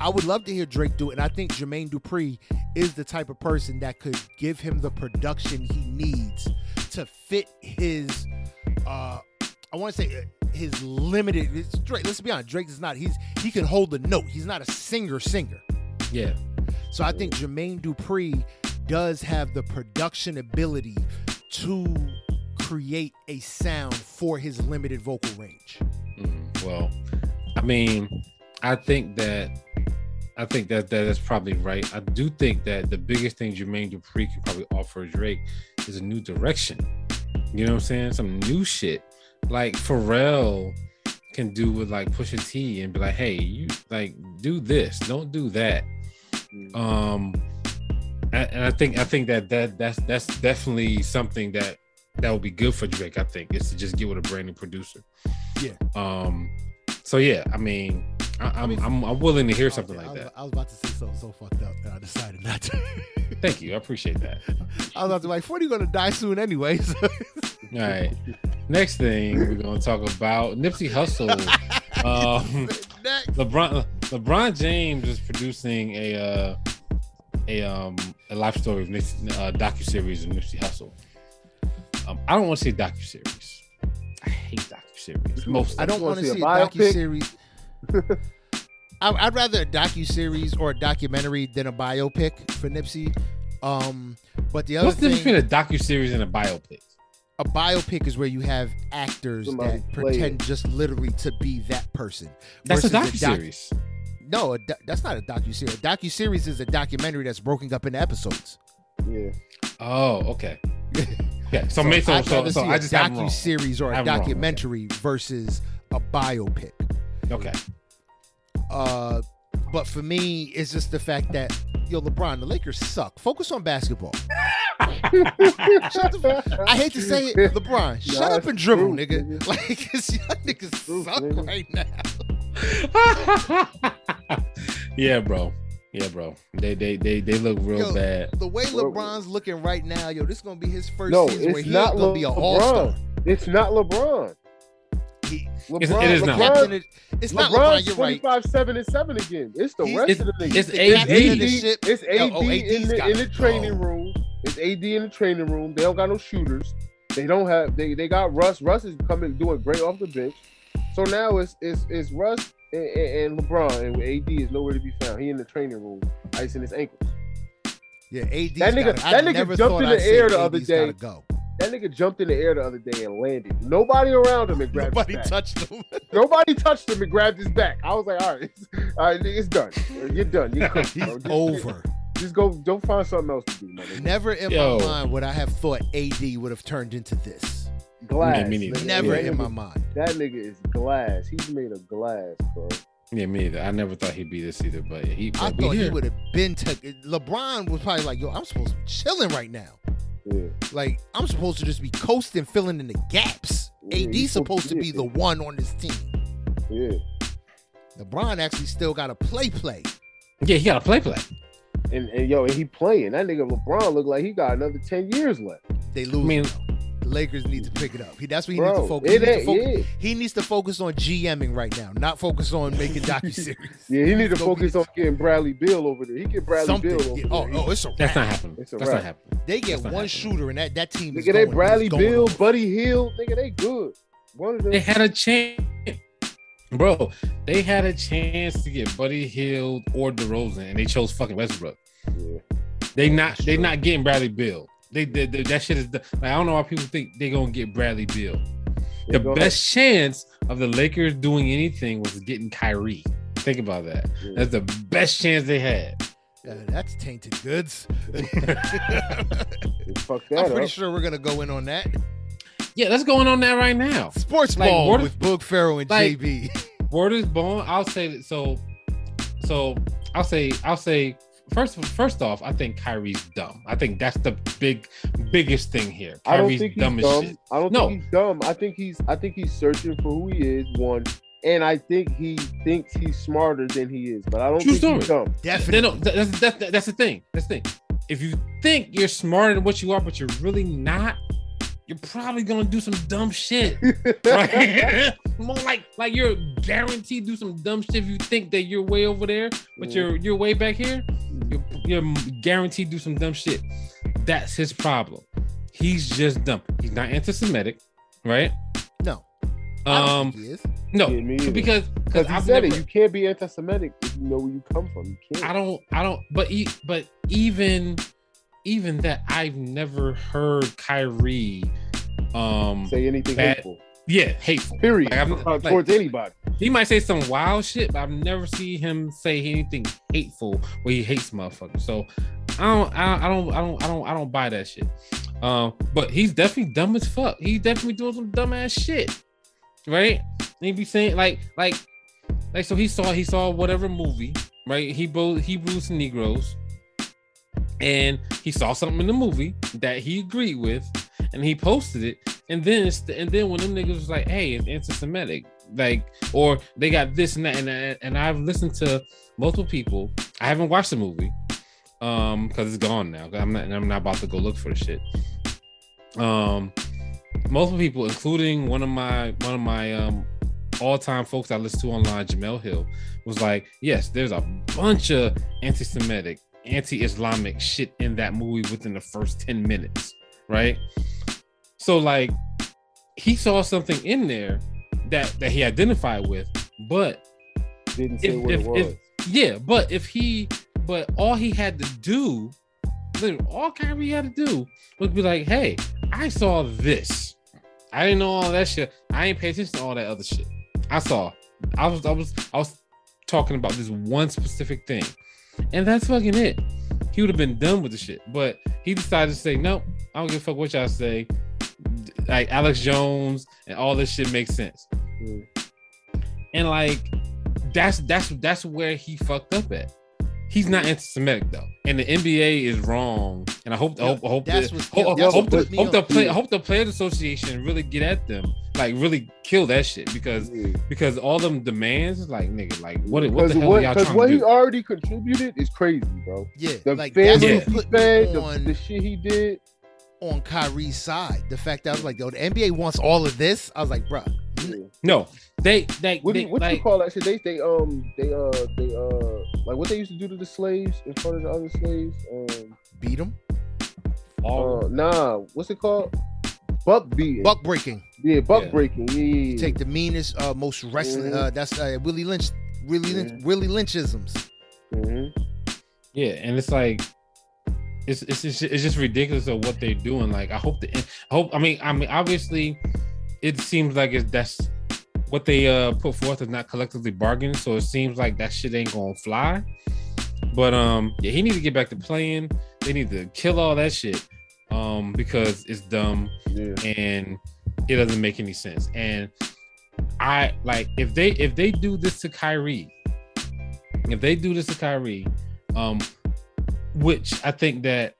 I would love to hear Drake do it, and I think Jermaine Dupri is the type of person that could give him the production he needs to fit his. uh I want to say uh, his limited. It's Drake. Let's be honest. Drake is not. He's he can hold the note. He's not a singer singer. Yeah. So I think Jermaine Dupri does have the production ability to create a sound for his limited vocal range. Mm, well, I mean, I think that I think that that is probably right. I do think that the biggest thing Jermaine Dupri can probably offer Drake is a new direction. You know what I'm saying? Some new shit. Like Pharrell can do with like Pusha T and be like, hey, you like do this, don't do that. Um and I think I think that that that's that's definitely something that that would be good for Drake. I think is to just get with a brand new producer. Yeah. Um. So yeah, I mean, I, I'm, I'm I'm willing to hear Okay, something I like was, that. I was about to say something so fucked up, and I decided not to. [LAUGHS] Thank you, I appreciate that. I was about to be like, 40 gonna die soon anyways. [LAUGHS] All right. Next thing we're gonna talk about Nipsey Hussle. [LAUGHS] um, LeBron LeBron James is producing a uh, a um a life story of Nipsey, uh, docu series of Nipsey Hussle. Um, I don't want to say docu series. I hate docu series. Most I don't wanna want see a see a docu series. [LAUGHS] I'd rather a docu series or a documentary than a biopic for Nipsey. Um, but the other What's the difference between a docu series and a biopic? a biopic is where you have actors Somebody that play pretend just literally to be that person. That's a docu doc- series. No, a do- that's not a docu series. A docu series is a documentary that's broken up into episodes. Yeah. Oh, okay. [LAUGHS] Yeah. So, so, so, I'd so, rather so see I a just have them wrong. docu series or I a have 'em wrong, okay. documentary versus a biopic. Okay. Uh, but for me, it's just the fact that yo, LeBron, the Lakers suck. Focus on basketball. Shut the, I hate to say it, LeBron. Shut up and dribble, true, nigga. nigga. [LAUGHS] Like, 'cause y'all niggas suck right now. [LAUGHS] [LAUGHS] yeah, bro. Yeah, bro. They they they they look real Yo, bad. The way LeBron's looking right now, yo, this is gonna be his first No, season where it's he's not gonna be an all star. LeBron. It's not LeBron. He, LeBron it is not. LeBron, captain it- it's not LeBron. LeBron's You're right. 25, 7 and 7 again. It's the He's- rest It's, of the niggas. it's the captain of AD. the ship. It's AD, Oh, oh, in, AD's the, gotta in the training go. room. It's AD in the training room. They don't got no shooters. They don't have. They, they got Russ. Russ is coming doing great off the bench. So now it's it's, it's Russ and, and, and LeBron, and AD is nowhere to be found. He in the training room, icing his ankles. Yeah, AD. That nigga- that nigga jumped in the air the other day. Go. That nigga jumped in the air the other day and landed. Nobody around him and grabbed Nobody his back. touched him. [LAUGHS] Nobody touched him and grabbed his back. I was like, all right, it's, [LAUGHS] all right, nigga, it's done. You're done. You're [LAUGHS] cooked. He's Just- over. Just go. Don't find something else to do, man. Never in Yo. my mind would I have thought AD would have turned into this. Glass. Yeah, me neither. nigga. Never that in my mind. That nigga is glass. He's made of glass, bro. Yeah, me either. I never thought he'd be this either, but he. I But we thought he would have been. To, LeBron was probably like, "Yo, I'm supposed to be chilling right now. Yeah. Like, I'm supposed to just be coasting, filling in the gaps. Yeah, AD's he's supposed to be the one on this team. Yeah. LeBron actually still got to play, play. Yeah, he got to play play. And, and yo, and he playing. That nigga LeBron look like he got another 10 years left. They lose. I mean- though. The Lakers need to pick it up. He, that's what he Bro, needs to focus. He it needs to ain't, focus, yeah. he needs to focus on GMing right now, not focus on making [LAUGHS] docu series. Yeah, he needs to Go be- focus on getting Bradley Beal over there. He get Bradley something. Bill over Yeah, there. oh, oh, it's a That's wrap. not happening. It's a That's wrap. not happening. They get That's one shooter, and that that team is Nigga, they Bradley is going Bill, off. Buddy Hield, nigga, they good. One of them. They had a chance, bro. They had a chance to get Buddy Hield or DeRozan, and they chose fucking Westbrook. yeah. They not they true. not getting Bradley Beal. They, they, they- that shit is like, I don't know why people think they're gonna get Bradley Beal. They The go- best chance of the Lakers doing anything was getting Kyrie. Think about that. Yeah. That's the best chance they had. Yeah, that's tainted goods. They fucked [LAUGHS] that I'm pretty up. sure we're gonna go in on that. Yeah, that's going on that right now. Sports Like, ball with Boog Pharaoh and like- JB. [LAUGHS] Word is born. I'll say that. So, so I'll say I'll say first first off, I think Kyrie's dumb. I think that's the big biggest thing here. I don't Kyrie's think he's dumb dumb. as shit. I don't No. think he's dumb. I think he's I think he's searching for who he is, one. And I think he thinks he's smarter than he is. But I don't True think he's story. dumb. Definitely. No, no, that's, that's that's the thing. That's the thing. If you think you're smarter than what you are, but you're really not, you're probably gonna do some dumb shit. [LAUGHS] Right? [LAUGHS] More like like you're guaranteed to do some dumb shit if you think that you're way over there, but Mhm. you're you're way back here. You're, you're guaranteed to do some dumb shit. That's his problem. He's just dumb. He's not anti-Semitic, right? No. Um, he is. no, Yeah, because Because because he I've said never, it. You can't be anti-Semitic if you know where you come from. You can't. I don't, I don't, but e- but even even that, I've never heard Kyrie, um, say anything bad- hateful. yeah, hateful. Period. Like, Uh, like- towards anybody. He might say some wild shit, but I've never seen him say anything hateful where he hates motherfuckers. So I don't, I, I don't, I don't, I don't, I don't buy that shit. Um, but he's definitely dumb as fuck. He's definitely doing some dumb ass shit, right? And he be saying like, like, like. So he saw, he saw whatever movie, right? He both Hebrews and Negroes, and he saw something in the movie that he agreed with, and he posted it. And then, and then when them niggas was like, "Hey, it's anti-Semitic," like, or they got this and that, and and I've listened to multiple people. I haven't watched the movie, um, because it's gone now. I'm not, I'm not about to go look for the shit. Um, multiple people, including one of my one of my um all-time folks I listen to online, Jemele Hill, was like, "Yes, there's a bunch of anti-Semitic, anti-Islamic shit in that movie within the first ten minutes, right?" So like he saw something in there that that he identified with, but Didn't say if, what if, it was. if yeah, but if he but all he had to do, all Kyrie had to do was be like, hey, I saw this. I didn't know all that shit. I ain't pay attention to all that other shit. I saw. I was I was I was talking about this one specific thing. And that's fucking it. He would have been done with the shit. But he decided to say, nope, I don't give a fuck what y'all say. Like Alex Jones and all this shit makes sense. Mm. And like that's that's that's where he fucked up at. He's not anti-Semitic though, and the NBA is wrong. And I hope, I hope, I hope, That's the, what's- hope, that's hope, the, hope the play, I hope the Players Association really get at them, like really kill that shit because Yeah. because all them demands is like nigga, like what what the hell what, are y'all 'cause trying what to he already contributed is crazy, bro. Yeah, The like that's family Yeah. he fed, the, on the shit he did. on Kyrie's side. The fact that I was like, yo, the NBA wants all of this. I was like, bruh, Yeah. No, they they, What, do they you, what like you call that shit? They they um they uh they uh like what they used to do to the slaves in front of the other slaves. Um, beat them. all uh, nah, what's it called? Buck beating. Buck breaking. yeah, buck Yeah. breaking. Yeah, yeah, yeah. Take the meanest, uh, most wrestling. Mhm. Uh, that's uh, Willie Lynch. Willie Lynch. Willie Lynchisms. Mhm. Yeah, and it's like it's it's just, it's just ridiculous of what they're doing. Like I hope the I hope I mean I mean obviously it seems like it's that's what they uh put forth is not collectively bargained, so it seems like that shit ain't gonna fly. But um yeah, he needs to get back to playing. They need to kill all that shit um because it's dumb Yeah. and it doesn't make any sense. And I like if they if they do this to Kyrie, if they do this to Kyrie, um, which I think that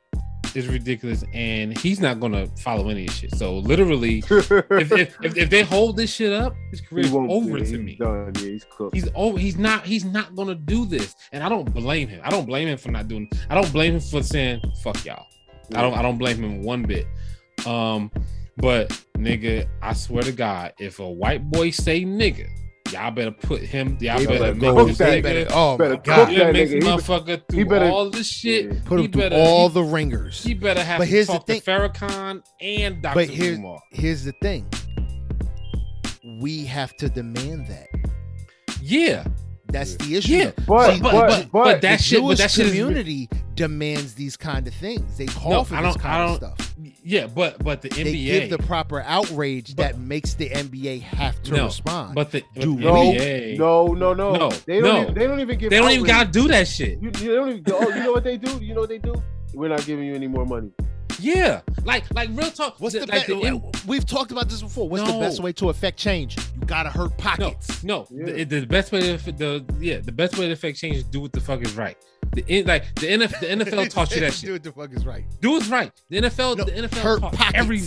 is ridiculous, and he's not gonna follow any of this shit. So literally, [LAUGHS] if if, if, if they hold this shit up, his career is over yeah, to me. Done. Yeah, he's cooked. He's oh he's not he's not gonna do this, and I don't blame him. I don't blame him for not doing. I don't blame him for saying fuck y'all. I don't I don't blame him one bit. Um, but nigga, I swear to God, if a white boy say nigga, y'all better put him. Y'all He better better make go this that They nigga. better, oh better my cook god, You that make nigga. He be- motherfucker he better- all this shit. Yeah. put he him through better- all he- the ringers. He better have But to here's the talk thing- to Farrakhan and Dr. But here's Umar. here's the thing. We have to demand that. Yeah, That's the issue. Yeah, But See, but but- but, but that shit- but Jewish that shit is- community demands these kind of things. They call No, for I this don't- kind I of don't- stuff. yeah, but but the NBA They give the proper outrage But- that makes the NBA have to No, respond. but the, but Do the no, NBA, no, no, no, No, They don't. no. Even, they don't even give. they don't even gotta do that shit. You, you don't even. Oh, you know what they do? You know what they do? We're not giving you any more money. Yeah, like like real talk. What's the, like be- the, We've talked about this before. What's the best way to affect change? You gotta hurt pockets. no. Yeah. The, the best way to the yeah the best way to affect change is do what the fuck is right. The like the NFL the [LAUGHS] NFL taught you that shit. Do what the fuck is right. Do what's right. The NFL No, the NFL hurt taught pockets. every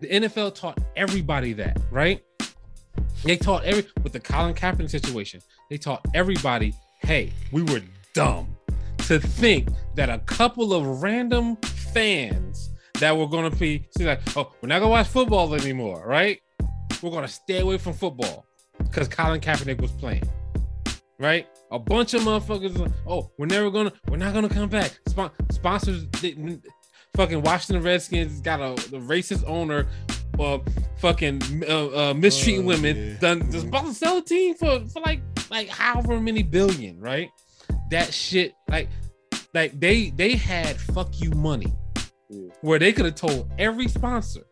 the NFL taught everybody that right. They taught every with the Colin Kaepernick situation. They taught everybody, hey, we were dumb to think that a couple of random fans that were gonna be see like, oh, we're not gonna watch football anymore, right? We're gonna stay away from football because Colin Kaepernick was playing, right? A bunch of motherfuckers, like, oh, we're never gonna, we're not gonna come back. Spon- sponsors didn't. Fucking Washington Redskins got a the racist owner, uh, fucking uh, uh, mistreating Oh, women. yeah. Done just about to sell the team for for like like however many billion, right? That shit, like, like they they had fuck you money, Yeah. where they could have told every sponsor,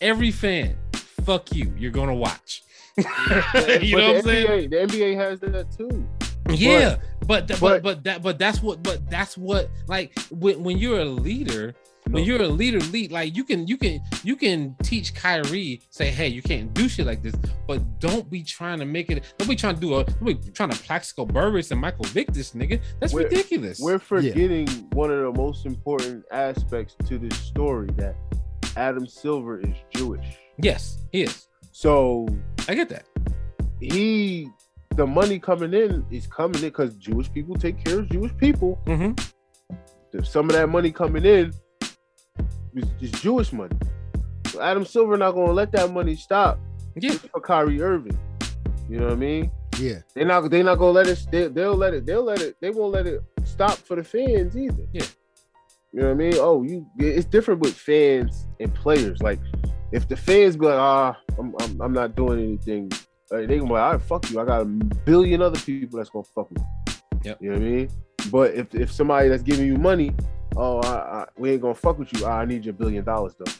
every fan, fuck you, you're gonna watch. [LAUGHS] you but know what I'm the saying? NBA, the NBA has that too. Yeah, but but but- but that but that's what but that's what like when when you're a leader, when you're a leader, lead like you can you can you can teach Kyrie say hey you can't do shit like this, but don't be trying to make it. Don't be trying to do a don't be trying to Plaxico Burress and Michael Vick this nigga. That's We're- ridiculous. We're forgetting one of the most important aspects to this story that Adam Silver is Jewish. yes, he is. So I get that. he, the money coming in is coming in because Jewish people take care of Jewish people. hmm If some of that money coming in is, is Jewish money. So Adam Silver not gonna let that money stop Yeah, for Kyrie Irving. You know what I mean? Yeah. They're not they not gonna let it they, they'll let it they'll let it they won't let it stop for the fans either. Yeah. You know what I mean? Oh, you it's different with fans and players. Like if the fans be like, ah, I'm I'm, I'm not doing anything, uh, they gonna be like, all right, fuck you. I got a billion other people that's gonna fuck me. Yep. You know what I mean? But if if somebody that's giving you money, oh, I, I, we ain't gonna fuck with you. I need your billion dollars though.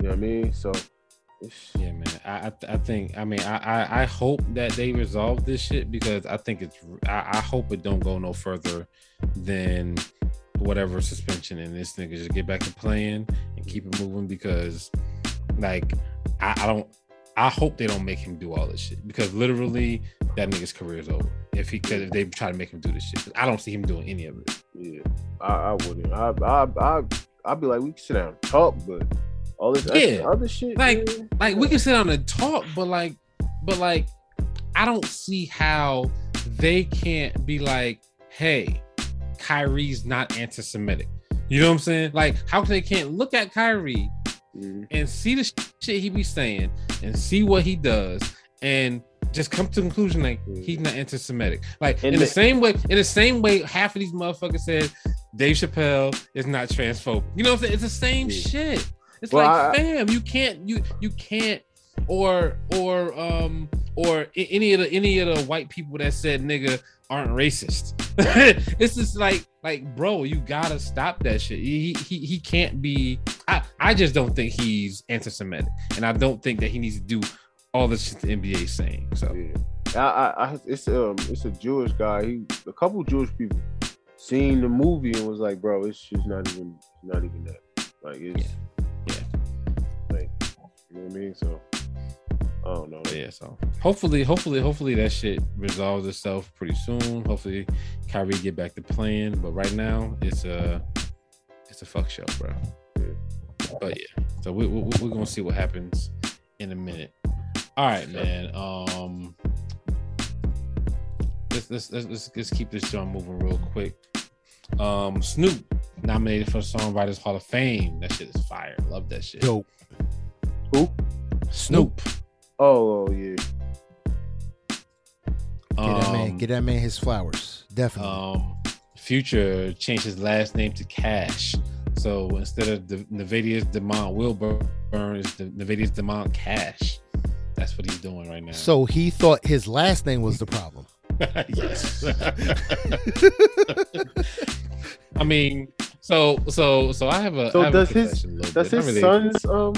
You know what I mean? So yeah, man. I I, I think I mean I, I I hope that they resolve this shit because I think it's I, I hope it don't go no further than whatever suspension and this nigga just get back to playing and keep it moving because like I, I don't I hope they don't make him do all this shit because literally that nigga's career is over if he could if they try to make him do this shit. I don't see him doing any of it. Yeah, I, I wouldn't. I, I, I, I'd be like, we can sit down and talk, but all this Yeah, other shit, like- man, Like we can sit down and talk, but like, but like, I don't see how they can't be like, hey, Kyrie's not anti-Semitic. You know what I'm saying? Like, how can they can't look at Kyrie Mhm. and see the shit he be saying and see what he does and just come to the conclusion like he's not anti-Semitic. Like And in the, the- same way, in the same way, half of these motherfuckers said Dave Chappelle is not transphobic. You know what I'm saying? It's the same Yeah. shit. It's Well, like, I- fam, you can't, you you can't, or or um or any of the any of the white people that said nigga aren't racist. [LAUGHS] it's just like like bro, you gotta stop that shit. He he he can't be. I I just don't think he's anti-Semitic, and I don't think that he needs to do all the shit the NBA is saying. So Yeah, I, I, it's um, it's a Jewish guy. He, a couple Jewish people, seen the movie and was like, bro, it's just not even, not even that. Like it's, Yeah. like, you know what I mean? So, I don't know. But yeah, so hopefully, hopefully, hopefully that shit resolves itself pretty soon. Hopefully, Kyrie get back to playing. But right now, it's a it's a fuck show, bro. But yeah, so we, we, we're gonna see what happens in a minute. All right, man. Um, let's let's let's, let's, let's keep this joint moving real quick. Um, Snoop nominated for the Songwriters Hall of Fame. That shit is fire. Love that shit. Dope. Who? Snoop. Oh, oh yeah. Get that man. Um, Get that man his flowers. Definitely. um future changed his last name to cash so instead of the Nayvadius Demont Wilburn it's the Nayvadius Demont Cash That's what he's doing right now. So he thought his last name was the problem. [LAUGHS] yes. [LAUGHS] I mean, so so so I have a. So I have does his- confession a little Does bit. His really- son's um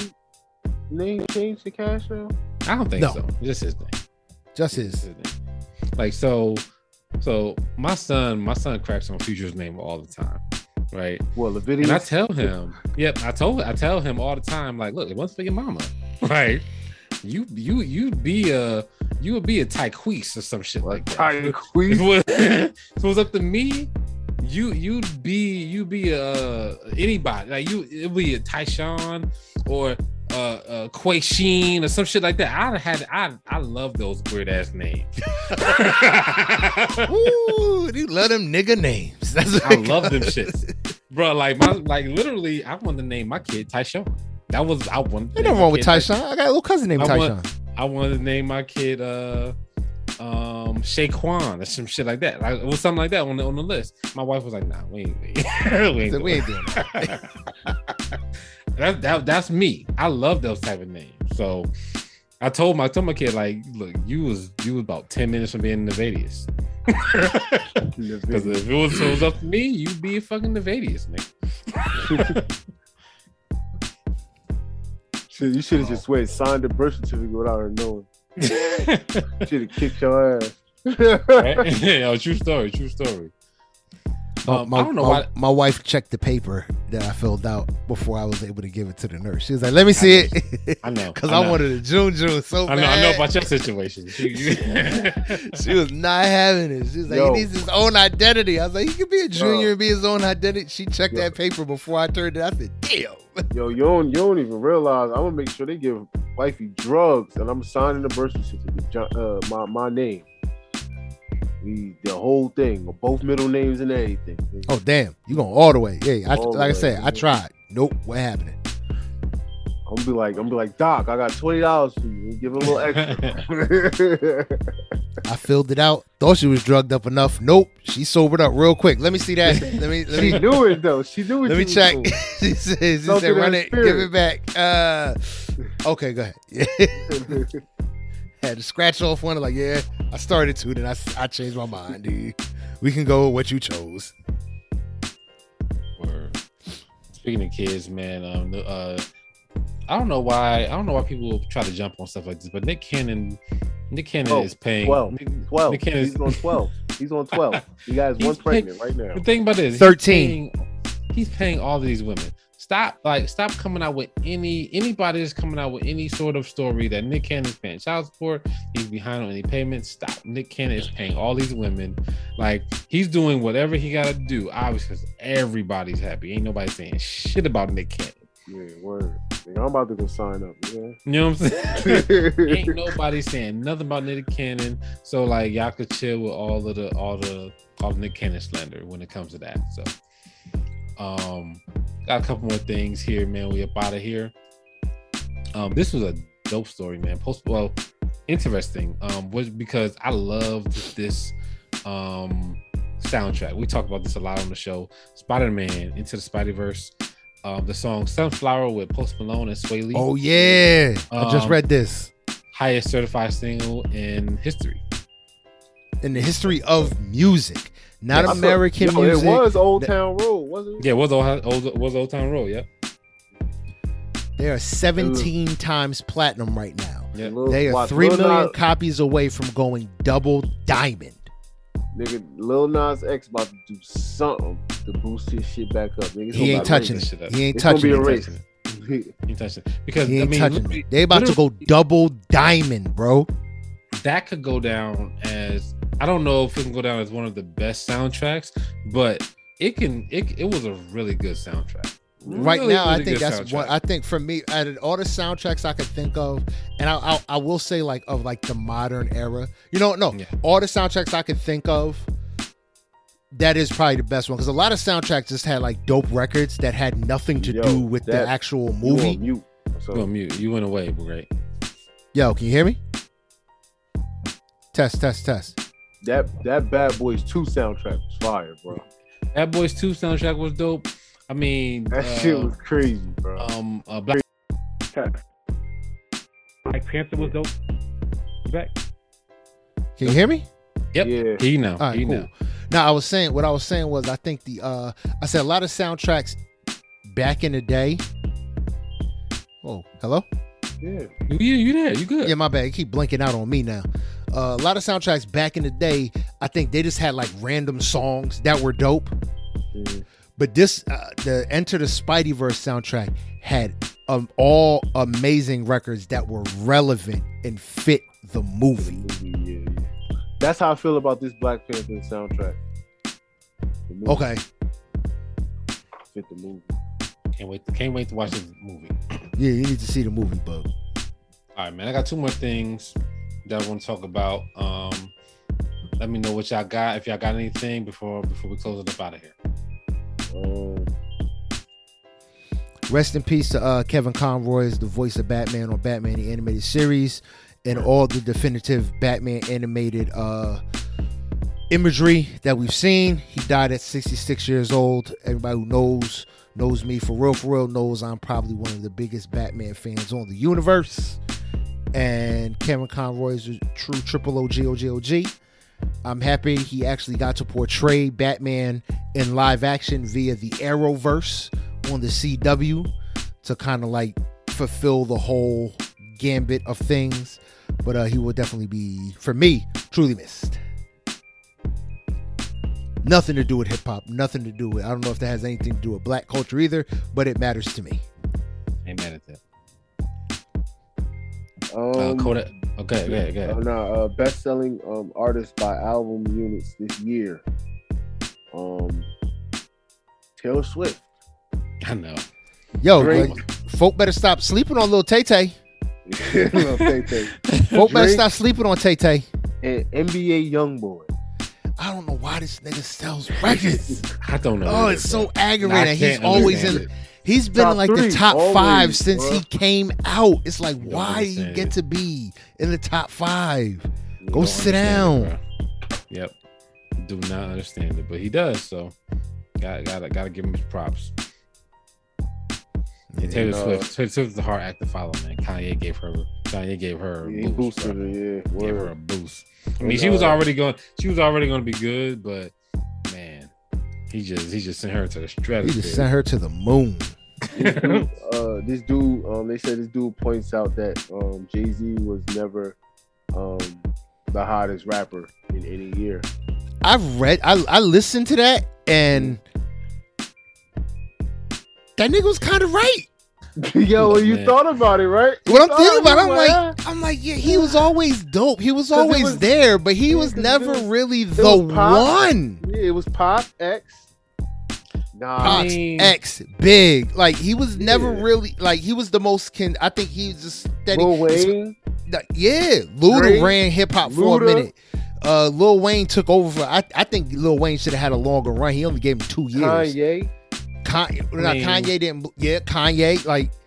name change to Cash now? I don't think No. so. Just his name. Just Just his. his name. Like so, so my son, my son cracks on Future's name all the time, right? Well, the video. And I tell him, yep, I told I tell him all the time, like, look, it wasn't for your mama, [LAUGHS] right? You you you'd be a you would be a Tyqueese or some shit like that. If it, was, [LAUGHS] it was up to me, you you'd be you'd be a anybody like you it'd be a Tyshawn or uh, uh or some shit like that. I had I I love those weird ass names. [LAUGHS] Ooh, you love them nigga names. That's I love them shits, bro. Like my like literally, I want to name my kid Tyshawn. That was I wanted. Ain't nothing wrong with Tyshawn. I got a little cousin named I want- Tyshawn. I wanted to name my kid uh um Shaquan or some shit like that. Like it was something like that on the on the list. My wife was like, nah, we ain't [LAUGHS] we ain't, we ain't, Said, we ain't doing that. [LAUGHS] that, that that's me. I love those type of names. So I told my I told my kid like, look, you was you was about ten minutes from being Nayvadius. [LAUGHS] Because if it was, it was up to me, you'd be a fucking Nayvadius, nigga. You should have just went signed the birth certificate without her knowing. [LAUGHS] Should have kicked your ass. [LAUGHS] yeah, true story, true story. Um, my, I don't know my, why. my wife checked the paper that I filled out before I was able to give it to the nurse. She was like, "Let me see it," I know, [LAUGHS] because I I, wanted a June June so I know, bad. I know about your situation. [LAUGHS] She was not having it. She was like, Yo. he needs his own identity. I was like, he could be a junior Yo. and be his own identity. She checked Yo. that paper before I turned it. I said, damn. Yo, you don't, you don't even realize. I'm gonna make sure they give wifey drugs, and I'm signing the birth certificate, uh, my my name. We, the whole thing, both middle names and everything. Oh damn, you going all the way? Yeah, I, All the like I way, said, I tried. Nope, what happening? I'm gonna be like, I'm gonna be like, Doc, I got twenty dollars for you. Give a little [LAUGHS] extra. I filled it out. Thought she was drugged up enough. Nope, she sobered up real quick. Let me see that. [LAUGHS] Let me let she me knew it though. She knew it. let me check. [LAUGHS] she said, she said run her it, give it back. Uh, okay, go ahead. Had to scratch off one. Like, yeah, I started to, then I, I changed my mind, dude. We can go with what you chose. Word. Speaking of kids, man, um, uh, I don't know why. I don't know why people try to jump on stuff like this, but Nick Cannon, Nick Cannon Oh, is paying. 12. Nick- 12. Nick Cannon is- He's on 12. He's on 12. [LAUGHS] You guys He's one pick- pregnant right now. The thing about this, 13. He's paying, he's paying all these women. Stop, like, stop coming out with any anybody that's coming out with any sort of story that Nick Cannon is paying child support. He's behind on any payments. Stop. Nick Cannon is paying all these women. Like, he's doing whatever he got to do. Obviously, everybody's happy. Ain't nobody saying shit about Nick Cannon. Yeah, word. I'm about to go sign up. Yeah. You know what I'm saying? [LAUGHS] Ain't nobody saying nothing about Nick Cannon. So like y'all could chill with all of the all the all the Nick Cannon slander when it comes to that. So um got a couple more things here, man. We up out of here. Um, this was a dope story, man. Post well, interesting. Um, was because I loved this um soundtrack. We talk about this a lot on the show. Spider-Man Into the Spider-Verse. Um, the song Sunflower with Post Malone and Swae Lee Oh yeah, I just Um, read this highest certified single in history. in the history of music, not I saw- American Yo, music. It was Old Town Road, wasn't it? Yeah, was old, old was Old Town Road. Yep. They are 17 times platinum right now. Yeah. Lil- They are watch, three Lil million Nas- copies away from going double diamond. Nigga, Lil Nas X about to do something to boost his shit back up. Nigga, He ain't touching raise it. shit up. He ain't It's gonna touching be a it. race. He ain't touching it [LAUGHS] because He I mean, touching literally- it. They about to go [LAUGHS] double diamond, bro. That could go down as I don't know if it can go down as one of the best soundtracks, but it can. It, it was a really good soundtrack. Right Really, now, I think good that's what. I think for me. Out of all the soundtracks I could think of, and I, I, I will say like of like the modern era. You know, no, Yeah. all the soundtracks I could think of. That is probably the best one because a lot of soundtracks just had like dope records that had nothing to Yo, do with the that- actual You movie. on mute. So You mute. You went away, great. Yo, can you hear me? Test, test, test. that that Bad Boys 2 soundtrack was fire, bro. That Boys Two soundtrack was dope. I mean, That uh, shit was crazy, bro. um, uh, Black Black Panther was dope. You back? Can you hear me? Yep. Yeah. He know. All right, he cool. know. Now I was saying what I was saying was I think the uh I said a lot of soundtracks back in the day. Oh, hello? Yeah. You, you, you there? You good? Yeah, my bad. You keep blinking out on me now. Uh, a lot of soundtracks back in the day, I think they just had like random songs that were dope. Mhm. But this, uh, the Enter the Spideyverse soundtrack had um, all amazing records that were relevant and fit the movie. Movie, yeah, yeah. That's how I feel about this Black Panther soundtrack. The movie Okay, Fit the movie. Can't wait. Can't wait to watch this movie. yeah, you need to see the movie, bug. All right, man. I got two more things that I want to talk about. Um, let me know what y'all got. If y'all got anything before before we close it up out of here. Um, Rest in peace to uh, Kevin Conroy is the voice of Batman on Batman the Animated Series and all the definitive Batman animated uh, imagery that we've seen. He died at 66 years old. Everybody who knows knows me for real, for real knows I'm probably one of the biggest Batman fans on the universe. And Kevin Conroy is a true triple OG, OG, OG. I'm happy he actually got to portray Batman in live action via the Arrowverse on the CW to kind of like fulfill the whole gambit of things. But uh, he will definitely be, for me, truly missed. Nothing to do with hip hop, nothing to do with, I don't know if that has anything to do with black culture either, but it matters to me. Mad at that. Um, Uh, Kodak. Okay, okay, okay. Uh, nah, uh, best-selling um, artist by album units this year. Um, Taylor Swift. I know. Yo, Drake. like, folk better stop sleeping on little Tay Tay. [LAUGHS] Lil Tay Tay. Folk better stop sleeping on Tay Tay. and NBA YoungBoy. I don't know why this nigga sells records. [LAUGHS] I don't know. oh, either, it's so aggravating. He's always in. understand it. He's been Top in like the top always, five since bruh. he came out. It's like, Don't why do you get it. to be in the top five? You Go sit Understand it, down. Yep. Do not understand it, but he does. So, gotta gotta gotta give him his props. And Taylor And, uh, Swift, Taylor Swift is a hard act to follow, man. Kanye gave her, Kanye gave her a Yeah, he boost, boosted her, yeah. Gave her a boost. I mean, And, she was already going, she was already going to be good, but man, he just he just sent her to the strategy. He just sent her to the moon. this dude, uh, this dude, um, they said this dude points out that um, Jay Z was never um, the hottest rapper in any year. I've read, I, I listened to that, and that nigga was kind of right. [LAUGHS] Yo, when you Man. thought about it, right? What I'm thinking about, I'm it, like, I'm like, yeah, he was always dope. He was always was- there, but he yeah, was 'cause it never was- really the was Pop. one. yeah, it was Pop X. Nah, Pox mean- X big. Like he was never Yeah. really like he was the most can I think he was just steady. Lil Wayne. Like, yeah, Luda Drake, ran hip hop for a minute. Uh, Lil Wayne took over. For, I I think Lil Wayne should have had a longer run. He only gave him two years. Kanye. Kanye, I not mean- Kanye didn't. Yeah, Kanye. Like So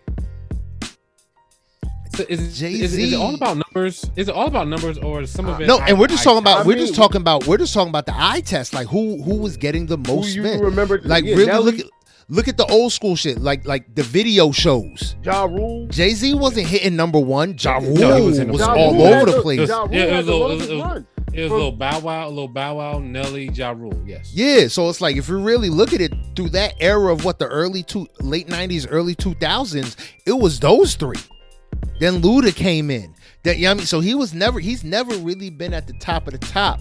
is, it- Jay-Z. is, it- is it all about numbers? Is it all about numbers, or is some uh, of it? no, and we're just talking about. I we're mean- just talking about. We're just talking about the eye test. Like who who was getting the Who most you spin? remember? Like yeah, really Nelly, look at look at the old school shit. Like like the video shows. Ja Rule. Jay Z wasn't hitting number one. Ja Rule No, was, was Ja all Rule over the place. Ja Rule Yeah, it was a- was- was- run. It was a little Bow Wow, a little Bow Wow, Nelly, Ja Rule. Yes. Yeah, so it's like if you really look at it through that era of what the early two, late '90s, early 2000s, it was those three. Then Luda came in. That you know I mean, so he was never, he's never really been at the top of the top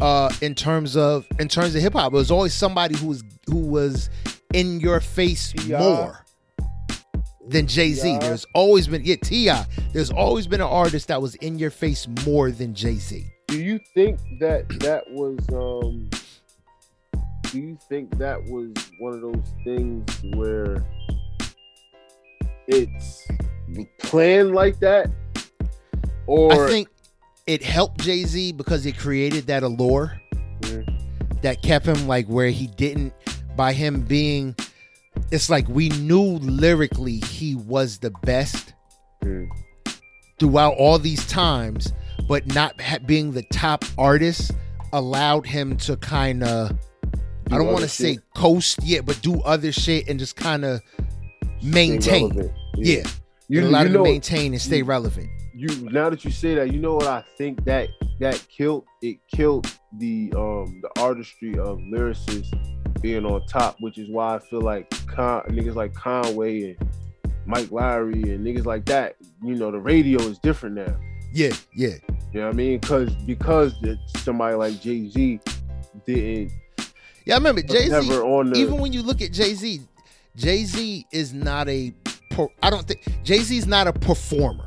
uh in terms of in terms of hip hop. It was always somebody who was who was in your face T.I. more than Jay Z. T.I. There's always been yeah Ti. There's always been an artist that was in your face more than Jay Z. Do you think that that was um do you think that was one of those things where it's planned like that? Or I think it helped Jay Z because it created that allure that kept him like where he didn't by him being. It's like we knew lyrically he was the best Mm. throughout all these times, but not ha- being the top artist allowed him to kind of. I Do don't want to say coast yet, but do other shit and just kind of maintain. relevant. Yeah, You, it allowed you know to maintain and stay relevant. you now that you say that, you know what I think that that killed it killed the um the artistry of lyricists being on top, which is why I feel like Con- niggas like Conway and Mike Lowry and niggas like that, you know, the radio is different now. Yeah, yeah. You know what I mean? Because because somebody like Jay Z didn't. Yeah, I remember Jay Z. Never on the. Even when you look at Jay Z, Jay Z is not a. per- I don't think Jay Z is not a performer.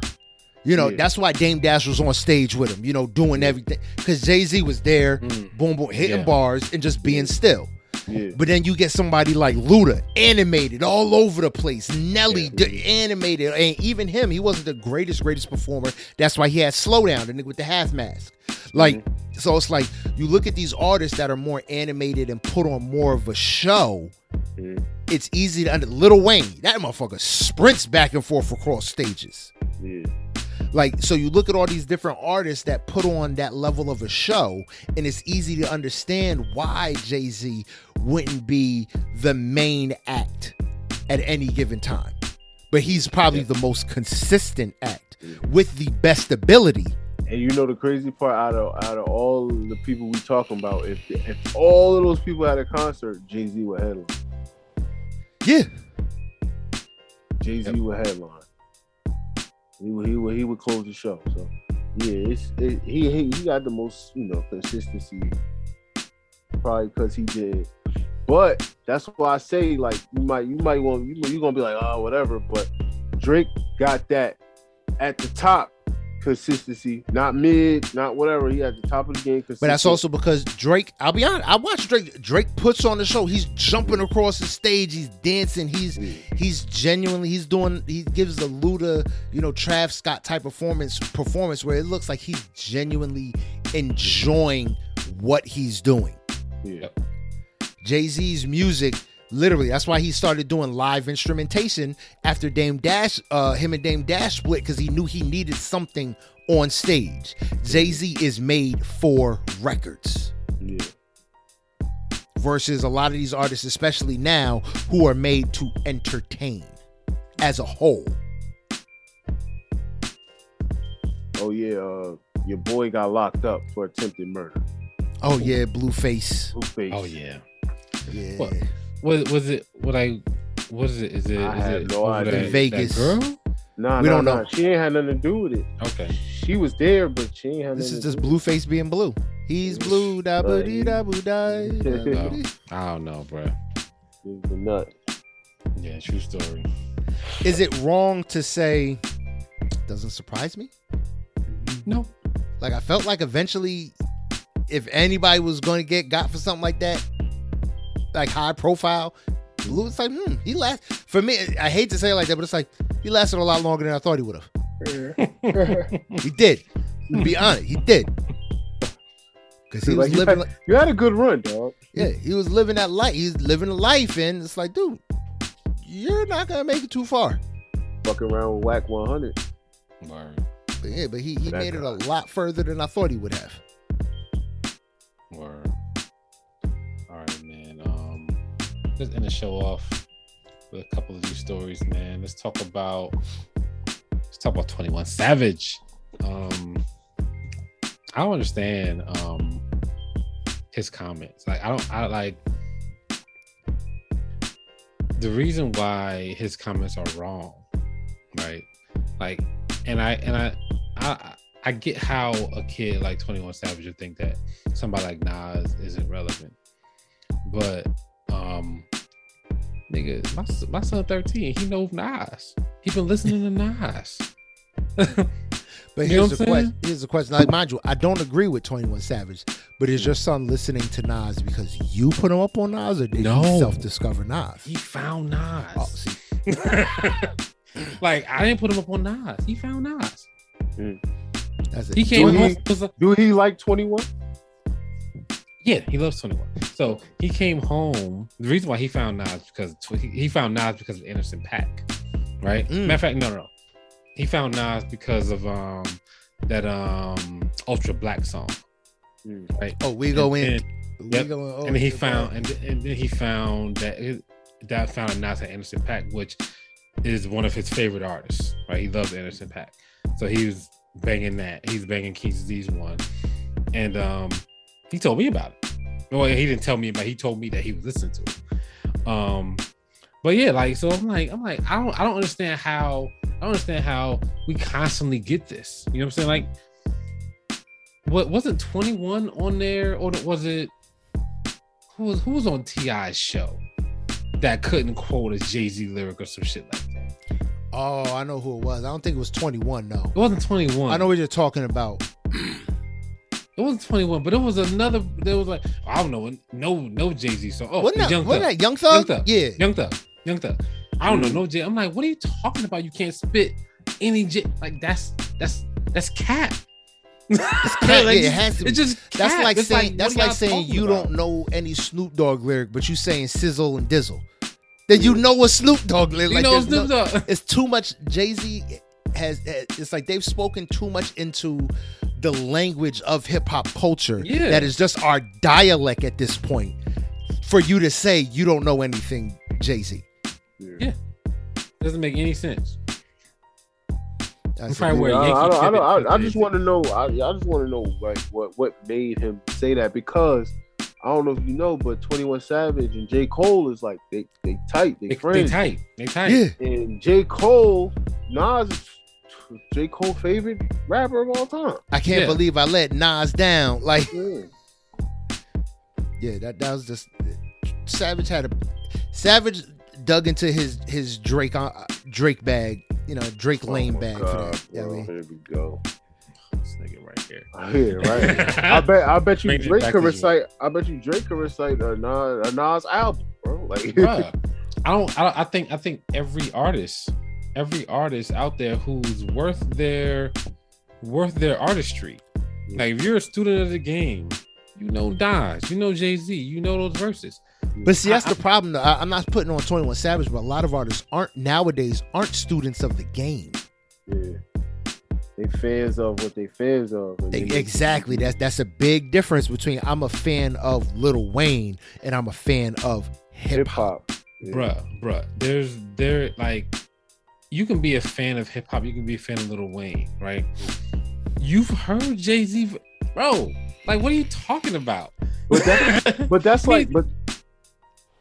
You know, Yeah. that's why Dame Dash was on stage with him. You know, doing everything because Jay Z was there, Mm. boom, boom, hitting Yeah. bars and just being still. yeah. But then you get somebody like Luda, animated all over the place. Nelly, d- animated, and even him, he wasn't the greatest, greatest performer. That's why he had slowdown, the nigga with the half mask. Like, so it's like you look at these artists that are more animated and put on more of a show. Mhm. It's easy to under. Little Wayne, that motherfucker sprints back and forth across stages. yeah. Like, so you look at all these different artists that put on that level of a show, and it's easy to understand why Jay Z wouldn't be the main act at any given time. But he's probably the most consistent act with the best ability. And you know the crazy part out of out of all the people we talking about, if if all of those people had a concert, Jay Z would headline. Yeah. Jay Z Yep. would headline. He would, he would he would close the show. So yeah, it's it, he, he he got the most you know consistency, probably because he did. But that's why I say like you might you might want you you gonna be like oh whatever. But Drake got that at the top consistency, not mid, not whatever. He at the top of the game. But that's also because Drake, I'll be honest, I watch Drake. Drake puts on the show. He's jumping across the stage. He's dancing. He's Yeah. he's genuinely he's doing he gives the Luda, you know, Trav Scott type performance performance where it looks like he's genuinely enjoying what he's doing. yeah. Jay-Z's music literally that's why he started doing live instrumentation after Dame Dash uh him and Dame Dash split cuz he knew he needed something on stage. Jay-Z is made for records yeah. versus a lot of these artists especially now who are made to entertain as a whole. Oh yeah, uh, your boy got locked up for attempted murder. Oh yeah, Blueface. Blueface. Oh yeah. Yeah. What? Was was it what I? What is it? Is it? I is have it no over idea. that- Vegas. That girl? Nah, We nah, don't nah. know. She ain't had nothing to do with it. Okay. She was there, but she ain't had This nothing is just blue face being blue. He's blue, da ba dee da boo da. I don't know, bro. with it. A nut. Yeah, true story. Is it wrong to say doesn't surprise me? Mm-hmm. No. Like I felt like eventually, if anybody was going to get got for something like that, like high profile, Blue was like, hmm, he last. For me, I hate to say it like that, but it's like he lasted a lot longer than I thought he would have. He did. To be honest, he did. Because he was Like, you, living, had, like, you had a good run, dog. yeah, he was living that life. He's living a life, and it's like, dude, you're not gonna make it too far. Fucking around with Wack 100. Word. But yeah, but he, he That made it a lot further than I thought he would have. Word. Let's end the show off with a couple of these stories, man. Let's talk about let's talk about Twenty One Savage. Um, I don't understand um his comments. Like, I don't. I like the reason why his comments are wrong, right? Like, and I and I I I get how a kid like Twenty One Savage would think that somebody like Nas isn't relevant, but um, nigga, my my son thirteen, he knows Nas. He been listening to Nas. [LAUGHS] But You know here's the question. Here's the question. Like, mind you, I don't agree with Twenty One Savage, but is your son listening to Nas because you put him up on Nas, or did No. he self-discover Nas? he found Nas. Oh, see, [LAUGHS] like I didn't put him up on Nas. He found Nas. that's He came Do home. he- was like, Do he like 21? Yeah, he loves 21. So he came home. The reason why he found Nas because he- he found Nas because of Anderson .Paak, right? Mm. Matter of fact, no, no, no. He found Nas because of um that um Ultra Black song, Mm. right? Oh, we go in. And, we yep. go in. Oh, and he found and, and then he found that it, that found Nas at Anderson .Paak, which is one of his favorite artists, right? He loves Anderson .Paak. So he was banging that. He's banging King's Disease one, and um, he told me about it. Well, he didn't tell me, but he told me that he was listening to it. Um, but yeah, like so, I'm like, I'm like, I don't, I don't understand how, I don't understand how we constantly get this. You know what I'm saying? Like, what wasn't 21 on there, or was it? Who was who was on T.I.'s show that couldn't quote a Jay Z lyric or some shit like that? Oh, I know who it was. I don't think it was 21, no. It wasn't 21. I know what you're talking about. [CLEARS THROAT] It wasn't 21, but it was another. There was like I don't know, no no Jay Z song. Oh, wasn't that, Young wasn't Thug. that Young Thug? Young Thug. Yeah. Young Thug, Young Thug. I don't Mm. know, no Jay. I'm like, what are you talking about? You can't spit any J. Like that's that's that's cap. It's [LAUGHS] cap, yeah, it has to be. It's just That's like It's saying what that's like saying you about? don't know any Snoop Dogg lyric, but you saying Sizzle and Dizzle. Then you know what Snoop Dogg lyric. You know, Snoop no- Dogg. it's too much. Jay Z has. It's like they've spoken too much into the language of hip hop culture. Yeah. That is just our dialect at this point. For you to say you don't know anything, Jay Z. Yeah. Doesn't make any sense. That's probably Yeah, I, I don't, I, don't, I, I just want to know. I, I just want to know like what what made him say that because I don't know if you know, but Twenty One Savage and J Cole is like they they tight, they, They, they tight. They tight. Yeah. And J Cole, Nas, is J Cole favorite rapper of all time. I can't Yeah. believe I let Nas down. Like, Yeah. yeah, that that was just Savage had a Savage dug into his his Drake uh, Drake bag, you know, Drake Lane Oh my bag for that. Yeah, I bro, mean, here we go. This nigga right here. [LAUGHS] Yeah, right. [LAUGHS] I bet I bet you Bring it Drake back could to you. recite. I bet you Drake could recite a Nas, a Nas album, bro. Like, Bruh, [LAUGHS] I don't. I, don't- I think. I think every artist, every artist out there who's worth their worth their artistry. Like if you're a student of the game, you know Nas, you know Jay Z, you know those verses. but see, that's I- the problem. Though. I, I'm not putting on Twenty One Savage, but a lot of artists aren't nowadays aren't students of the game. yeah. They fans of what they fans of. They- Exactly. That's that's a big difference between I'm a fan of Lil Wayne and I'm a fan of hip hip hop. hop. Yeah. Bruh, bruh. There's there like you can be a fan of hip hop, you can be a fan of Lil Wayne, right? You've heard Jay Z, bro. Like, what are you talking about? But that- [LAUGHS] But that's like, but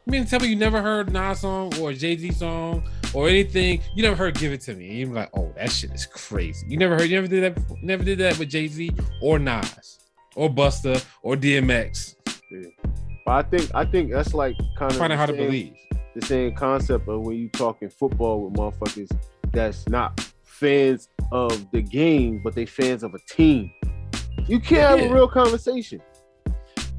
You mean tell me you never heard Nas song or Jay Z song or anything? You never heard "Give It to Me"? You're like, "Oh, that shit is crazy." You never heard? You never did that? before? Never did that with Jay Z or Nas or Busta or DMX? but I think I think that's like kind of Find it hard to believe. The same concept of when you talking football with motherfuckers that's not fans of the game, but they fans of a team. You can't have a real conversation.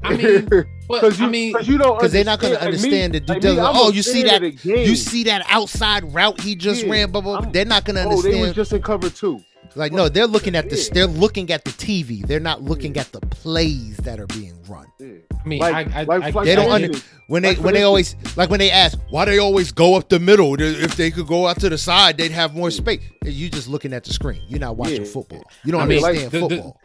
I mean, [LAUGHS] because you, I mean, 'cause you don't Because they're not going to like understand the due like me, diligence. I'm Oh, you see that? of the game. You see that outside route he just Yeah. ran? Blah, blah, blah. They're not going to Oh, they was just in cover two. Like, no, they're looking at the. Yeah. They're looking at the TV. They're not looking at the plays that are being run. Yeah. I mean, Like- I, I, like- I, like They don't for under- When they Like, for when they always like when they ask why they always go up the middle. If they could go out to the side, they'd have more space. You're just looking at the screen. You're not watching Yeah. football. You don't I mean, like, understand the- the- football.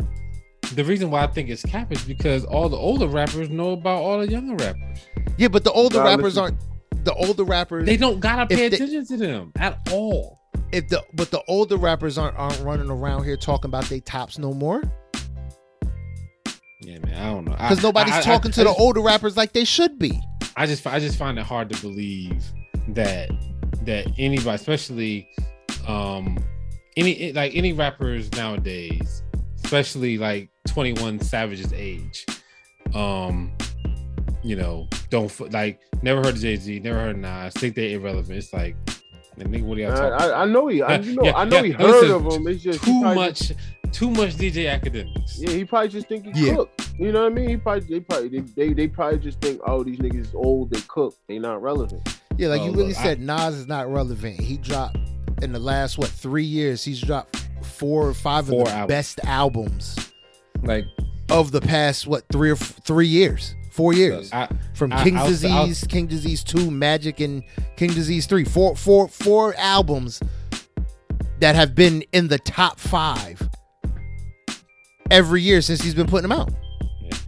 the reason why I think it's cap is because all the older rappers know about all the younger rappers. yeah, but the older Gotta rappers listen. aren't. The older rappers. They don't gotta pay If they- attention to them at all. If the but the older rappers aren't aren't running around here talking about they tops no more Yeah, man, I don't know. Because nobody's I- I- talking I to the older rappers like they should be. I just I just find it hard to believe that that anybody, especially um any like any rappers nowadays, especially like 21 Savage's age, um, you know, don't like never heard of Jay Z, never heard of Nas, think they're irrelevant. It's like, man, nigga, what are y'all I, talking? I, I know he. I, [LAUGHS] you know, Yeah, I know yeah, he heard listen, of him. It's just too probably much, too much DJ Akademiks. Yeah, he probably just think he Yeah. cook. You know what I mean? He probably they probably they, they, they probably just think, oh, these niggas is old, they cook, they not relevant. Yeah, like Oh, you really look, I- said, Nas is not relevant. He dropped in the last what three years. He's dropped four or five Four of the albums. best albums Like of the past what three or f- three years, four years. I, From I- King I'll- Disease, King Disease Two, Magic, and King Disease Three. Four, four, four albums that have been in the top five every year since he's been putting them out.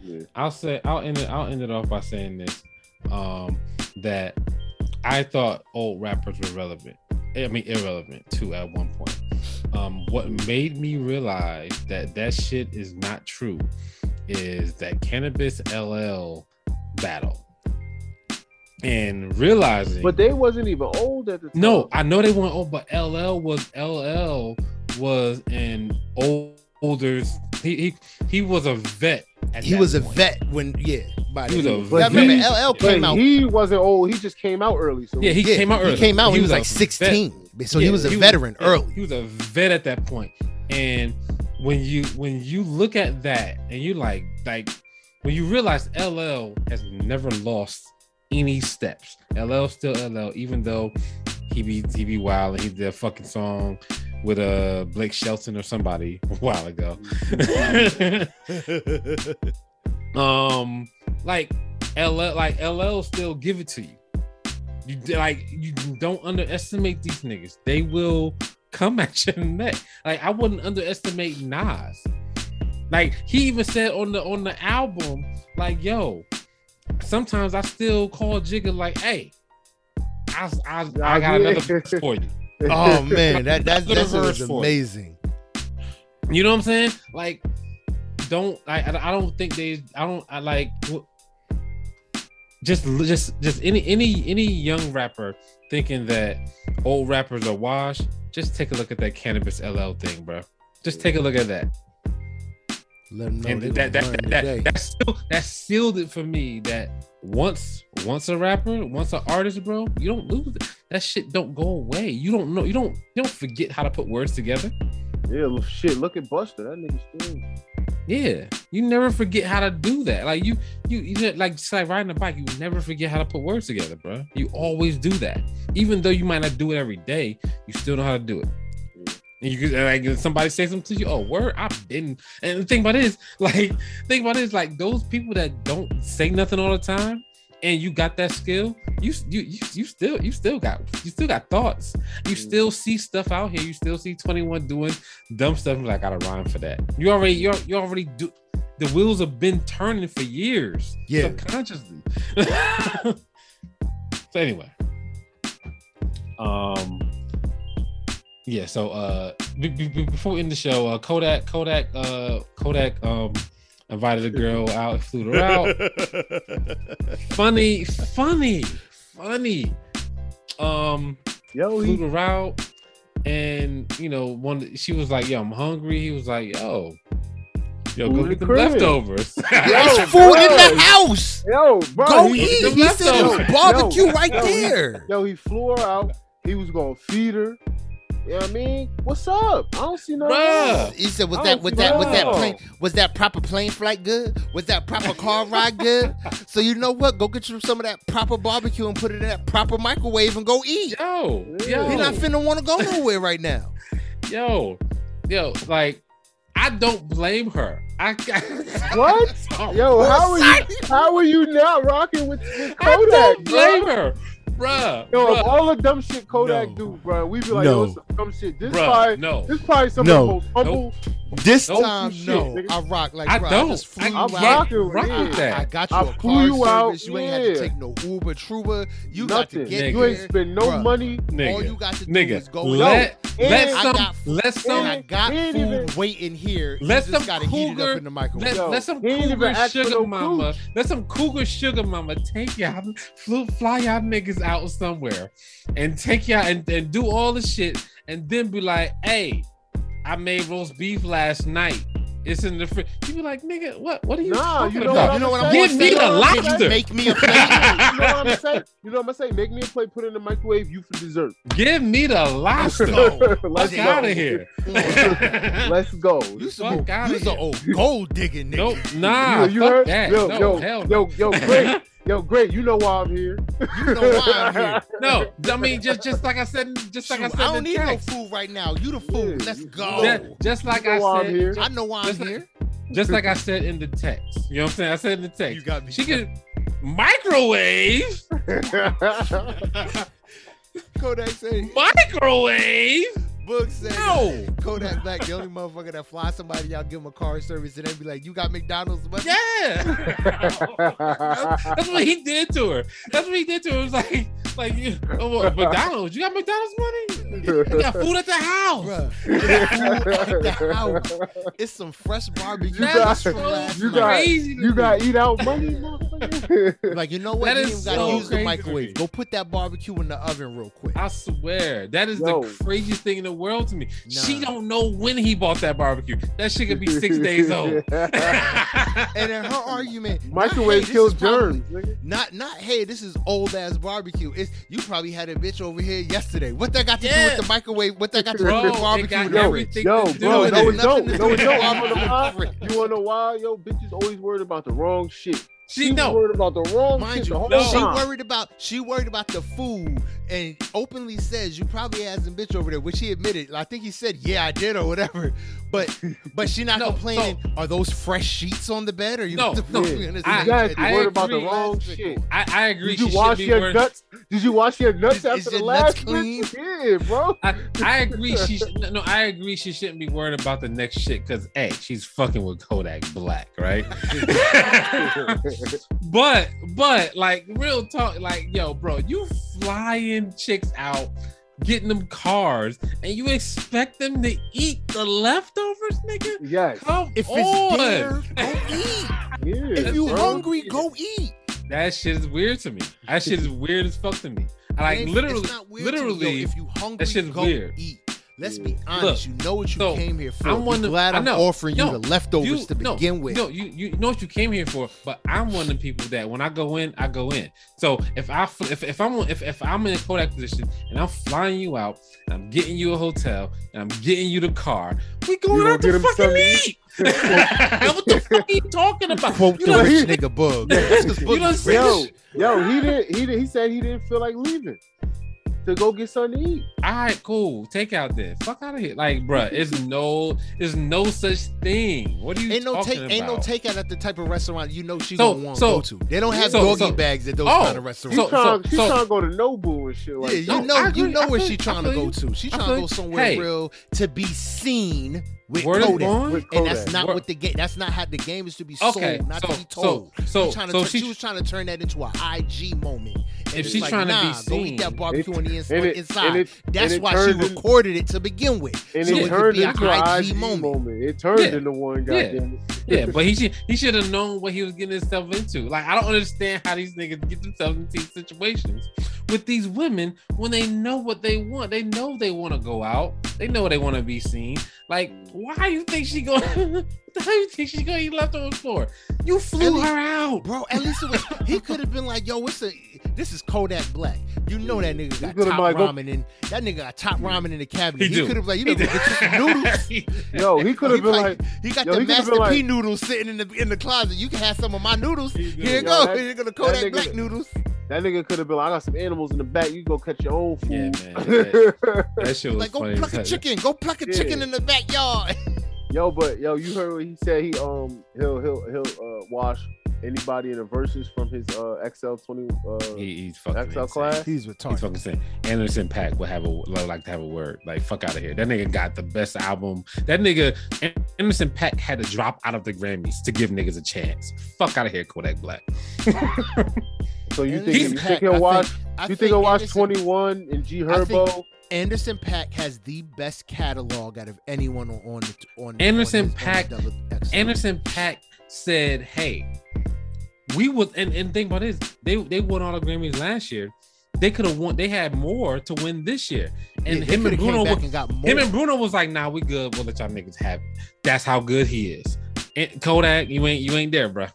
Yeah. I'll say I'll end it I'll end it off by saying this. Um that I thought old rappers were relevant. I mean irrelevant too at one point. Um, what made me realize that that shit is not true is that Canibus LL battle and realizing but they wasn't even old at the time. no, I know they weren't old, but LL was LL was an old, older. He he he was a vet. At He that was a vet when yeah. By He was the, a But I remember he- LL came out. he wasn't old. He just came out early. So Yeah, he yeah, came out early. He came out. He, was, a like vet. sixteen, so he was a veteran yeah, early. He was a vet at that. And when you when you look at that and you like like when you realize LL has never lost any steps. LL still LL, even though he be he be wild and he did a fucking song with uh Blake Shelton or somebody [LAUGHS] a while ago. [LAUGHS] um like LL like LL still give it to you. You like you don't underestimate these niggas. They will come [LAUGHS] at your neck. Like I wouldn't underestimate Nas. Like he even said on the on the album, like yo, sometimes I still call Jigga like, hey, I I, I got another verse for you. oh [LAUGHS] man, that that Little that verse was for it. amazing. You know what I'm saying? Like, don't I? I I don't think they. I don't. I like. wh- Just, just, just any, any, any young rapper thinking that old rappers are washed. Just take a look at that Canibus LL thing, bro. Just take a look at that. Let them know and they that, that, that, that, that, still, that sealed it for me. That once, once a rapper, once an artist, bro, you don't lose it. That shit don't go away. You don't know. You don't. You don't forget how to put words together. yeah, well, shit. Look at Busta. That nigga still. Yeah, you never forget how to do that. Like you, you, you like just like riding a bike, you never forget how to put words together, bro. You always do that, even though you might not do it every day. You still know how to do it. And you could like if somebody say something to you. Oh, word! I've been. And the thing about it is, [LAUGHS] like, think about it is like those people that don't say nothing all the time, and you got that skill. You, you, you, still, you still got, you still got thoughts. You still see stuff out here. You still see twenty one doing dumb stuff. Like, I gotta rhyme for that. You already, you you already do. The wheels have been turning for years, Yeah. subconsciously. [LAUGHS] so anyway, um, yeah. So uh, be- be- before we end the show, uh, Kodak, Kodak, uh, Kodak, um, invited a girl [LAUGHS] out, flew her out. funny, funny, funny. Um, Yo, flew he, her out, and you know, one she was like, "Yo, I'm hungry." He was like, "Yo, yo, Food go get the the crib. leftovers." There's Yo, [LAUGHS] food in the house. yo, bro. Go he, eat. the He said it was barbecue Yo, right yo, he- there. Yo, he flew her out. He was gonna feed her. You know what I mean? What's up? I don't see no. Bruh. He said, "Was that don't was see that was that plane was that proper plane flight good? Was that proper car ride good? [LAUGHS] So you know what? Go get you some of that proper barbecue and put it in that proper microwave and go eat. Yo, Yeah. yo, He not finna want to go nowhere right now. [LAUGHS] yo, yo, like I don't blame her. I [LAUGHS] What? Yo, how are you? How are you not rocking with, with I don't bro? blame her, bruh. Yo, of bruh, all the dumb shit Kodak No. do, bro, we be like, No. yo, it's some dumb shit. This bruh, probably, no. this probably some No. of the most humble. This Nope. time, Shit, no. nigga. I rock like I bro, don't. just flew I you out. rock it. with that. I got you I a car you out, service. You ain't had to take no Uber, Truba. You got to get You ain't spend no Bruh. money. All you got to do nigga, is go. let and let I some got- let and some I got food even- waiting here. Let you some just gotta heat it up in the microwave. Let, Yo, let some he ain't even cougar sugar no mama, let some cougar sugar mama take y'all, fly y'all niggas out somewhere, and take y'all and, and do all the shit, and then be like, "Hey, I made roast beef last night. It's in the fridge." You be like, "Nigga, what? What are you Nah, talking you know about? what you know what I'm Give gonna me say? the lobster. Make me a plate. [LAUGHS] you know what I'm gonna say? You know what I'm gonna? Make me a plate, put it in the microwave, you for dessert. Give me the lobster. [LAUGHS] go. Let's get out of here. [LAUGHS] Let's go. You Fuck some outta you some here. old gold digging nigga. nope, nah, you, you fuck heard? that. Yo, no, yo, hell no. yo, yo, great, yo, great. You know why I'm here. You know why I'm here. [LAUGHS] No, I mean just just like I said, just like I said I don't in the need no food right now. You the food. Yeah, Let's go. Just, just like You I know I'm said, here. I know why I'm Just like- here. just like I said in the text. You know what I'm saying? I said in the text. You got me. She can microwave, [LAUGHS] [LAUGHS] Kodak say. microwave. Book said. No. Kodak Black, the only motherfucker that fly somebody out, give them a car service, and then be like, "You got McDonald's money?" Yeah, that's what he did to her. That's what he did to her. It was like, like you, oh, what, McDonald's. You got McDonald's money? We got food at the house. Bruh, food at the house. It's some fresh barbecue You got- from last you got- crazy. You got eat out money, motherfucker. Like you know what? That you is even gotta use the microwave. Go put that barbecue in the oven real quick. I swear that is Yo. the craziest thing in the world to me. She don't know when he bought that barbecue. That shit could be six [LAUGHS] days old. [LAUGHS] And in her argument, not, Microwave hey, kills is probably- germs. Not not hey, this is old ass barbecue. It's you probably had a bitch over here yesterday. What that got to do with the microwave? What that got to Bro, do with it barbecue? got Yo, everything yo, to do bro, with no, it. it don't. No, to it do don't. You wanna know. You wanna know why? Yo, bitches always worried about the wrong shit. She was know. worried about the wrong Mind shit you, the whole no. she worried about she worried about the food and openly says you probably had some bitch over there, which he admitted. I think he said, "Yeah, I did" or whatever. But but she not [LAUGHS] No, complaining. Are those fresh sheets on the bed? Or you No, the [LAUGHS] no. fuck- I- Exactly. I worried about the agree. wrong shit. I, I agree. Did you she wash should be your worried- nuts? Did you wash your nuts Is- is after the your last nuts clean? bitch? Yeah, bro. I, I agree. She sh- no, no, I agree. She shouldn't be worried about the next shit because hey, she's fucking with Kodak Black, right? [LAUGHS] but but like real talk, like yo, bro, you flying chicks out, getting them cars, and you expect them to eat the leftovers, nigga? yes. Come If on. it's [LAUGHS] there, go eat. Yeah, If you bro. hungry, go eat. That shit is weird to me. That shit is weird as fuck to me. I like It literally, it's not weird to me, yo. literally. if you hungry, shit's go weird. eat. Let's be Yeah. honest. you know what you so, came here for. I'm I'm one of- glad I I'm know. offering you No, the leftovers You- to no, begin with. No, you you know what you came here for, but I'm one of the people that when I go in, I go in. So if I if, if I'm if, if I'm in a Kodak position and I'm flying you out, and I'm getting you a hotel, and I'm getting you the car, we going gonna out to him fucking something to eat. [LAUGHS] [LAUGHS] what the fuck are you talking about? Quote You the know, rich nigga bug. [LAUGHS] That's 'cause You Boogie's done rich. said- Yo, yo, he didn't. He did. He said he didn't feel like leaving to go get something to eat. all right, cool. Take out there. Fuck out of here. Like, bruh, it's no, there's no such thing. What are you Ain't no talking take, about? ain't no takeout at the type of restaurant you know she's So- gonna want so- to go to. They don't have so- doggy so- bags at those Oh, kind of restaurants. She's trying. so- she's trying to go to Nobu and shit like yeah, that. you No, know, I you know I where she's trying to go to. She's trying to go somewhere Hey. real to be seen with Word is Kodak. And that's not Word- what the game. That's not how the game is to be Okay, sold, not so- to be told. so- so- She to so turn- she, she- was trying to turn that into a IG moment. And If she's like, trying to be nah, go eat that seen- barbecue on the ins- and on it- the inside. it- That's why she turned in- recorded it to begin with. and so it it could turned be into an IG IG moment. moment. It turned Yeah. into one. Yeah. Goddamn it. Yeah, but he [LAUGHS] should he should have known what he was getting himself into. Like I don't understand how these niggas get themselves into these situations with these women when they know what they want. They know they want to go out. They know they want to be seen. Like, why do you think she going? [LAUGHS] [LAUGHS] what the you think she's gonna eat leftovers for? You flew Ellie- her out. Bro, at least it was, he [LAUGHS] could have been like, yo, it's a this is Kodak Black. You know that nigga got top like, oh. ramen in that nigga got top ramen in the cabinet. He He, could have like, you know, get you some [LAUGHS] noodles. Yo, he could have been like- like, he got Yo, the he Master P like- noodles sitting in the in the closet. You can have some of my noodles. Here you go. that- Here you go the Kodak nigga- Black noodles. that nigga could have been like, I got some animals in the back. You go catch your own food. Yeah, man. That, that shit was Like go funny. pluck a chicken. Go pluck a Yeah. chicken in the backyard. Yo, but yo, you heard what he said? He um he'll he'll he'll uh, wash anybody in the verses from his uh XL twenty uh He, he's fucking XL insane. class. He's retarded. He's retarded. fucking saying Anderson .Paak would have a would like to have a word. Like fuck out of here. That nigga got the best album. That nigga Anderson .Paak had to drop out of the Grammys to give niggas a chance. Fuck out of here, Kodak Black. [LAUGHS] So you Anderson think you think he'll I watch? I You think he'll watch twenty one and G I think- Herbo? Anderson .Paak has the best catalog out of anyone on on the on Anderson on his- on Paak- the double XL. Anderson .Paak said, "Hey, we would." And, and think about this: they they won all the Grammys last year. They could have won. They had more to win this year. And Yeah, him and Bruno, was, and got more. him and Bruno was like, "Nah, we good. We'll let y'all niggas have it." That's how good he is. And Kodak, you ain't you ain't there, bruh.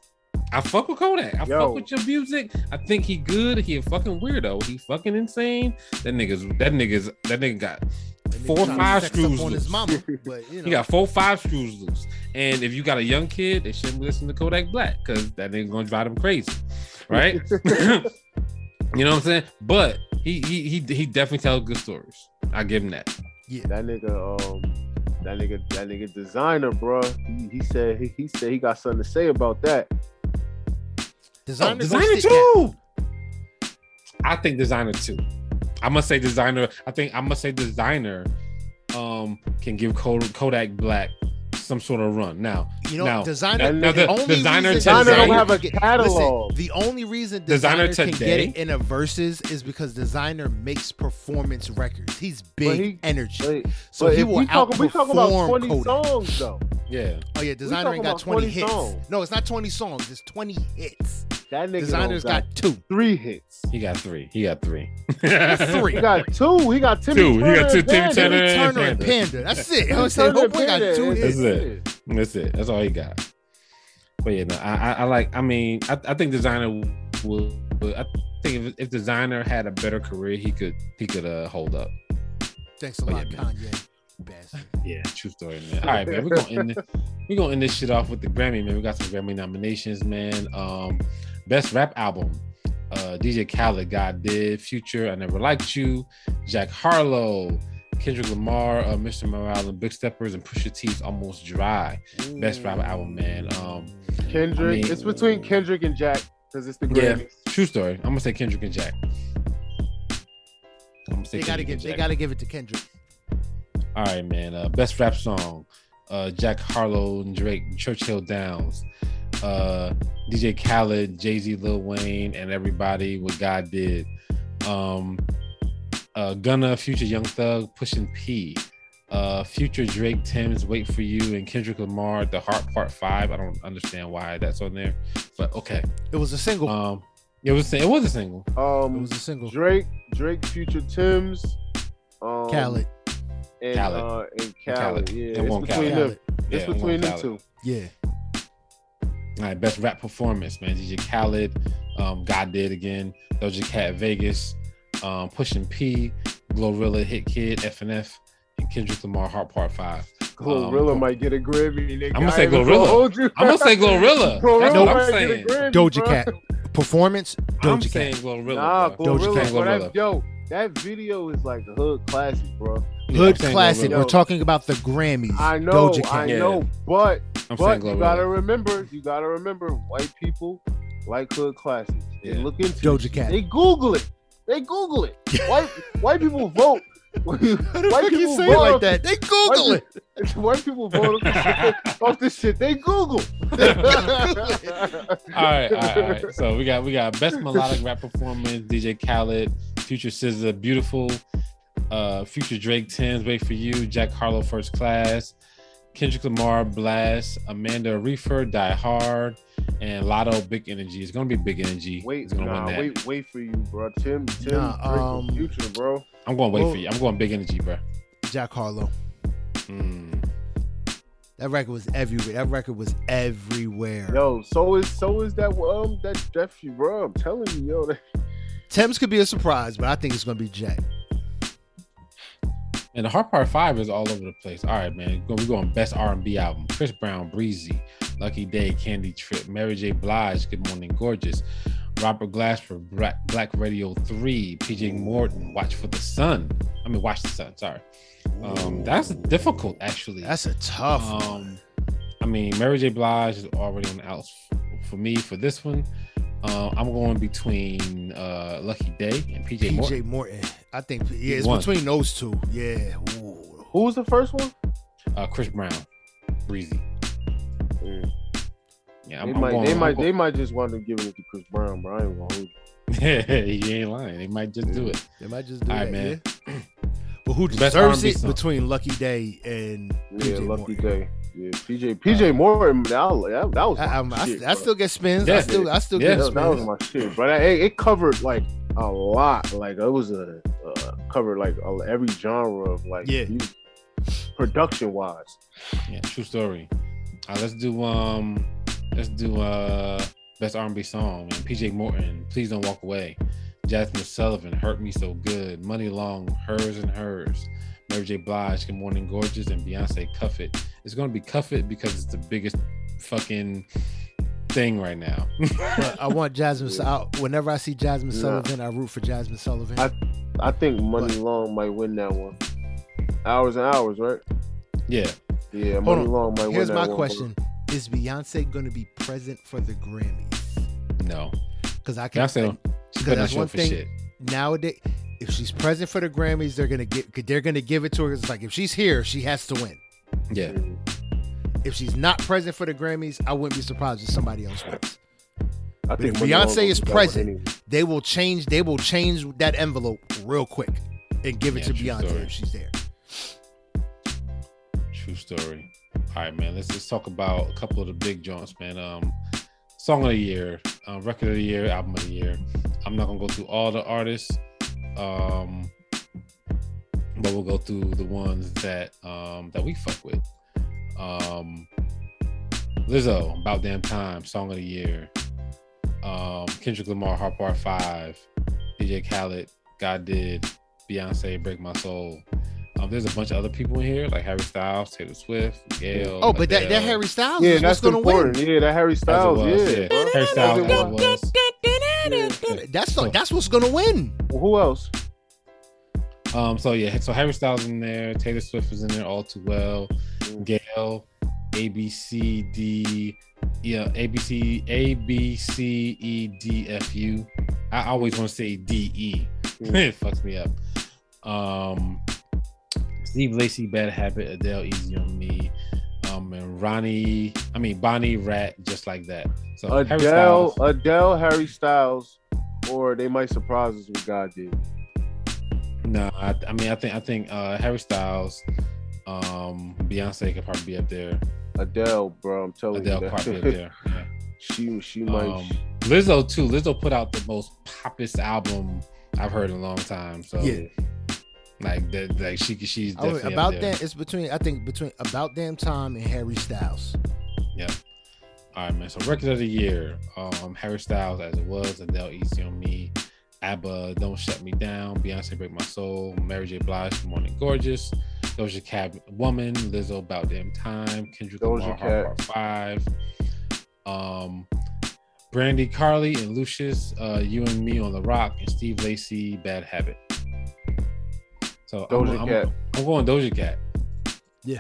I fuck with Kodak. I Yo. fuck with your music. I think he good. He a fucking weirdo. He fucking insane. That nigga's that nigga's that nigga got four five screws loose. mama, [LAUGHS] but you know. He got four, five screws loose. And if you got a young kid, they shouldn't listen to Kodak Black because that nigga gonna drive them crazy, right? [LAUGHS] [LAUGHS] you know what I'm saying? But he he he he definitely tells good stories. I give him that. Yeah, that nigga, um, that nigga, that nigga Desiigner, bro. He, he said he, he said he got something to say about that. Designer, Oh, Desiigner too. I think Desiigner two. I must say Desiigner. I think I must say Desiigner um can give Kodak Black some sort of run. Now, You know, now, Desiigner. now the the only Desiigner reason Desiigner today- don't have a catalog. Listen, the only reason Desiigner Desiigner, can get it in a verses is because Desiigner makes performance records. He's big he- energy, Wait, so but he will we talk, we talk about 20 Kodak. songs though. yeah, Oh yeah, Desiigner ain't got 20, 20 hits. songs. No, it's not 20 songs. It's 20 hits. That nigga Desiigner's got, got two. three hits. he got three. He got three. [LAUGHS] Three. He got two. He got Timmy Two. He Turner got two and Timmy Panda. Turner and Turner and Panda. Panda. That's it. I Timmy was saying, Turner and Homeboy got two hits. That's it. That's it. That's all he got. But yeah, no, I, I, I like. I mean, I, I think Desiigner will. I think if, if Desiigner had a better career, he could he could uh hold up. Thanks a Oh, lot, yeah. Kanye. Bastard. [LAUGHS] Yeah, true story, man. All right, man. We're gonna end this, we're gonna end this shit off with the Grammy, man. We got some Grammy nominations, man. Um, best rap album. Uh, DJ Khaled, God did, Future, I Never Liked You, Jack Harlow, Kendrick Lamar, uh, Mr. Morale, and Big Steppers, and Pusha T's Almost Dry. Best rap album, man. Um, Kendrick. I mean- it's between Kendrick and Jack because it's the greatest. Yeah. True story. I'm gonna say Kendrick and Jack. I'm gonna say They gotta give. They gotta give it to Kendrick. All right, man. Uh, best rap song: uh, Jack Harlow and Drake, Churchill Downs, uh, DJ Khaled, Jay Z, Lil Wayne, and everybody. What God did. Um, uh, Gunna, Future, Young Thug, Pushing P. Uh, Future, Drake, Tems, Wait for You, and Kendrick Lamar, The Heart Part Five. I don't understand why that's on there, but okay. It was a single. Um, it was it was a single. it Um, was a single. Drake, Drake, Future, Tems, um, Khaled. and Khaled. uh, and And Khaled. Khaled. Yeah, And it's between Khaled. them. Khaled. It's Yeah, between one them two. Yeah. All right, best rap performance, man. DJ Khaled, um, God did again. Doja Cat, Vegas, um, Pushing P, Glorilla, Hitkidd, FNF, and Kendrick Lamar, Heart Part Five. Glorilla Um, might get a Grammy. nigga. I'ma say ain't Glorilla. gonna hold you. I'm gonna say Glorilla. Glorilla [LAUGHS] That's what I'm might get a saying. Grammy, Doja bro. Cat. Performance. I'm Doja saying Cat. Glorilla. Nah, bro. Doja Cat. bro, Glorilla. yo, that video is like a hood classic, bro. Hood I'm classic. Glorilla. We're talking about the Grammys. I know, Doja I Cat. Yeah. know, but I'm but you gotta remember, you gotta remember, white people like hood classics. They Yeah. look into Doja it. Cat. They Google it. They Google it. White white people vote. [LAUGHS] How the white fuck you say it like that? They Google it. [LAUGHS] White people vote off this shit. [LAUGHS] Off this. They Google. all right, all right, all right. So we got we got best melodic rap performance, DJ Khaled, Future SZA, Beautiful, uh, Future Drake, Tems, Wait for You, Jack Harlow, First Class, Kendrick Lamar, Blxst, Amanda Reifer, Die Hard, and Latto, Big Energy. It's gonna be Big Energy. Wait, gonna nah, win that. wait, wait for you, bro. Tim, Tim, Nah, um, future, bro. I'm going to wait Well- for you. I'm going Big Energy, bro. Jack Harlow. Mm. That record was everywhere. That record was everywhere. Yo, so is so is that um that Jeffrey, bro. I'm telling you, yo. That, Tems could be a surprise, but I think it's gonna be Jack. And the hard Part Five is all over the place. All right, man. We're going best R&B album: Chris Brown, Breezy, Lucky Daye, Candy Trip, Mary J. Blige, Good Morning Gorgeous, Robert Glasper, Black, Black Radio Three, PJ Morton, Watch for the Sun. I mean, Watch the Sun. Sorry, um, that's difficult actually. That's a tough one. um, I mean, Mary J. Blige is already on the outs for me for this one. Uh, I'm going between uh, Lucky Daye and PJ, PJ Morton. Morton. I think yeah, it's One. between those two. Yeah. Ooh. who was the first one? Uh, Chris Brown, Breezy. Mm. Yeah, I'm, they I'm might, going, they I'm might, going- they might just want to give it to Chris Brown, bro. I ain't gonna [LAUGHS] he ain't lying. They might just do it. They might just do All that, right, man. yeah. [CLEARS THROAT] But who Best deserves R&B it song. between Lucky Daye and Yeah, PJ lucky Morton? day. Yeah, PJ, PJ Morton. That, that, that was my I, I'm- I, shit, I still get spins. Yeah. I still, I still Yeah. get that, that was spins. my shit, but it, it covered like a lot. Like it was a uh, covered like a, every genre of like Yeah. production wise. Yeah, true story. All right, let's do um, let's do uh, best R&B song. Man, PJ Morton, please don't walk away. Jazmine Sullivan, hurt me so good. Muni Long, hers and hers. Mary J. Blige, Good Morning Gorgeous, and Beyonce, Cuff It. It's gonna be Cuff It because it's the biggest fucking thing right now. [LAUGHS] But I want Jazmine. Yeah. I, whenever I see Jazmine Yeah. Sullivan, I root for Jazmine Sullivan. I- I think Muni Long might win that one. Hours and hours, right? yeah, Yeah, Hold Money on. Long might win Here's that my one, question: Is Beyonce going to be present for the Grammys? no. Because I can't. Beyonce, she Because better not that's show one for thing- shit. nowadays, if she's present for the Grammys, they're gonna get. They're gonna give it to her. It's like if she's here, she has to win. Yeah, Mm. If she's not present for the Grammys, I wouldn't be surprised if somebody else wins. I But if Beyonce is get that one present, anyway. They will change. They will change that envelope real quick and give it Yeah, to Beyonce story. if she's there. True story. All right, man. Let's let's talk about a couple of the big joints, man. Um, song of the year, uh, record of the year, album of the year. I'm not gonna go through all the artists, um, but we'll go through the ones that um that we fuck with. Um, Lizzo, About Damn Time, song of the year. Um, Kendrick Lamar, Heart Part Five. DJ Khaled, God Did, Beyonce, Break My Soul. Um, there's a bunch of other people in here like Harry Styles, Taylor Swift, GAYLE. Oh, but that, that Harry Styles Yeah, is what's that's gonna important. win. Yeah, that Harry Styles. was, yeah, bro. Harry Styles As it as was. it was. That's the, that's what's gonna win. Well, who else? Um, so yeah, so Harry Styles in there, Taylor Swift is in there all too well. GAYLE, A B C D, yeah, A B C A B C E D F U. I always want to say D E. [LAUGHS] it fucks me up. Um, Steve Lacy, Bad Habit, Adele, Easy on Me, um, and Ronnie. I mean Bonnie Raitt, just like that. So Harry Adele, Styles. Adele, Harry Styles, or they might surprise us with God did. No, I, I mean I think I think uh Harry Styles, um, Beyonce could probably be up there. Adele, bro, I'm telling Adele you, could that. probably up there. Yeah. [LAUGHS] she she might. Um, Lizzo too. Lizzo put out the most poppest album I've heard in a long time. So Yeah. like that, like she she's I would- definitely about up there. that, it's between I think between about damn time and Harry Styles. Yeah. All right, man. So record of the year, um, Harry Styles as it was, Adele Easy on Me, ABBA Don't Shut Me Down, Beyonce Break My Soul, Mary J. Blige Morning Gorgeous, Doja Cat Woman, Lizzo About Damn Time, Kendrick Doja Lamar Cat. Part Five, um, Brandi Carly and Lucius, uh, You and Me on the Rock, and Steve Lacy Bad Habit. So I'm, Doja I'm, Cat. I'm going Doja Cat. Yeah.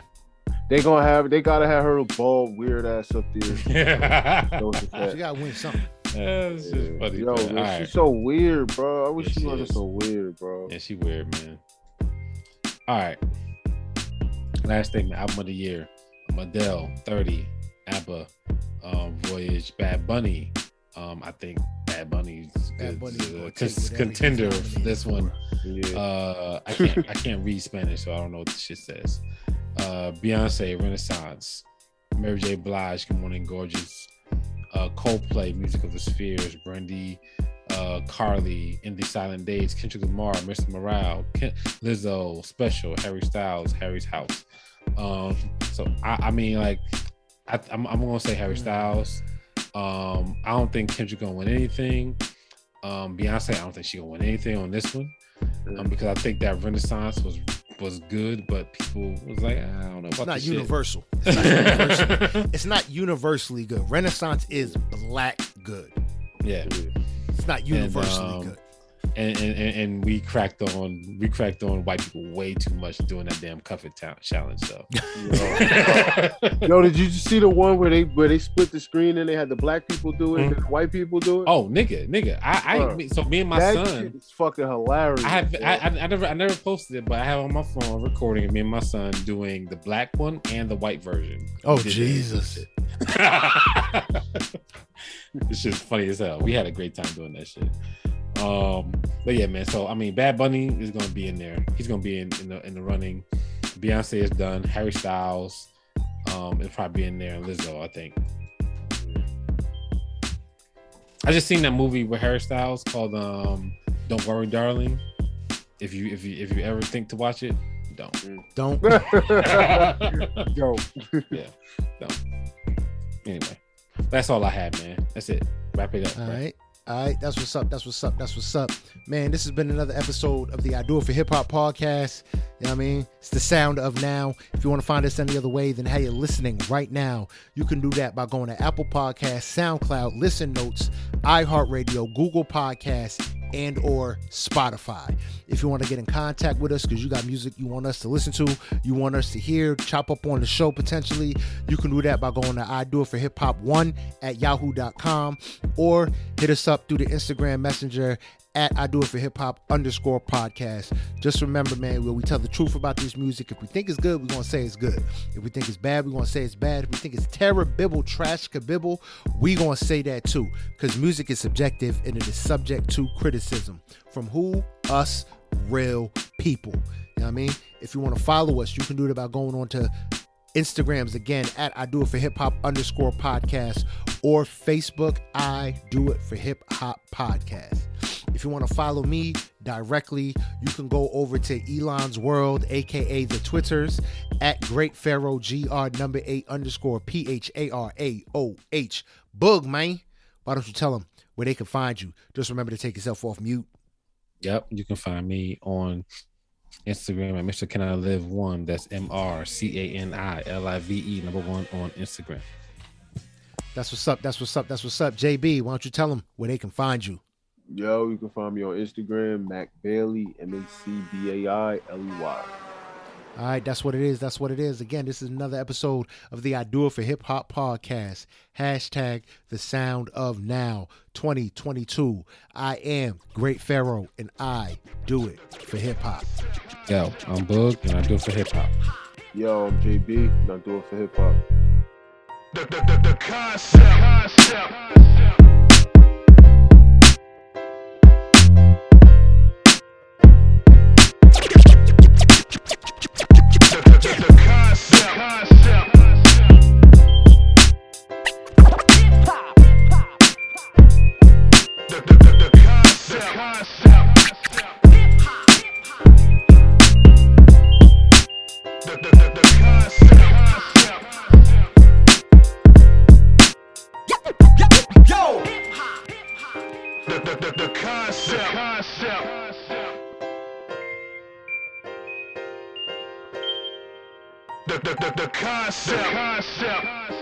They gonna have. They gotta have her bald weird ass up there. yeah, [LAUGHS] Doja She gotta win something. [LAUGHS] it's just Yeah. funny. Yo, man. man, she's right. so weird, bro. I wish Yeah, she she wasn't is. so weird, bro. Yeah, she weird, man. All right. Last thing, album of the year. Adele, 30, ABBA, um, Voyage, Bad Bunny. Um, I think Bad Bunny's Bad good. Bunny's uh, gonna con- take whatever contender for this one. Yeah. Uh, I can't I can't read Spanish, so I don't know what the shit says. Uh, Beyonce, Renaissance, Mary J. Blige, Good Morning Gorgeous, uh, Coldplay, Music of the Spheres, Brandi, uh, Carly, In the Silent Days, Kendrick Lamar, Mr. Morale, Ken- Lizzo, Special, Harry Styles, Harry's House. Um, so I, I mean, like, I, I'm, I'm gonna say Harry Styles. Um, I don't think Kendrick gonna win anything. Um, Beyonce, I don't think she gonna win anything on this one um, because I think that Renaissance was was good, but people was like, I don't know about It's not this shit." universal. [LAUGHS] It's not universal. It's not universally good. Renaissance is black good. yeah, It's not universally um, good. And, and and and we cracked on we cracked on white people way too much doing that damn Cuff It ta- challenge. So [LAUGHS] [LAUGHS] Yo, did you just see the one where they where they split the screen and they had the black people do it mm-hmm. and the white people do it? oh nigga, nigga, I, I Bruh. so me and my that son. shit is fucking hilarious. I have. I, I, I never I never posted it, but I have on my phone recording of me and my son doing the black one and the white version. Oh We did that Jesus. shit. [LAUGHS] it's just funny as hell. We had a great time doing that shit. Um, but yeah, man. So I mean, Bad Bunny is gonna be in there. He's gonna be in, in the in the running. Beyonce is done. Harry Styles, um, is probably in there. And Lizzo, I think. I just seen that movie with Harry Styles called um, "Don't Worry, Darling." If you if you if you ever think to watch it, don't. Don't. [LAUGHS] go. [LAUGHS] Yeah, don't. Anyway, that's all I had, man. That's it. Wrap it up. All bro. right. All right. That's what's up. That's what's up. That's what's up. Man, this has been another episode of the I Do It for Hip Hop podcast. You know what I mean? It's the sound of now. If you want to find us any other way than how you're listening right now, you can do that by going to Apple Podcasts, SoundCloud, Listen Notes, iHeartRadio, Google Podcasts, and or Spotify. If you want to get in contact with us because you got music you want us to listen to, you want us to hear, chop up on the show potentially, you can do that by going to I Do It for Hip Hop 1 at yahoo.com or hit us up through the Instagram messenger at I Do It for Hip Hop underscore podcast. Just remember, man, when we tell the truth about this music, if we think it's good, we're gonna say it's good. If we think it's bad, we're gonna say it's bad. If we think it's terrible, trash, kabibble, we gonna say that too. Because music is subjective and it is subject to criticism. From who? Us, real people. You know what I mean? If you want to follow us, you can do it by going on to Instagrams again at I Do It for Hip Hop underscore podcast or Facebook I Do It for Hip Hop podcast. If you want to follow me directly, you can go over to Elon's World, aka the Twitters, at Great Pharaoh GR number eight underscore P H A R A O H. Boog, man. Why don't you tell them where they can find you? Just remember to take yourself off mute. Yep, you can find me on Instagram at Mr. Can I Live One. That's M R C A N I L I V E number one on Instagram. That's what's up. That's what's up. That's what's up. JB, why don't you tell them where they can find you? Yo, you can find me on Instagram, Mac Bailey, M A C B A I L E Y. All right, that's what it is. That's what it is. Again, this is another episode of the I Do It for Hip Hop podcast. Hashtag the sound of now 2022. I am Great Pharaoh and I do it for hip hop. Yo, I'm Boog and I do it for hip hop. Yo, I'm JB, and I do it for hip hop. the, the, the, the concept. The, concept. The, the, the, the concept.